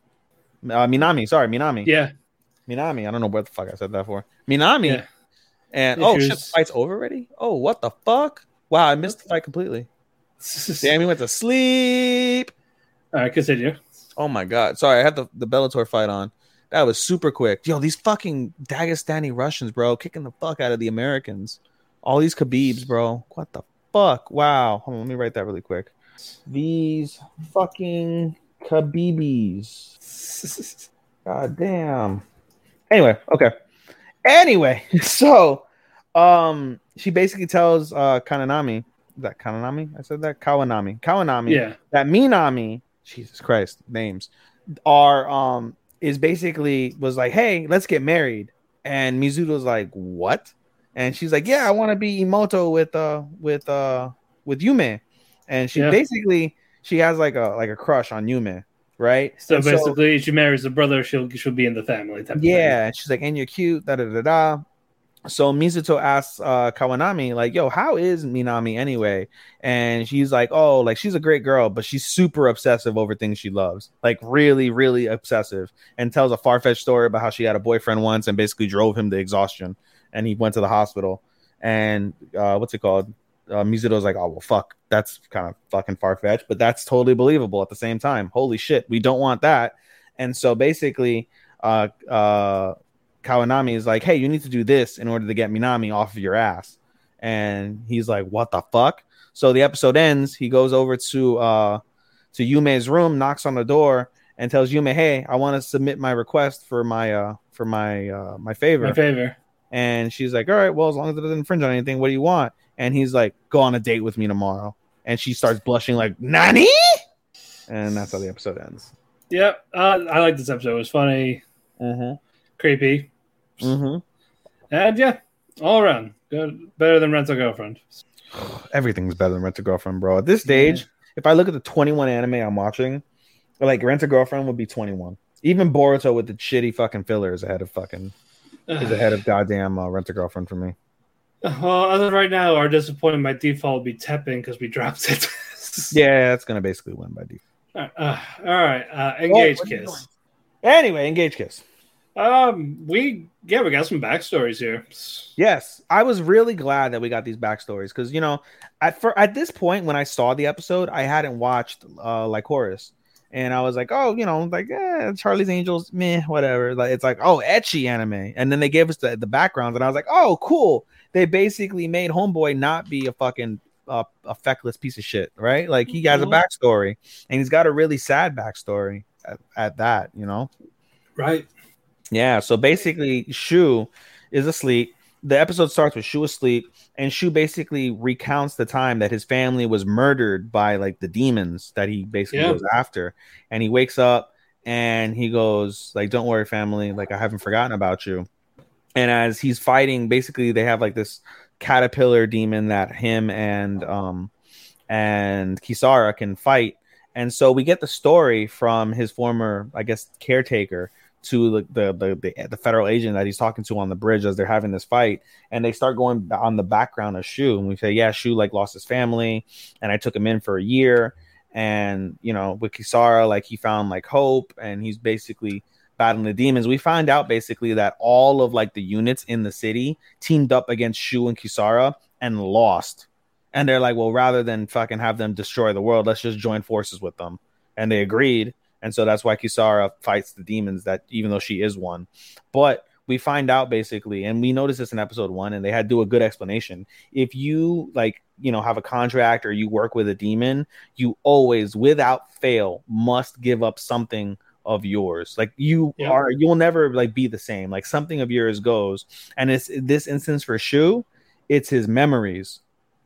uh, Minami. Sorry, Minami. Yeah, Minami. I don't know what the fuck I said that for. Minami. yeah. And oh shit, the fight's over already. Oh, what the fuck? Wow, I missed the fight completely. Damn, he went to sleep. All right, continue. Oh my god. Sorry, I had the, the Bellator fight on. That was super quick. Yo, these fucking Dagestani Russians, bro, kicking the fuck out of the Americans. All these Khabibs, bro. What the fuck? Wow. Hold on, let me write that really quick. These fucking Khabibis. God damn. Anyway, okay. Anyway, so um she basically tells uh Kananami is that Kananami? I said that Kawanami. Kawanami Yeah. that Minami, Jesus Christ, names are um is basically was like, hey, let's get married. And Mizuto's like, what? And she's like, yeah, I want to be Imoto with uh with uh with Yume. And she Yeah. basically she has like a like a crush on Yume, right? So And basically, she marries the brother. She'll she'll be in the family. Type of yeah, and she's like, and you're cute, da da da da. So Mizuto asks uh, Kawanami, like, yo, how is Minami anyway? And she's like, oh, like she's a great girl, but she's super obsessive over things she loves, like really, really obsessive, and tells a far fetched story about how she had a boyfriend once and basically drove him to exhaustion, and he went to the hospital. And uh, what's it called? Uh, Mizuto's like, oh well, fuck, that's kind of fucking far fetched, but that's totally believable at the same time. Holy shit, we don't want that. And so basically, uh, uh, Kawanami is like, hey, you need to do this in order to get Minami off of your ass. And he's like, what the fuck? So the episode ends. He goes over to uh to Yume's room, knocks on the door, and tells Yume, hey, I want to submit my request for my uh for my uh my favor. My favor. And she's like, all right, well, as long as it doesn't infringe on anything, what do you want? And he's like, go on a date with me tomorrow. And she starts blushing like, Nani? And that's how the episode ends. Yep. Uh, I like this episode. It was funny, Mm-hmm. creepy, Mm-hmm. and yeah, all around good. Better than Rental Girlfriend. everything's better than Rent a Girlfriend, bro. At this stage, if I look at the 21 anime I'm watching, like Rent a Girlfriend would be 21. Even Boruto with the shitty fucking filler is ahead of fucking is ahead of goddamn uh, Rent a Girlfriend for me. Well, as of right now, our disappointment by default would be Teppen because we dropped it. Yeah, that's gonna basically win by default. All right. Uh, all right. Uh, engage what are you kiss. Anyway, engage kiss. Um, we yeah, we got some backstories here. Yes, I was really glad that we got these backstories because you know, at for at this point when I saw the episode, I hadn't watched uh like Horus, and I was like, oh, you know, like eh, Charlie's Angels, meh, whatever. Like it's like oh, ecchi anime, and then they gave us the the backgrounds, and I was like, oh, cool. They basically made Homeboy not be a fucking uh, a feckless piece of shit, right? Like he has a Mhm. backstory, and he's got a really sad backstory at, at that, you know. Right. Yeah, so basically, Shu is asleep. The episode starts with Shu asleep, and Shu basically recounts the time that his family was murdered by like the demons that he basically Yeah. goes after. And he wakes up and he goes like, "Don't worry, family. Like I haven't forgotten about you." And as he's fighting, basically they have like this caterpillar demon that him and um and Kisara can fight. And so we get the story from his former, I guess, caretaker to the, the the the federal agent that he's talking to on the bridge as they're having this fight, and they start going on the background of Shu, and we say, yeah, Shu like lost his family, and I took him in for a year, and you know, with Kisara, like he found like hope, and he's basically battling the demons. We find out basically that all of like the units in the city teamed up against Shu and Kisara and lost, and they're like, well, rather than fucking have them destroy the world, let's just join forces with them, and they agreed and so that's why Kisara fights the demons that even though she is one. But we find out basically, and we noticed this in episode one, and they had do a good explanation. If you like, you know, have a contract or you work with a demon, you always, without fail, must give up something of yours. Like you Yep. are, you will never like be the same. Like something of yours goes. And it's this instance for Shu, it's his memories.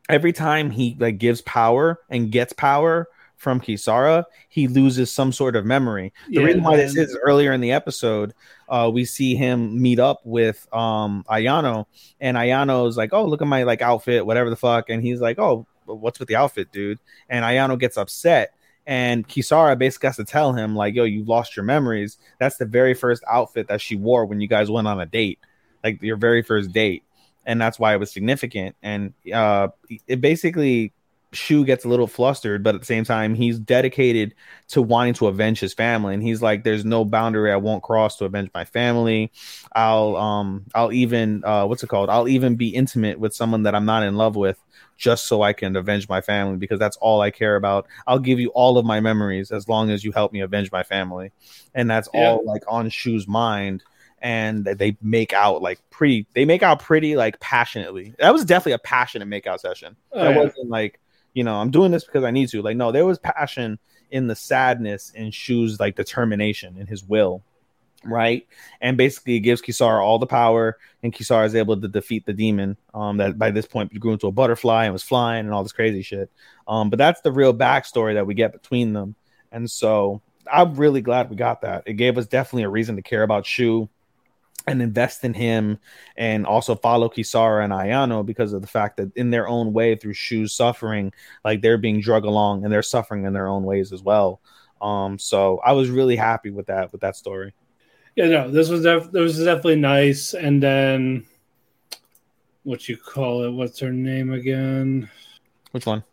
Every time he like gives power and gets power from Kisara, he loses some sort of memory. The Yeah, reason why this is earlier in the episode, uh, we see him meet up with um Ayano, and Ayano's like, "Oh, look at my like outfit, whatever the fuck," and he's like, "Oh, what's with the outfit, dude?" And Ayano gets upset, and Kisara basically has to tell him like, "Yo, you've lost your memories. That's the very first outfit that she wore when you guys went on a date, like your very first date." And that's why it was significant. And uh, it basically Shu gets a little flustered, but at the same time, he's dedicated to wanting to avenge his family. And he's like, There's no boundary I won't cross to avenge my family. I'll um I'll even uh what's it called? I'll even be intimate with someone that I'm not in love with just so I can avenge my family because that's all I care about. I'll give you all of my memories as long as you help me avenge my family. And that's Yeah. all like on Shu's mind. And they make out like pretty, they make out pretty like passionately. That was definitely a passionate makeout session. Oh, that yeah. wasn't like, you know, I'm doing this because I need to. Like, no, there was passion in the sadness in Shu's like determination in his will, right? And basically, it gives Kisara all the power, and Kisara is able to defeat the demon. Um, that by this point grew into a butterfly and was flying and all this crazy shit. Um, but that's the real backstory that we get between them, and so I'm really glad we got that. It gave us definitely a reason to care about Shu and invest in him and also follow Kisara and Ayano because of the fact that in their own way through Shu's suffering, like they're being drug along and they're suffering in their own ways as well. Um, so I was really happy with that with that story. Yeah, no, this was def- this was definitely nice. And then what you call it? What's her name again? Which one?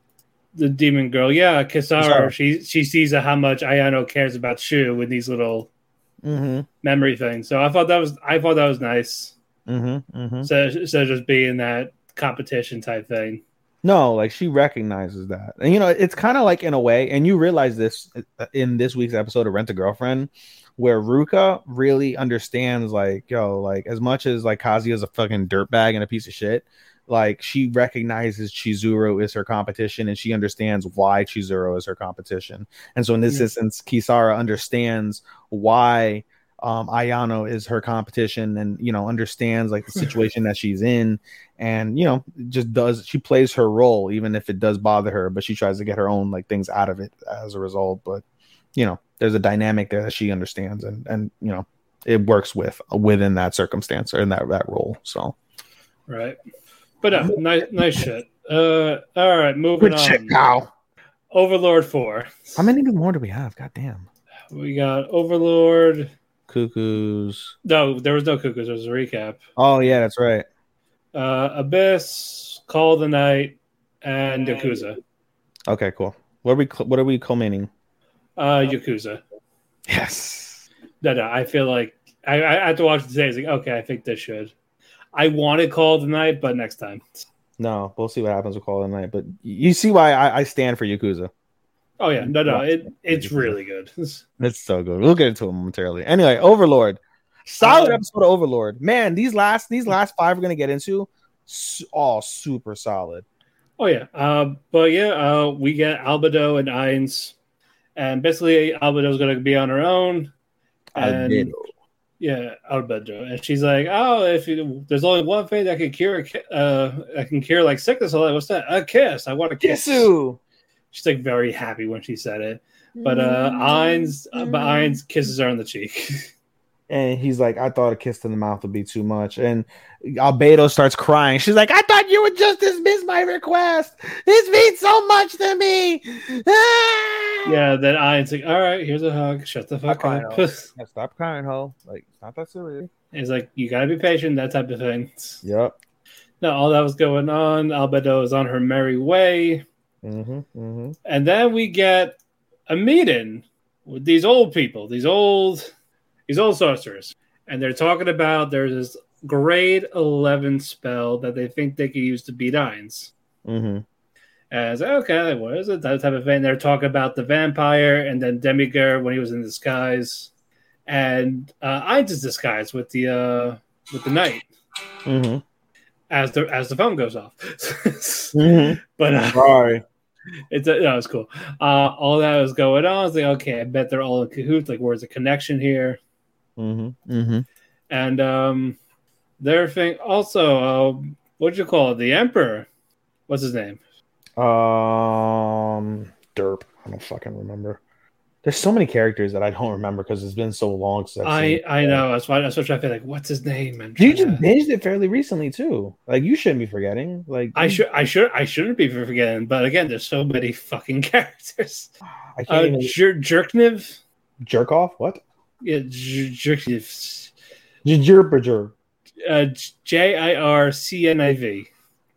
The demon girl. Yeah, Kisara. She she sees how much Ayano cares about Shu with these little Mm-hmm. memory things. So I thought that was I thought that was nice. Mm-hmm. Mm-hmm. So of just being that competition type thing. No, like she recognizes that. And you know, it's kind of like in a way, and you realize this uh, in this week's episode of Rent a Girlfriend, where Ruka really understands, like, yo, like as much as like Kazuya's a fucking dirtbag and a piece of shit, like she recognizes Chizuru is her competition and she understands why Chizuru is her competition. And so in this Yeah. instance, Kisara understands why um Ayano is her competition and you know understands like the situation that she's in and you know just does she plays her role even if it does bother her but she tries to get her own like things out of it as a result but you know there's a dynamic there that she understands and and you know it works with within that circumstance or in that that role so Right. But no, nice nice shit. Uh all right, moving on. how Overlord 4. How many more do we have god damn We got Overlord. cuckoos No, there was no cuckoos. There was a recap. oh yeah that's right Uh, Abyss, Call of the Night, and Yakuza. okay cool what are we what are we culminating Uh, Yakuza. yes No, no, I feel like I, I have to watch it today. It's like, okay, I think this should. I wanted Call of the Night, but next time. no we'll see what happens with call of the night but you see why i, I stand for yakuza Oh yeah, no, no, it it's really good. It's so good. We'll get into it momentarily. Anyway, Overlord. Solid Um, episode of Overlord. Man, these last these last five we're gonna get into s- all super solid. Oh yeah, uh, but yeah, uh, we get Albedo and Ainz, and basically Albedo's going to be on her own. And Albedo. yeah, Albedo, and she's like, "Oh, if you, there's only one thing that can cure, uh, that can cure like sickness, I'm like, what's that? A kiss. I want a kiss." Kisu. She's like very happy when she said it, but uh, Ainz, uh, but Ainz kisses her on the cheek. And he's like, I thought a kiss in the mouth would be too much. And Albedo starts crying. She's like, I thought you would just dismiss my request. This means so much to me. Ah! yeah, that then Ainz like, "All right, here's a hug. Shut the fuck I up." know. Yeah, stop crying, ho. Like, it's not that serious. He's like, "You gotta be patient." That type of thing. Yep. Now all that was going on. Albedo is on her merry way. Mm-hmm. Mm-hmm. And then we get a meeting with these old people, these old these old sorcerers. And they're talking about there's this grade 11 spell that they think they could use to beat Ainz. Mm-hmm. And I was like, okay, what is it? That type of thing. They're talking about the vampire and then Demiurge when he was in disguise. And uh, Ainz is disguised with the uh with the knight Mm-hmm. as the as the phone goes off. Mm-hmm. but uh, Sorry. It's that was cool. Uh, all that was going on. I was like, okay, I bet they're all in cahoots. Like, where's the connection here? Mm-hmm. Mm-hmm. And um, their thing also, uh, what'd you call it? The Emperor. What's his name? Um, derp. I don't fucking remember. There's so many characters that I don't remember because it's been so long since I it. I know. That's why. That's what I feel like. What's his name? And You just binged it fairly recently too. Like you shouldn't be forgetting. Like I should. I should. I shouldn't be forgetting. But again, there's so many fucking characters. I Uh, can't even Jer- Jircniv. jerk off. What? Yeah, Jer- Jircniv. Jerp jerk. Uh, J I R C N I V.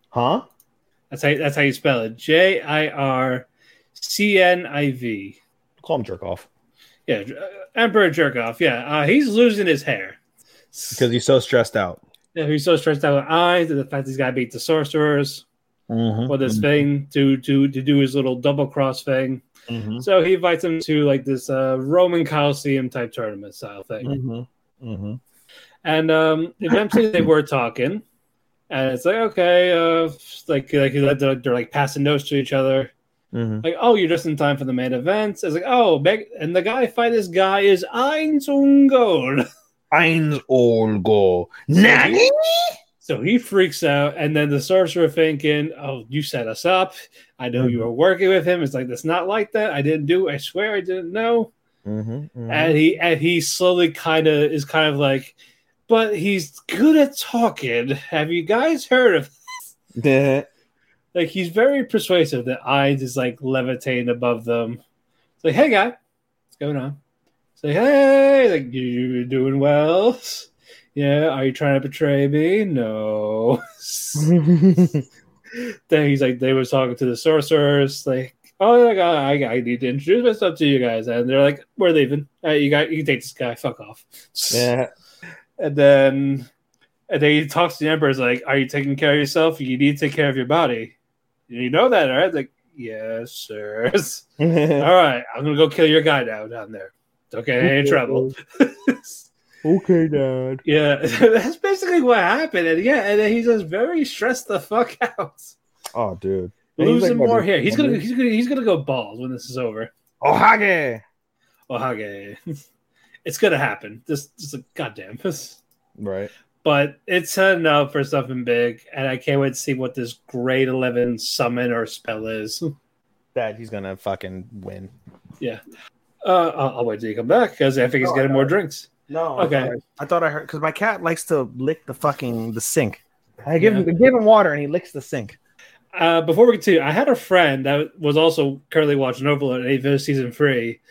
Huh? That's how that's how you spell it. J I R C N I V. Call him jerk off Yeah, uh, Emperor Jerkoff. Yeah, uh, he's losing his hair because he's so stressed out. Yeah, he's so stressed out with Ainz and the fact he's got to beat the sorcerers Mm-hmm. with this thing to to to do his little double cross thing. Mm-hmm. So he invites him to like this uh, Roman Coliseum type tournament style thing. Mm-hmm. Mm-hmm. And um, eventually they were talking, and it's like okay, uh, like like they're, they're like passing notes to each other. Mm-hmm. Like, oh, you're just in time for the main event. It's like, oh, Meg- and the guy fight this guy is Ein Gold. Eins go. Nani? So he freaks out, and then the sorcerer thinking, "Oh, you set us up. I know you were working with him." It's like that's not like that. I didn't do. I swear I didn't know. Mm-hmm. And he and he slowly kind of is kind of like, but he's good at talking. Have you guys heard of? Yeah. Like he's very persuasive. That Ainz is like levitating above them. It's like, hey guy, what's going on? It's like, hey, like you doing well? Yeah, are you trying to betray me? No. then he's like, they were talking to the sorcerers, like, oh, like, I, I need to introduce myself to you guys, and they're like, we're leaving. Uh, you got, you can take this guy. Fuck off. yeah. And then, and then he talks to the emperor. He's like, are you taking care of yourself? You need to take care of your body. You know that, right? Like, yes, sir. All right, I'm gonna go kill your guy now down there. Okay, I ain't in trouble. okay, Dad. Yeah, that's basically what happened. And yeah, and then he's just very stressed the fuck out. Oh, dude. And Losing like, more hair. He's gonna he's gonna he's gonna go bald when this is over. Ohage. Oh, okay. It's gonna happen. This just like goddamn. this. Right. But it's setting up for something big, and I can't wait to see what this grade eleven summon or spell is. That he's gonna fucking win. Yeah. Uh, I'll, I'll wait till you come back because I think he's Oh, getting more drinks. No. Okay. I thought I, I, thought I heard because my cat likes to lick the fucking the sink. I give him I give him water and he licks the sink. Uh, before we continue, I had a friend that was also currently watching Overlord and Ava season three,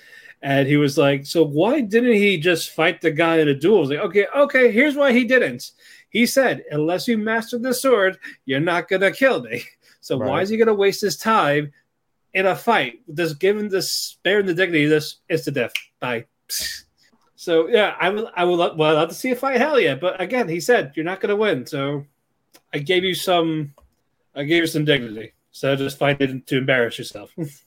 and he was like, "So why didn't he just fight the guy in a duel?" I was like, "Okay, okay, here's why he didn't." He said, "Unless you master the sword, you're not gonna kill me. So why is he gonna waste his time in a fight? Just given this sparing the dignity, this is to death. Bye." So yeah, I will. I will. Well, I'd love to see a fight. Hell yeah! But again, he said you're not gonna win. So I gave you some. I gave you some dignity. So just fight it to embarrass yourself.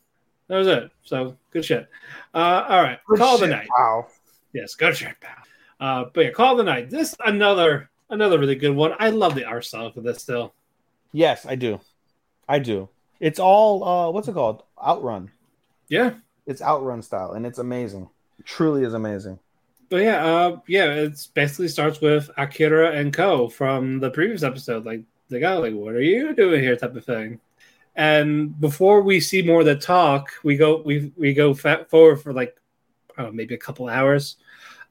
that was it. So good shit. Uh, all right, call the night. Wow. Yes, good shit, pal. Uh, but yeah, call the night. This another another really good one. I love the art style for this still. Yes, I do. I do. It's all uh what's it called? Outrun. Yeah, It's outrun style and it's amazing. It truly is amazing. but yeah, uh, yeah. It's basically starts with Akira and Ko. from the previous episode. Like they got like, "What are you doing here?" type of thing. And before we see more of the talk, we go we we go forward for like I don't know, maybe a couple hours.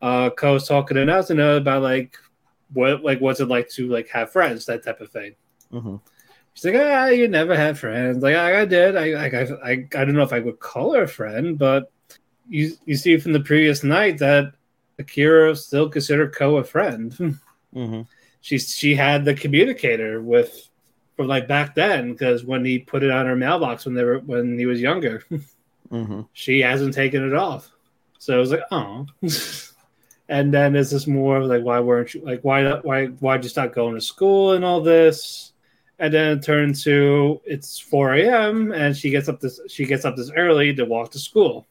Uh, Ko's talking to Nazuna about like what like what's it like to like have friends, that type of thing. Mm-hmm. She's like, ah, you never had friends. Like I, I did. I, I, I, I I don't know if I would call her a friend, but you, you see from the previous night that Akira still considered Ko a friend. Mm-hmm. She, she had the communicator with, from like back then, because when he put it on her mailbox when they were when he was younger, Mm-hmm. she hasn't taken it off. So I was like, oh. and then it's this more of like, why weren't you like, why, why, why'd you stop going to school and all this? And then it turned to it's 4 a.m. and she gets up this, she gets up this early to walk to school.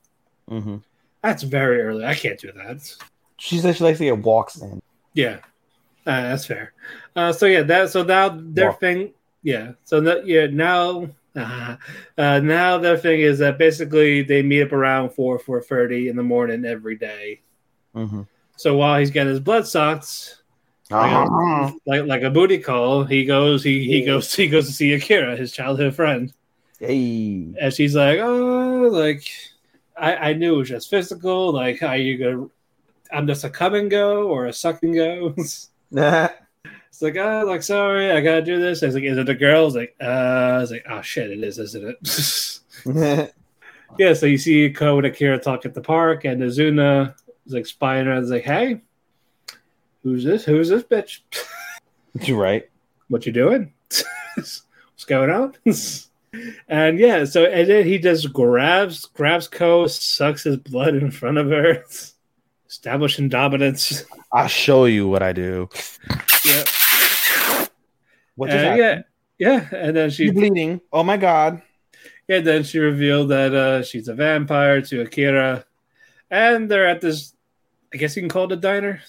Mm-hmm. That's very early. I can't do that. She says she likes to get walks in. Yeah, uh, that's fair. Uh, so yeah, that so now their Walk. thing, yeah. So that yeah now. Uh, uh, now their thing is that basically they meet up around four four thirty in the morning every day. Mm-hmm. So while he's getting his blood sucked, like, a, like like a booty call, he goes he he goes he goes to see Akira, his childhood friend, Hey. and she's like, oh, like I I knew it was just physical. Like, are you gonna? I'm just a come and go or a suck and go. It's like, oh, like, sorry, I gotta do this. I was like, is it a girl? I was like, uh, I was like, oh shit, it is, isn't it? yeah, so you see Ko and Akira talk at the park, and Azuna is like spying around. Is like, hey, who's this? Who's this bitch? You're right. What you doing? What's going on? and yeah, so and then he just grabs grabs Ko, sucks his blood in front of her, establishing dominance. I'll show you what I do. Yeah. What Uh, happened? yeah, yeah, and then she You're bleeding. Oh my god. Yeah, then she revealed that uh, she's a vampire to Akira, and they're at this. I guess you can call it a diner,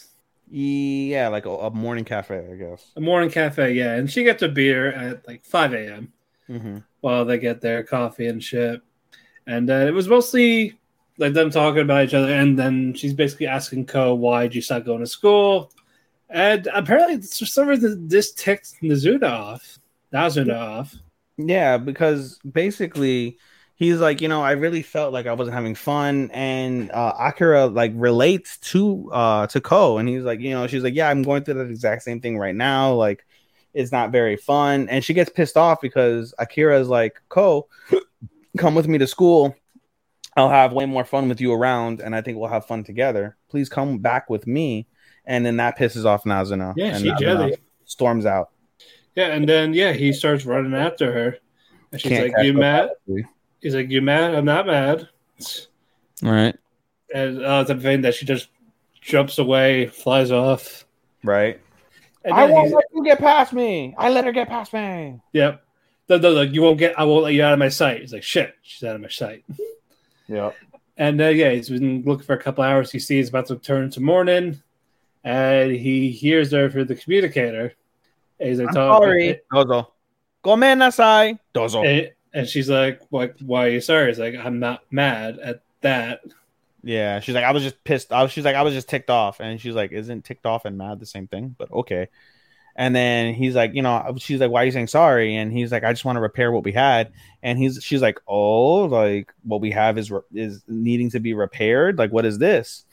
Yeah, like a, a morning cafe, I guess. a morning cafe. Yeah, and she gets a beer at like five a.m. Mm-hmm. while they get their coffee and shit. And uh, it was mostly like them talking about each other, and then she's basically asking Ko, "Why did you stop going to school?" And apparently, for some reason, this ticked Nazuna off. Nazuna off. Yeah, because basically he's like, you know, I really felt like I wasn't having fun, and uh, Akira like relates to uh to Ko, and he's like, you know, she's like, yeah, I'm going through the exact same thing right now, like it's not very fun, and she gets pissed off because Akira is like, Ko, come with me to school. I'll have way more fun with you around, and I think we'll have fun together. Please come back with me, and then that pisses off Nazuna. Yeah, and she Nazuna jelly. storms out. Yeah, and then yeah, he starts running after her, and she's Can't like, "You mad?" obviously. He's like, "You mad? I'm not mad." Right. And uh, the thing that she just jumps away, flies off. Right. And I won't let you get past me. I let her get past me. Yep. No, no, like you won't get. I won't let you out of my sight. He's like, shit, she's out of my sight. Yep. And uh, yeah, he's been looking for a couple hours. He sees it's about to turn to morning, and he hears her through the communicator. And he's like, I'm talking- sorry. Dozo. Come nasai. Dozo. And, and she's like, "Like, why are you sorry?" He's like, "I'm not mad at that." Yeah, she's like, I was just pissed. I was, she's like, I was just ticked off, and she's like, isn't ticked off and mad the same thing? But okay. And then he's like, you know, she's like, why are you saying sorry? And he's like, I just want to repair what we had. And he's, she's like, oh, like what we have is re- is needing to be repaired. Like, what is this?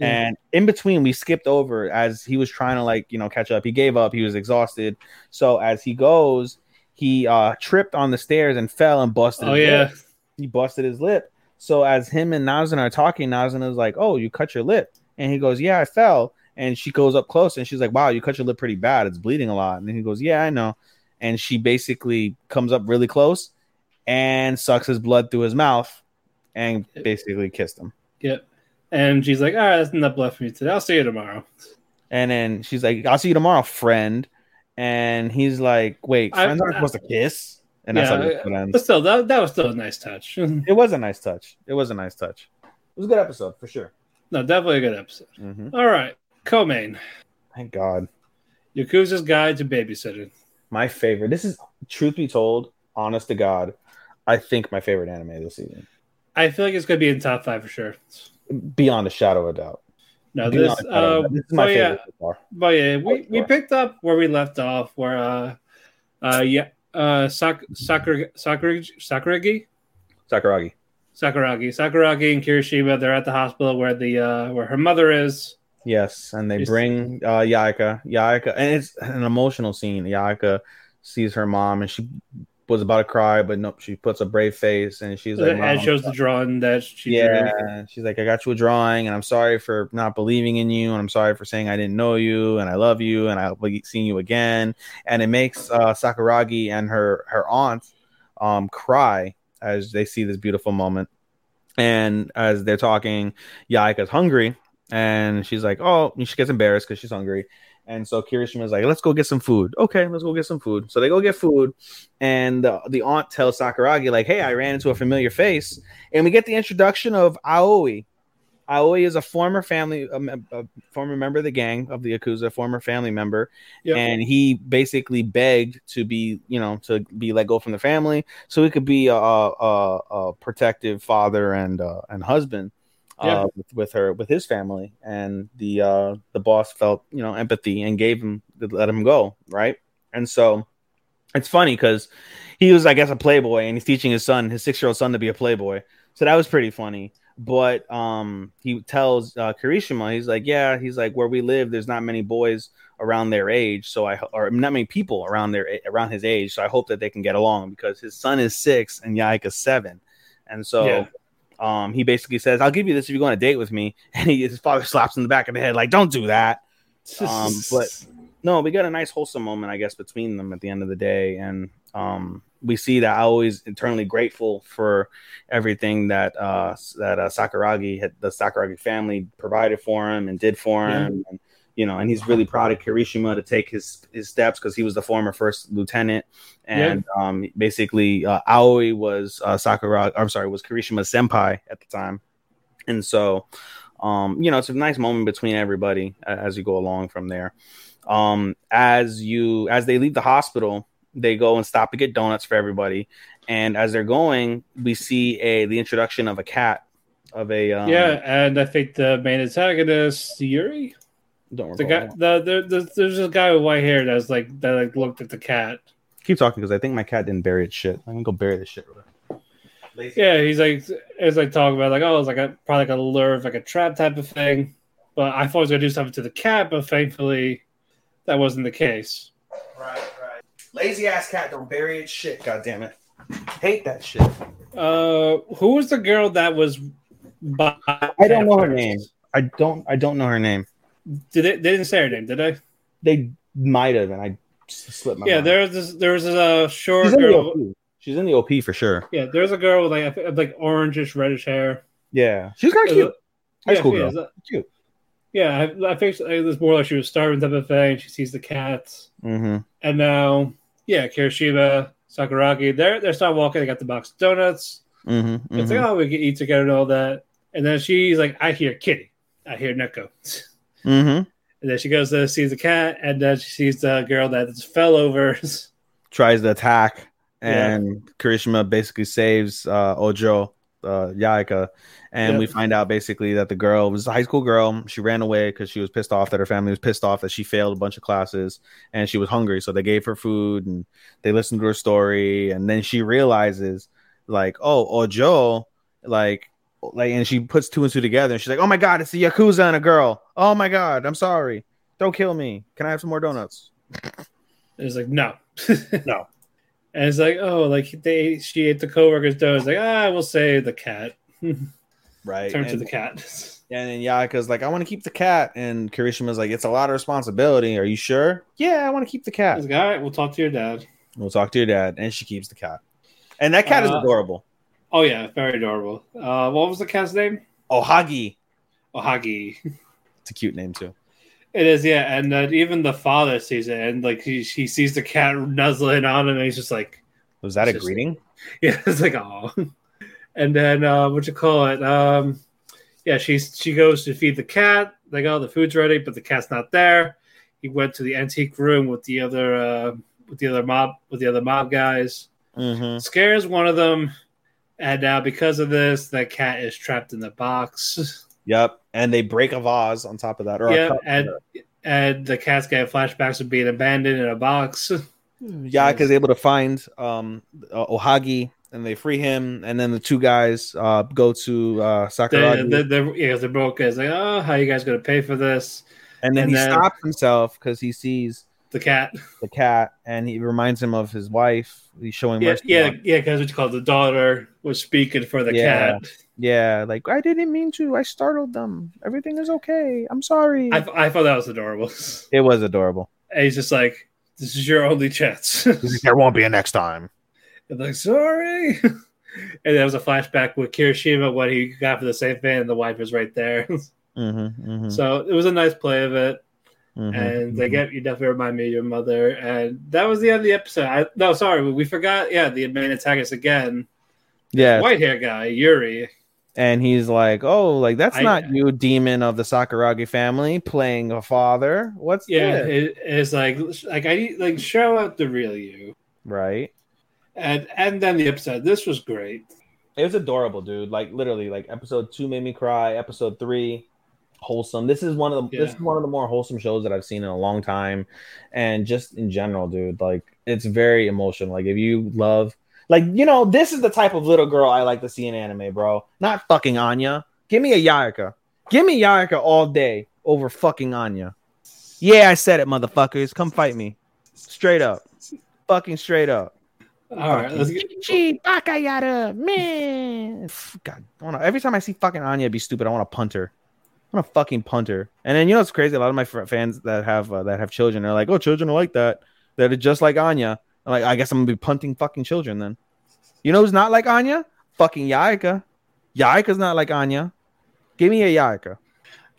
And in between, we skipped over as he was trying to like, you know, catch up. He gave up. He was exhausted. So as he goes, he uh tripped on the stairs and fell and busted. Oh his yeah, lip he busted his lip. So as him and Nazan are talking, Nazan is like, "Oh, you cut your lip," and he goes, "Yeah, I fell." And she goes up close and she's like, "Wow, you cut your lip pretty bad. It's bleeding a lot." And he goes, "Yeah, I know." And she basically comes up really close and sucks his blood through his mouth and basically kissed him. yep. And she's like, "All right, that's enough left for me today. I'll see you tomorrow." And then she's like, "I'll see you tomorrow, friend." And he's like, "Wait, I- friends aren't I- supposed to kiss?" And that's Yeah, how episode ends. But still, that, that was still a nice touch. It was a nice touch. It was a nice touch. It was a good episode for sure. No, definitely a good episode. hmm All right, co-main Thank God. Yakuza's Guide to Babysitting. My favorite. This is truth be told, honest to God, I think my favorite anime this season. I feel like it's gonna be in top five for sure. Beyond a shadow of a doubt. No, this, a shadow of a uh, this is my but yeah, favorite so far. but yeah, we, we picked up where we left off, where uh, uh, yeah, uh, Sak- Sakura Sakuragi Sakuragi Sakuragi. Sakuragi Sakuragi and Kirishima. They're at the hospital where the uh, where her mother is. Yes, and they Yes. bring uh Yaika. Yaika and it's an emotional scene. Yaika sees her mom and she was about to cry, but nope, she puts a brave face and she's like, and "Mom, shows the drawing that she drew. yeah she's like i got you a drawing and i'm sorry for not believing in you and i'm sorry for saying i didn't know you and i love you and i'll be seeing you again. And it makes uh, sakuragi and her her aunt um cry as they see this beautiful moment. And as they're talking yaika's hungry and she's like oh she gets embarrassed because she's hungry and so Kirishima's like, let's go get some food. Okay, let's go get some food. So they go get food, and the, the aunt tells Sakuragi, like, hey, I ran into a familiar face and we get the introduction of Aoi. Aoi is a former family, a, a former member of the gang of the Yakuza, former family member, Yep. and he basically begged to be, you know, to be let go from the family, so he could be a, a, a protective father and uh, and husband. Yeah. Uh, with, with her, with his family, and the uh, the boss felt you know empathy and gave him let him go, right? And so it's funny because he was, I guess, a playboy, and he's teaching his son, his six year old son, to be a playboy. So that was pretty funny. But um, he tells uh, Kirishima, he's like, yeah, he's like, where we live, there's not many boys around their age, so I or not many people around their around his age. So I hope that they can get along because his son is six and Yaika's seven, and so. Yeah. Um, he basically says, "I'll give you this if you go on a date with me." And he, his father slaps him in the back of the head, like, "Don't do that." Um, but no, we got a nice wholesome moment, I guess, between them at the end of the day. And um, we see that Aoi always eternally grateful for everything that uh, that uh, Sakuragi had, the Sakuragi family provided for him and did for him. Yeah. And, you know, and he's really proud of Kirishima to take his his steps because he was the former first lieutenant, and yeah. um, basically uh, Aoi was uh, Sakuragi. I'm sorry, was Kirishima's senpai at the time, and so um, you know, it's a nice moment between everybody as you go along from there. Um, as you as they leave the hospital, they go and stop to get donuts for everybody, and as they're going, we see a the introduction of a cat of a um, yeah, and I think the main antagonist Yuri don't the guy, the, the, the, there's a guy with white hair that's like that like looked at the cat. Keep talking because I think my cat didn't bury its shit. I'm gonna go bury this shit. Yeah, he's like, it's like talking about like, oh, it's like a probably like a lure, like a trap type of thing. But I thought I was gonna do something to the cat, but thankfully, that wasn't the case. Right, right. Lazy ass cat don't bury its shit. God damn it, hate that shit. Uh, who was the girl that was? By I don't know her name. I don't. I don't know her name. Did they? They didn't say her name, did they? They might have, and I slipped my. Yeah, mind. there's this. There was a short She's girl. She's in the OP for sure. Yeah, there's a girl with like like orangish reddish hair. Yeah, she's kind of cute. High yeah, school girl, is. cute. Yeah, I, I think it was more like she was starving type of thing. She sees the cats, mm-hmm. and now, yeah, Kirishima, Sakuragi, they're they're start walking. They got the box of donuts. Mm-hmm, it's mm-hmm. like, oh, we can eat together and all that. And then she's like, I hear Kitty, I hear Neko. Mm-hmm. And then she goes to see the cat, and then she sees the girl that fell over. Tries to attack, and yeah. Kirishima basically saves uh, Ojo, uh, Yaika. And we find out basically that the girl was a high school girl. She ran away because she was pissed off that her family was pissed off that she failed a bunch of classes and she was hungry. So they gave her food and they listened to her story. And then she realizes, like, oh, Ojo, like, like and she puts two and two together and she's like oh my god it's a yakuza and a girl oh my god i'm sorry don't kill me can i have some more donuts it's like no no and it's like oh like they she ate the coworker's donuts like ah we'll say the cat right turn and, to the cat and then Yaika's like, I want to keep the cat. And Kirishima's like, it's a lot of responsibility. Are you sure? Yeah, I want to keep the cat. Like, All right, we'll talk to your dad. We'll talk to your dad. And she keeps the cat. And that cat uh, is adorable. Oh yeah, very adorable. Uh, what was the cat's name? Ohagi. Ohagi. It's a cute name too. It is, yeah, and uh, even the father sees it, and like he, he sees the cat nuzzling on him, and he's just like, "Was that a greeting?" Yeah, it's like, oh. And then uh, what you call it? Um, yeah, she's she goes to feed the cat. Like, oh, the food's ready, but the cat's not there. He went to the antique room with the other uh, with the other mob with the other mob guys. Mm-hmm. Scares one of them and now because of this, the cat is trapped in the box. Yep, and they break a vase on top of that. Or yeah, and and the cat's getting flashbacks of being abandoned in a box. Yeah, is able to find um uh, Ohagi and they free him, and then the two guys uh go to uh Sakuragi. The, the, the, yeah, the broker is like, "Oh, how you guys gonna pay for this?" And then and he then, stops himself because he sees the cat, the cat, and he reminds him of his wife. He's showing yeah, mercy. Yeah, yeah, because what called the daughter was speaking for the yeah. cat. Yeah, like I didn't mean to. I startled them. Everything is okay. I'm sorry. I, I thought that was adorable. It was adorable. And he's just like, "This is your only chance. there won't be a next time." And like, sorry. and there was a flashback with Kirishima when he got for the same thing, and the wife is right there. mm-hmm, mm-hmm. So it was a nice play of it. Mm-hmm, and they mm-hmm. get you definitely remind me of your mother. And that was the end of the episode. I, no, sorry, we forgot. Yeah, the main antagonist again. Yeah, white hair guy Yuri. And he's like, "Oh, like that's I, not you, demon of the Sakuragi family, playing a father. What's yeah? It, it's like like I need like show out the real you, right? And and then the episode. This was great. It was adorable, dude. Like literally, like episode two made me cry. Episode three wholesome. This is one of the yeah. this is one of the more wholesome shows that I've seen in a long time, and just in general, dude. Like it's very emotional. Like if you love, like you know, this is the type of little girl I like to see in anime, bro. Not fucking Anya. Give me a Yaika. Give me Yaika all day over fucking Anya. Yeah, I said it, motherfuckers. Come fight me. Straight up. Fucking straight up. All right, let's get. Gee, Bakayata, man. God, every time I see fucking Anya be stupid, I want to punt her. I'm a fucking punter. And then you know what's crazy? A lot of my fans that have uh, that have children are like, "Oh, children are like that. That are just like Anya." I'm like, I guess I'm gonna be punting fucking children then. You know who's not like Anya? Fucking Yaika. Yaika's not like Anya. Give me a Yaika.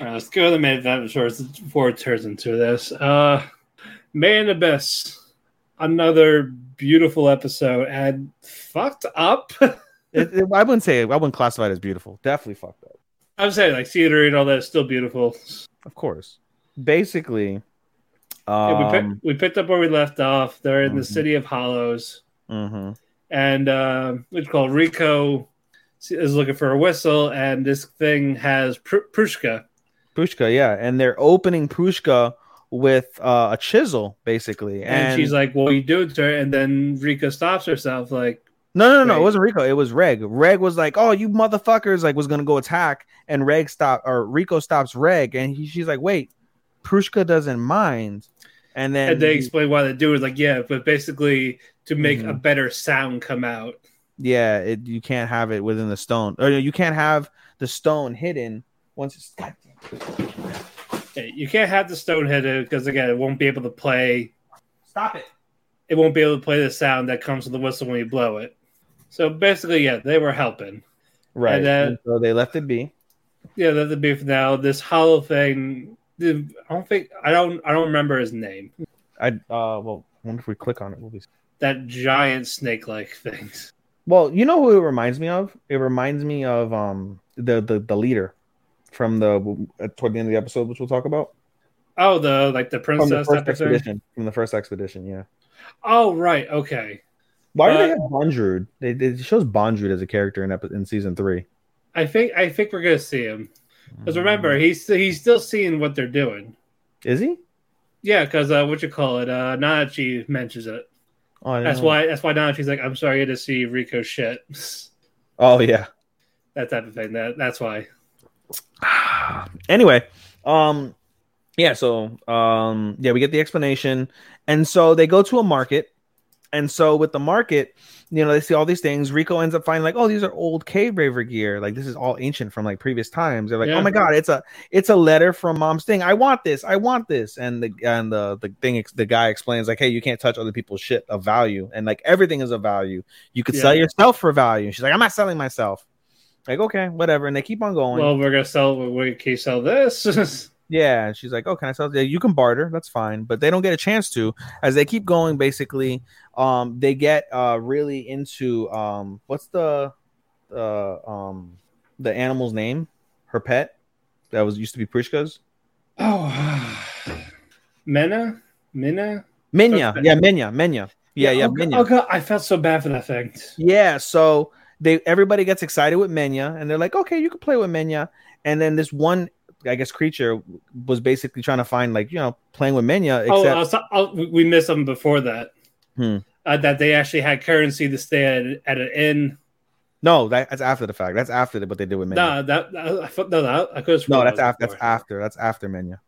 All right, let's go to the main event before it- before it turns into this. Uh, Man Abyss, another beautiful episode and fucked up. It, it- I wouldn't say I wouldn't classify it as beautiful. Definitely fucked up. I'm saying like scenery and all that is still beautiful. Of course. Basically, Yeah, we, um, pick, we picked up where we left off. They're in the Mhm. city of Hollows, mhm. and uh, what's it called Riko is looking for a whistle, and this thing has Pr- Prushka. Pushka, yeah, and they're opening Pushka with uh, a chisel, basically, And, she's like, "What are you doing to her?" And then Riko stops herself, like, No, no, no, no. It wasn't Riko. It was Reg. Reg was like, "Oh, you motherfuckers!" Like, was gonna go attack, and Reg stopped, or Riko stops Reg, and he, she's like, "Wait, Prushka doesn't mind." And then and they explain why they do it. Like, yeah, but basically to make Mhm. a better sound come out. yeah, it, you can't have it within the stone, or you can't have the stone hidden once it's. You can't have the stone hidden because again, it won't be able to play. Stop it. It won't be able to play the sound that comes with the whistle when you blow it. So basically, yeah, they were helping. Right. And then- and so they left it be. Yeah, that's the beef now. This hollow thing. I don't think I don't. I don't remember his name. I uh well, I wonder if we click on it, we'll be. That giant snake-like thing. Well, you know who it reminds me of? It reminds me of um the the, the leader from the uh, toward the end of the episode, which we'll talk about. Oh, the like the From the princess first type of thing? expedition. From the first expedition, yeah. Oh, right. Okay. Why do Uh, they have Bondrewd? They, they it shows Bondrewd as a character in epi- in season three. I think I think we're gonna see him because remember he's he's still seeing what they're doing. is he? Yeah, because uh, what you call it? Uh, Nanachi mentions it. Oh, That's why. That's why Nanachi's like, I'm sorry to see Riko shit. Oh yeah. that type of thing. That that's why. anyway, um, yeah. So um, yeah, we get the explanation, and so they go to a market, and so with the market, you know, they see all these things. Riko ends up finding like, oh, these are old cave raider gear. Like this is all ancient from like previous times. They're like, oh Yeah. oh my god, it's a it's a letter from mom's thing. I want this. I want this. And the and the the thing the guy explains like, hey, you can't touch other people's shit of value, and like everything is of value. You could sell yourself for value. She's like, I'm not selling myself. Like okay, whatever, and they keep on going. Well, we're gonna sell. We can you sell this. Yeah, she's like, "Oh, can I sell?" Yeah, you can barter. That's fine, but they don't get a chance to. As they keep going, basically, um, they get uh really into um, what's the uh um the animal's name? Her pet that was used to be Prushka's oh, Mena, Mina. Minya. Okay. Yeah, Minya. Minya. Yeah, yeah, Oh, Minya. oh god, I felt so bad for that thing. Yeah, so they everybody gets excited with Meinya, and they're like, "Okay, you can play with Meinya." And then this one, I guess, creature was basically trying to find like you know playing with Meinya, Oh, except oh, we- we missed something before that. Hmm. Uh, that they actually had currency to stay at, at an inn. no, that, that's after the fact. That's after the, what they did with Meinya. No, that, no, that, I could. No, that's after. That's after. That's after Meinya.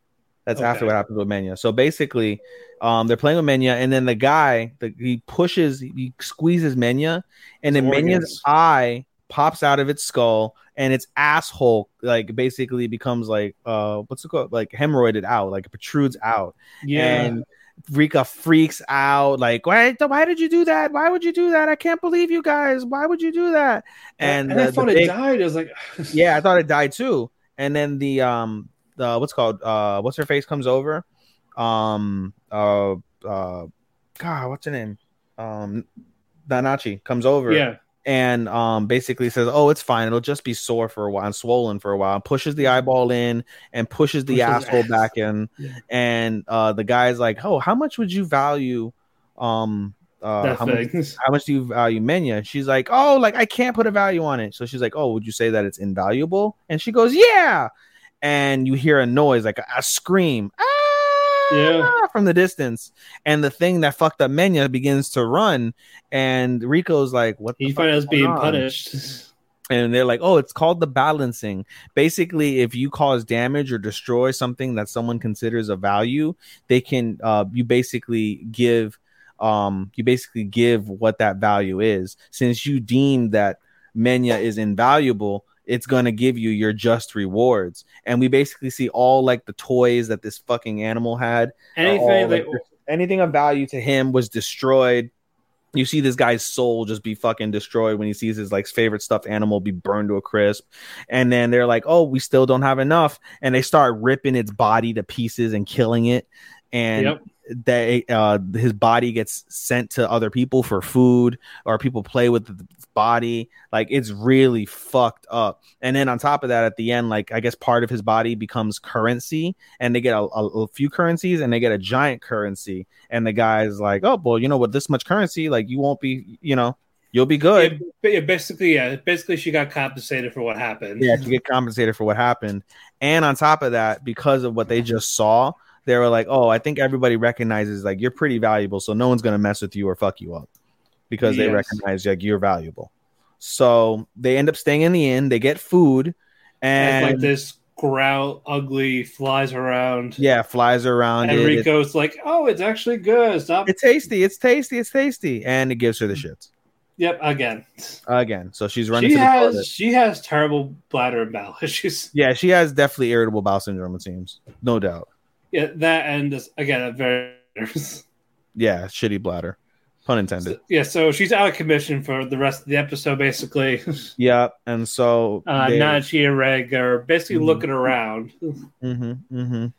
That's after what happens with Meinya. So basically, um, they're playing with Meinya, and then the guy, the, he pushes, he squeezes Meinya, and then His Meinya's eye pops out of its skull, and its asshole like basically becomes like uh, what's it called? Like hemorrhoided out, like protrudes out, Yeah, and Riko freaks out, like, why, why did you do that? Why would you do that? I can't believe you guys. Why would you do that? and, And, I the- the thought big- it died. It was like, yeah, I thought it died too. And then the um the what's called uh what's her face comes over. Um uh uh God, what's her name? Um Nanachi comes over yeah, and um basically says, Oh, it's fine, it'll just be sore for a while and swollen for a while, pushes the eyeball in and pushes the Pushes asshole ass. back in. Yeah. And uh the guy's like, Oh, how much would you value um uh how much how much do you value Meinya? She's like, oh, like I can't put a value on it. So she's like, oh, would you say that it's invaluable? And she goes, yeah. And you hear a noise, like a, a scream, ah, Yeah. from the distance. And the thing that fucked up Meinya begins to run. And Riko's like, what? The He as being on? punished. and they're like, "Oh, it's called the balancing." Basically, if you cause damage or destroy something that someone considers a value, they can uh you basically give um you basically give what that value is. Since you deem that Meinya is invaluable, it's gonna give you your just rewards. And we basically see all like the toys that this fucking animal had. Uh, all, Anything like, like anything of value to him was destroyed you see this guy's soul just be fucking destroyed when he sees his like favorite stuffed animal be burned to a crisp and then they're like oh we still don't have enough and they start ripping its body to pieces and killing it and Yep. They uh his body gets sent to other people for food or people play with the body. Like it's really fucked up. And then on top of that at the end like i guess part of his body becomes currency and they get a, a, a few currencies and they get a giant currency. And the guy's like oh well you know with this much currency like you won't be you know you'll be good. Yeah, basically, yeah. Basically, she got compensated for what happened. yeah to get compensated for what happened. And on top of that because of what they just saw they were like oh i think everybody recognizes like you're pretty valuable so no one's gonna mess with you or fuck you up because they Yes. recognize like you're valuable so they end up staying in the inn they get food And and like this growl, ugly, flies around. yeah flies around and it. Riko's like, "Oh, it's actually good. Stop." it's tasty it's tasty it's tasty and it gives her the mm-hmm. shits yep, again. again so she's running She to the has toilet. she has terrible bladder and bowel issues. yeah she has definitely irritable bowel syndrome it seems no doubt Yeah, that and this, again, a very yeah shitty bladder pun intended yeah. So she's out of commission for the rest of the episode, basically. yeah and so Uh, they- and Reg are basically Mhm. looking around, Mhm, mhm.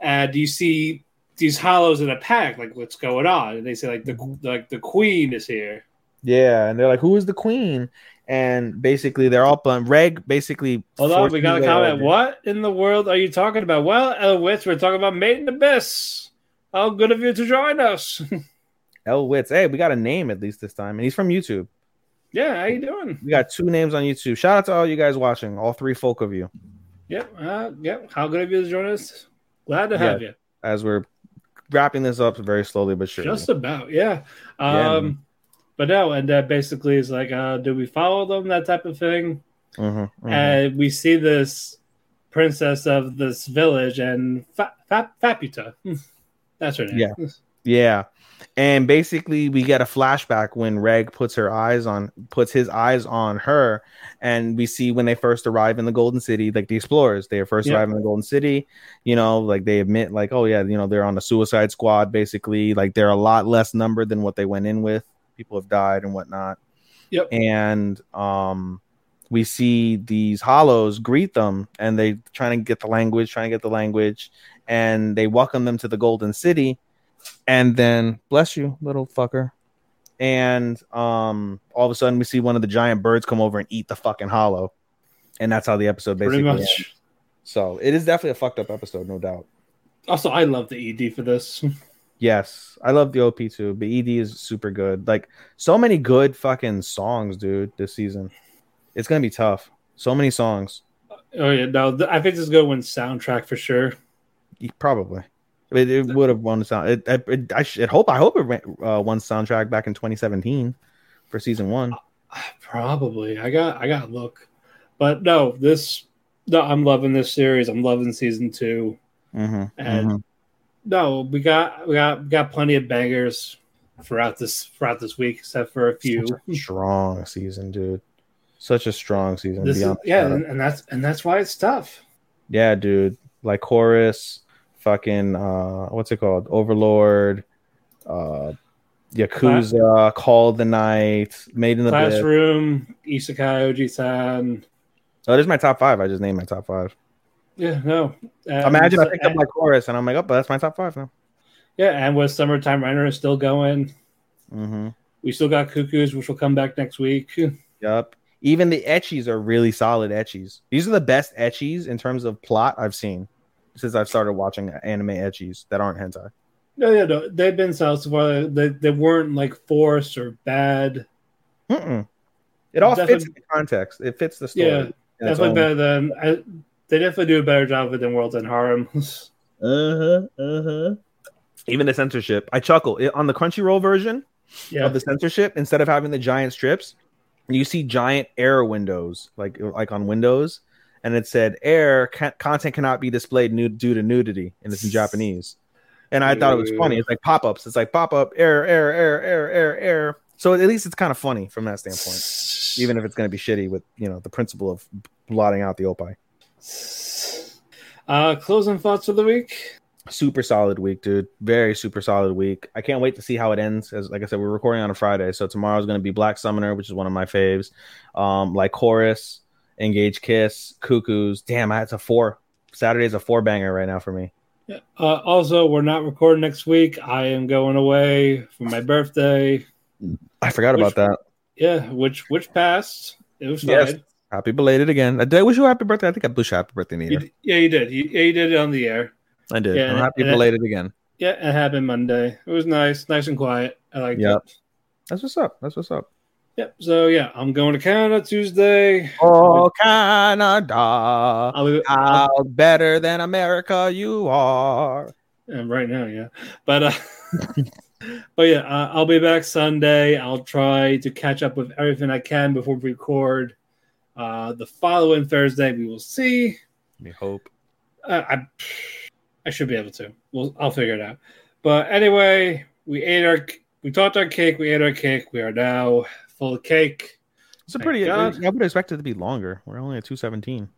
and you see these hollows in a pack. Like, what's going on? And they say like the like the queen is here. Yeah, and they're like, "Who is the queen?" And basically, they're all blunt. Reg basically. Hold on, we got a comment. What in the world are you talking about? Well, Elwitz, we're talking about Made in Abyss. How good of you to join us. L Wits. Hey, we got a name at least this time, and he's from YouTube. yeah, how you doing? We got two names on YouTube. Shout out to all you guys watching, all three folk of you, Yep, uh, yep. How good of you to join us? Glad to have you. as we're wrapping this up very slowly but surely. Just about, yeah. Yeah, Um, but no, and that basically is like, uh, do we follow them? That type of thing. Mhm, mhm. And we see this princess of this village and Fa- Fa- Faputa. That's her name. Yeah. Yeah. And basically we get a flashback when Reg puts her eyes on puts his eyes on her and we see when they first arrive in the Golden City like the explorers They are first Yeah. arrive in the Golden City you know like they admit like oh yeah you know they're on the suicide squad basically like they're a lot less numbered than what they went in with people have died and whatnot. Yep. and um we see these hollows greet them and they trying to get the language trying to get the language. And they welcome them to the golden city. And then bless you little fucker. And um all of a sudden we see one of the giant birds come over and eat the fucking hollow. And that's how the episode basically ends. so it is definitely a fucked up episode no doubt. Also, I love the ED for this. yes i love the op too but ed is super good like so many good fucking songs dude this season it's gonna be tough so many songs Oh yeah, no, I think this is going to win soundtrack for sure. Probably. It, it would have won the sound. It, it, I should hope. I hope it went, uh, won soundtrack back in 2017 for season one. Probably. I got I got look. But no, this no, I'm loving this series. I'm loving season 2. Mm-hmm, And no, we got we got we got plenty of bangers throughout this throughout this week except for a few. Strong season, dude. Such a strong season. Is, yeah, and, and that's and that's why it's tough. yeah, dude. Like Lycoris, fucking uh, what's it called? Overlord, uh, Yakuza, Call of the Night, Made in the. Classroom, Isekai Oji-san. Oh, there's my top five. I just named my top five. Yeah, no. And Imagine I picked up my Lycoris and I'm like, oh, but that's my top five now. Yeah, and with Summertime Render is still going. Mm-hmm. We still got Cuckoos, which will come back next week. Yep. Even the ecchis are really solid ecchis. These are the best ecchis in terms of plot I've seen since I've started watching anime etchies that aren't hentai. No, yeah, no, they've been solid so far. They, they weren't like forced or bad. Mm-mm. It all fits Definitely- in the context. It fits the story. Yeah, definitely better than. I, they definitely do a better job with it than Worlds and Harem. Uh-huh, uh-huh. Even the censorship. I chuckle. It, on the Crunchyroll version yeah, of the censorship, instead of having the giant strips, you see giant error windows, like like on Windows, and it said error ca- content cannot be displayed nude due to nudity, and it's in Japanese. And I thought it was funny. It's like pop ups. It's like pop up error, error, error, error, error, error. So at least it's kind of funny from that standpoint, even if it's going to be shitty with you know the principle of blotting out the opie. Uh, closing thoughts for the week. super solid week, dude. Very super solid week. I can't wait to see how it ends. As like I said, we're recording on a Friday, so tomorrow's going to be Black Summoner, which is one of my faves. Um, like Lycoris, Engage Kiss, Cuckoos. Damn, that's a four. Saturday's a four banger right now for me. Yeah. Uh, also, we're not recording next week. I am going away for my birthday. I forgot Which- about that. Yeah, which which passed. It was fine. Yes. Happy belated again. I did wish you a happy birthday. I think I wish you a happy birthday, You Nita. d- yeah, you did. You, yeah, you did it on the air. I did. Yeah, I'm happy and it- belated again. Yeah, it happened Monday. It was nice, nice and quiet. I like Yep. it. That's what's up. That's what's up. Yep. So yeah, I'm going to Canada Tuesday. Oh, Canada. I'll be, How better than America you are. and right now, yeah. But uh, but yeah, uh, I'll be back Sunday. I'll try to catch up with everything I can before we record. Uh, the following Thursday, we will see. We hope. Uh, I I should be able to. We'll I'll figure it out. But anyway, we ate our we talked our cake. We ate our cake. We are now full of cake. It's a Thank pretty. I would expect it to be longer. We're only at two seventeen,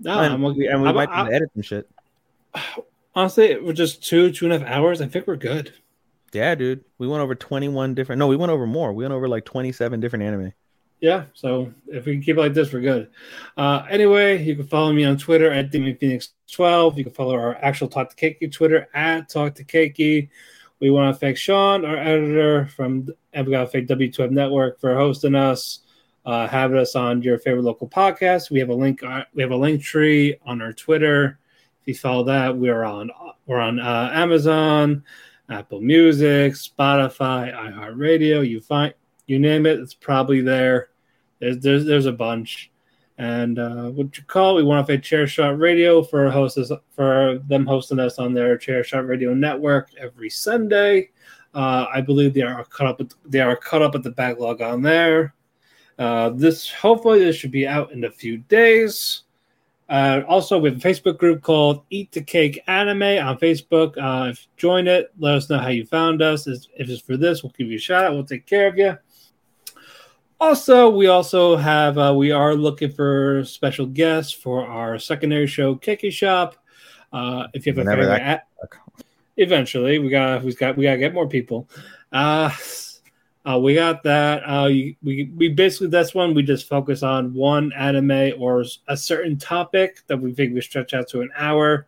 No, and I'm, we, and we I'm- might I'm- edit some shit. honestly, we're just two two and a half hours. I think we're good. Yeah, dude. We went over twenty one different. No, we went over more. We went over like twenty seven different anime. Yeah, so if we can keep it like this, we're good. Uh, anyway, you can follow me on Twitter at DamienPhoenix12. You can follow our actual Talk the Keki Twitter at Talk the Keki. We want to thank Shaun, our editor from, got thank W2M Network for hosting us, uh, having us on your favorite local podcast. We have a link. Uh, we have a link tree on our Twitter. If you follow that, we are on we're on uh, Amazon, Apple Music, Spotify, iHeartRadio. You find you name it, it's probably there. There's there's there's a bunch. And uh, what you call? We want to thank Chair Shot Radio for hosts for them hosting us on their Chair Shot Radio network every Sunday. Uh, I believe they are cut up. With, they are cut up at the backlog on there. Uh, this hopefully this should be out in a few days. Uh, also, we have a Facebook group called Eat the Cake Anime on Facebook. Uh, if you join it, let us know how you found us. If it's for this, we'll give you a shout out. We'll take care of you. Also, we also have uh, we are looking for special guests for our secondary show, Keki Shop. Uh, if you have a Whenever favorite, that- a- eventually we got we got we got to get more people. Uh, uh, we got that. Uh, you, we we basically that's one we just focus on one anime or a certain topic that we think we stretch out to an hour.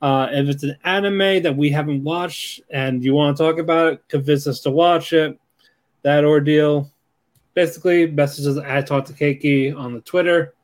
Uh, if it's an anime that we haven't watched and you want to talk about it, convince us to watch it. That ordeal. Basically, messages at Talk the Keki on the Twitter.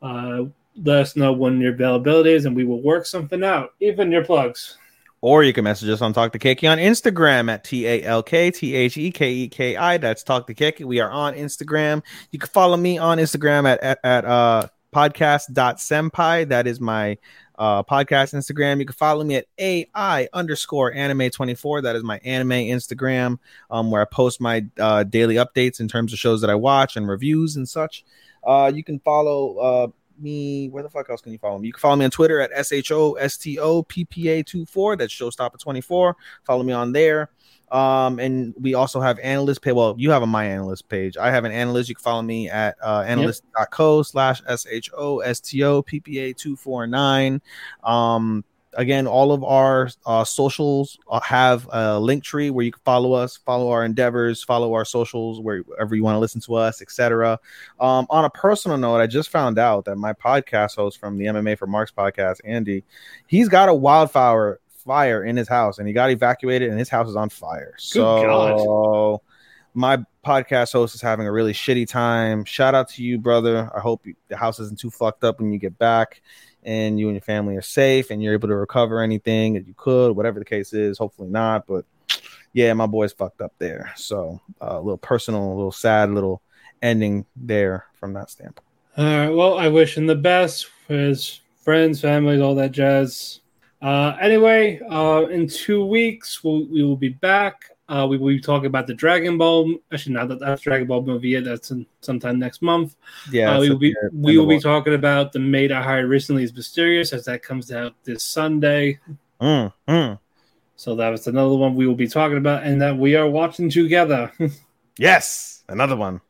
Uh, let us know when your availability is, and we will work something out. Even your plugs. Or you can message us on Talk the Keki on Instagram at T A L K T H E K E K I. That's Talk the Keki. We are on Instagram. You can follow me on Instagram at at, at uh podcast.senpai. That is my uh podcast Instagram. You can follow me at AI underscore anime 24. That is my anime Instagram, um, where I post my uh daily updates in terms of shows that I watch and reviews and such. Uh you can follow uh me. Where the fuck else can you follow me? You can follow me on Twitter at S H O S T O P P A 24. That's Showstopper24. Follow me on there. Um, and we also have AniList page. Well, you have a my AniList page. I have an AniList. You can follow me at uh, anilist.co slash S H O S T O P P A 249. Um, again, all of our uh, socials uh, have a link tree where you can follow us, follow our endeavors, follow our socials wherever you want to listen to us, etc. Um, on a personal note, I just found out that my podcast host from the MMA for Marks podcast, Andy, he's got a wildfire fire in his house, and he got evacuated, and his house is on fire. so. God. My podcast host is having a really shitty time. Shout out to you, brother. I hope you, the house isn't too fucked up when you get back and you and your family are safe and you're able to recover anything that you could, whatever the case is. Hopefully not, but yeah, my boy's fucked up there. So uh, a little personal, a little sad, little ending there from that standpoint. All right. Well, I wish him the best for his friends, families, all that jazz. Uh, anyway, uh, in two weeks, we'll, we will be back. Uh, we will be talking about the Dragon Ball. Actually, not that that's Dragon Ball movie yet. That's in, sometime next month. Yeah, uh, we will be we will be talking about the maid I hired recently is mysterious as that comes out this Sunday. Mm, mm. So that was another one we will be talking about, and that we are watching together. Yes, another one.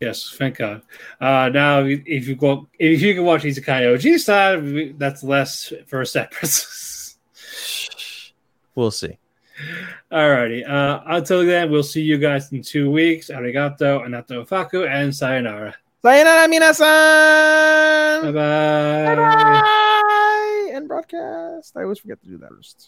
Yes, thank God. Uh, now, if you go, if you can watch Isekai Ojisan, that's less for a separate. We'll see. Alrighty. Uh, until then, we'll see you guys in two weeks. Arigato, anato faku, and sayonara. Sayonara, minasan. Bye bye. Bye. End broadcast. I always forget to do that first.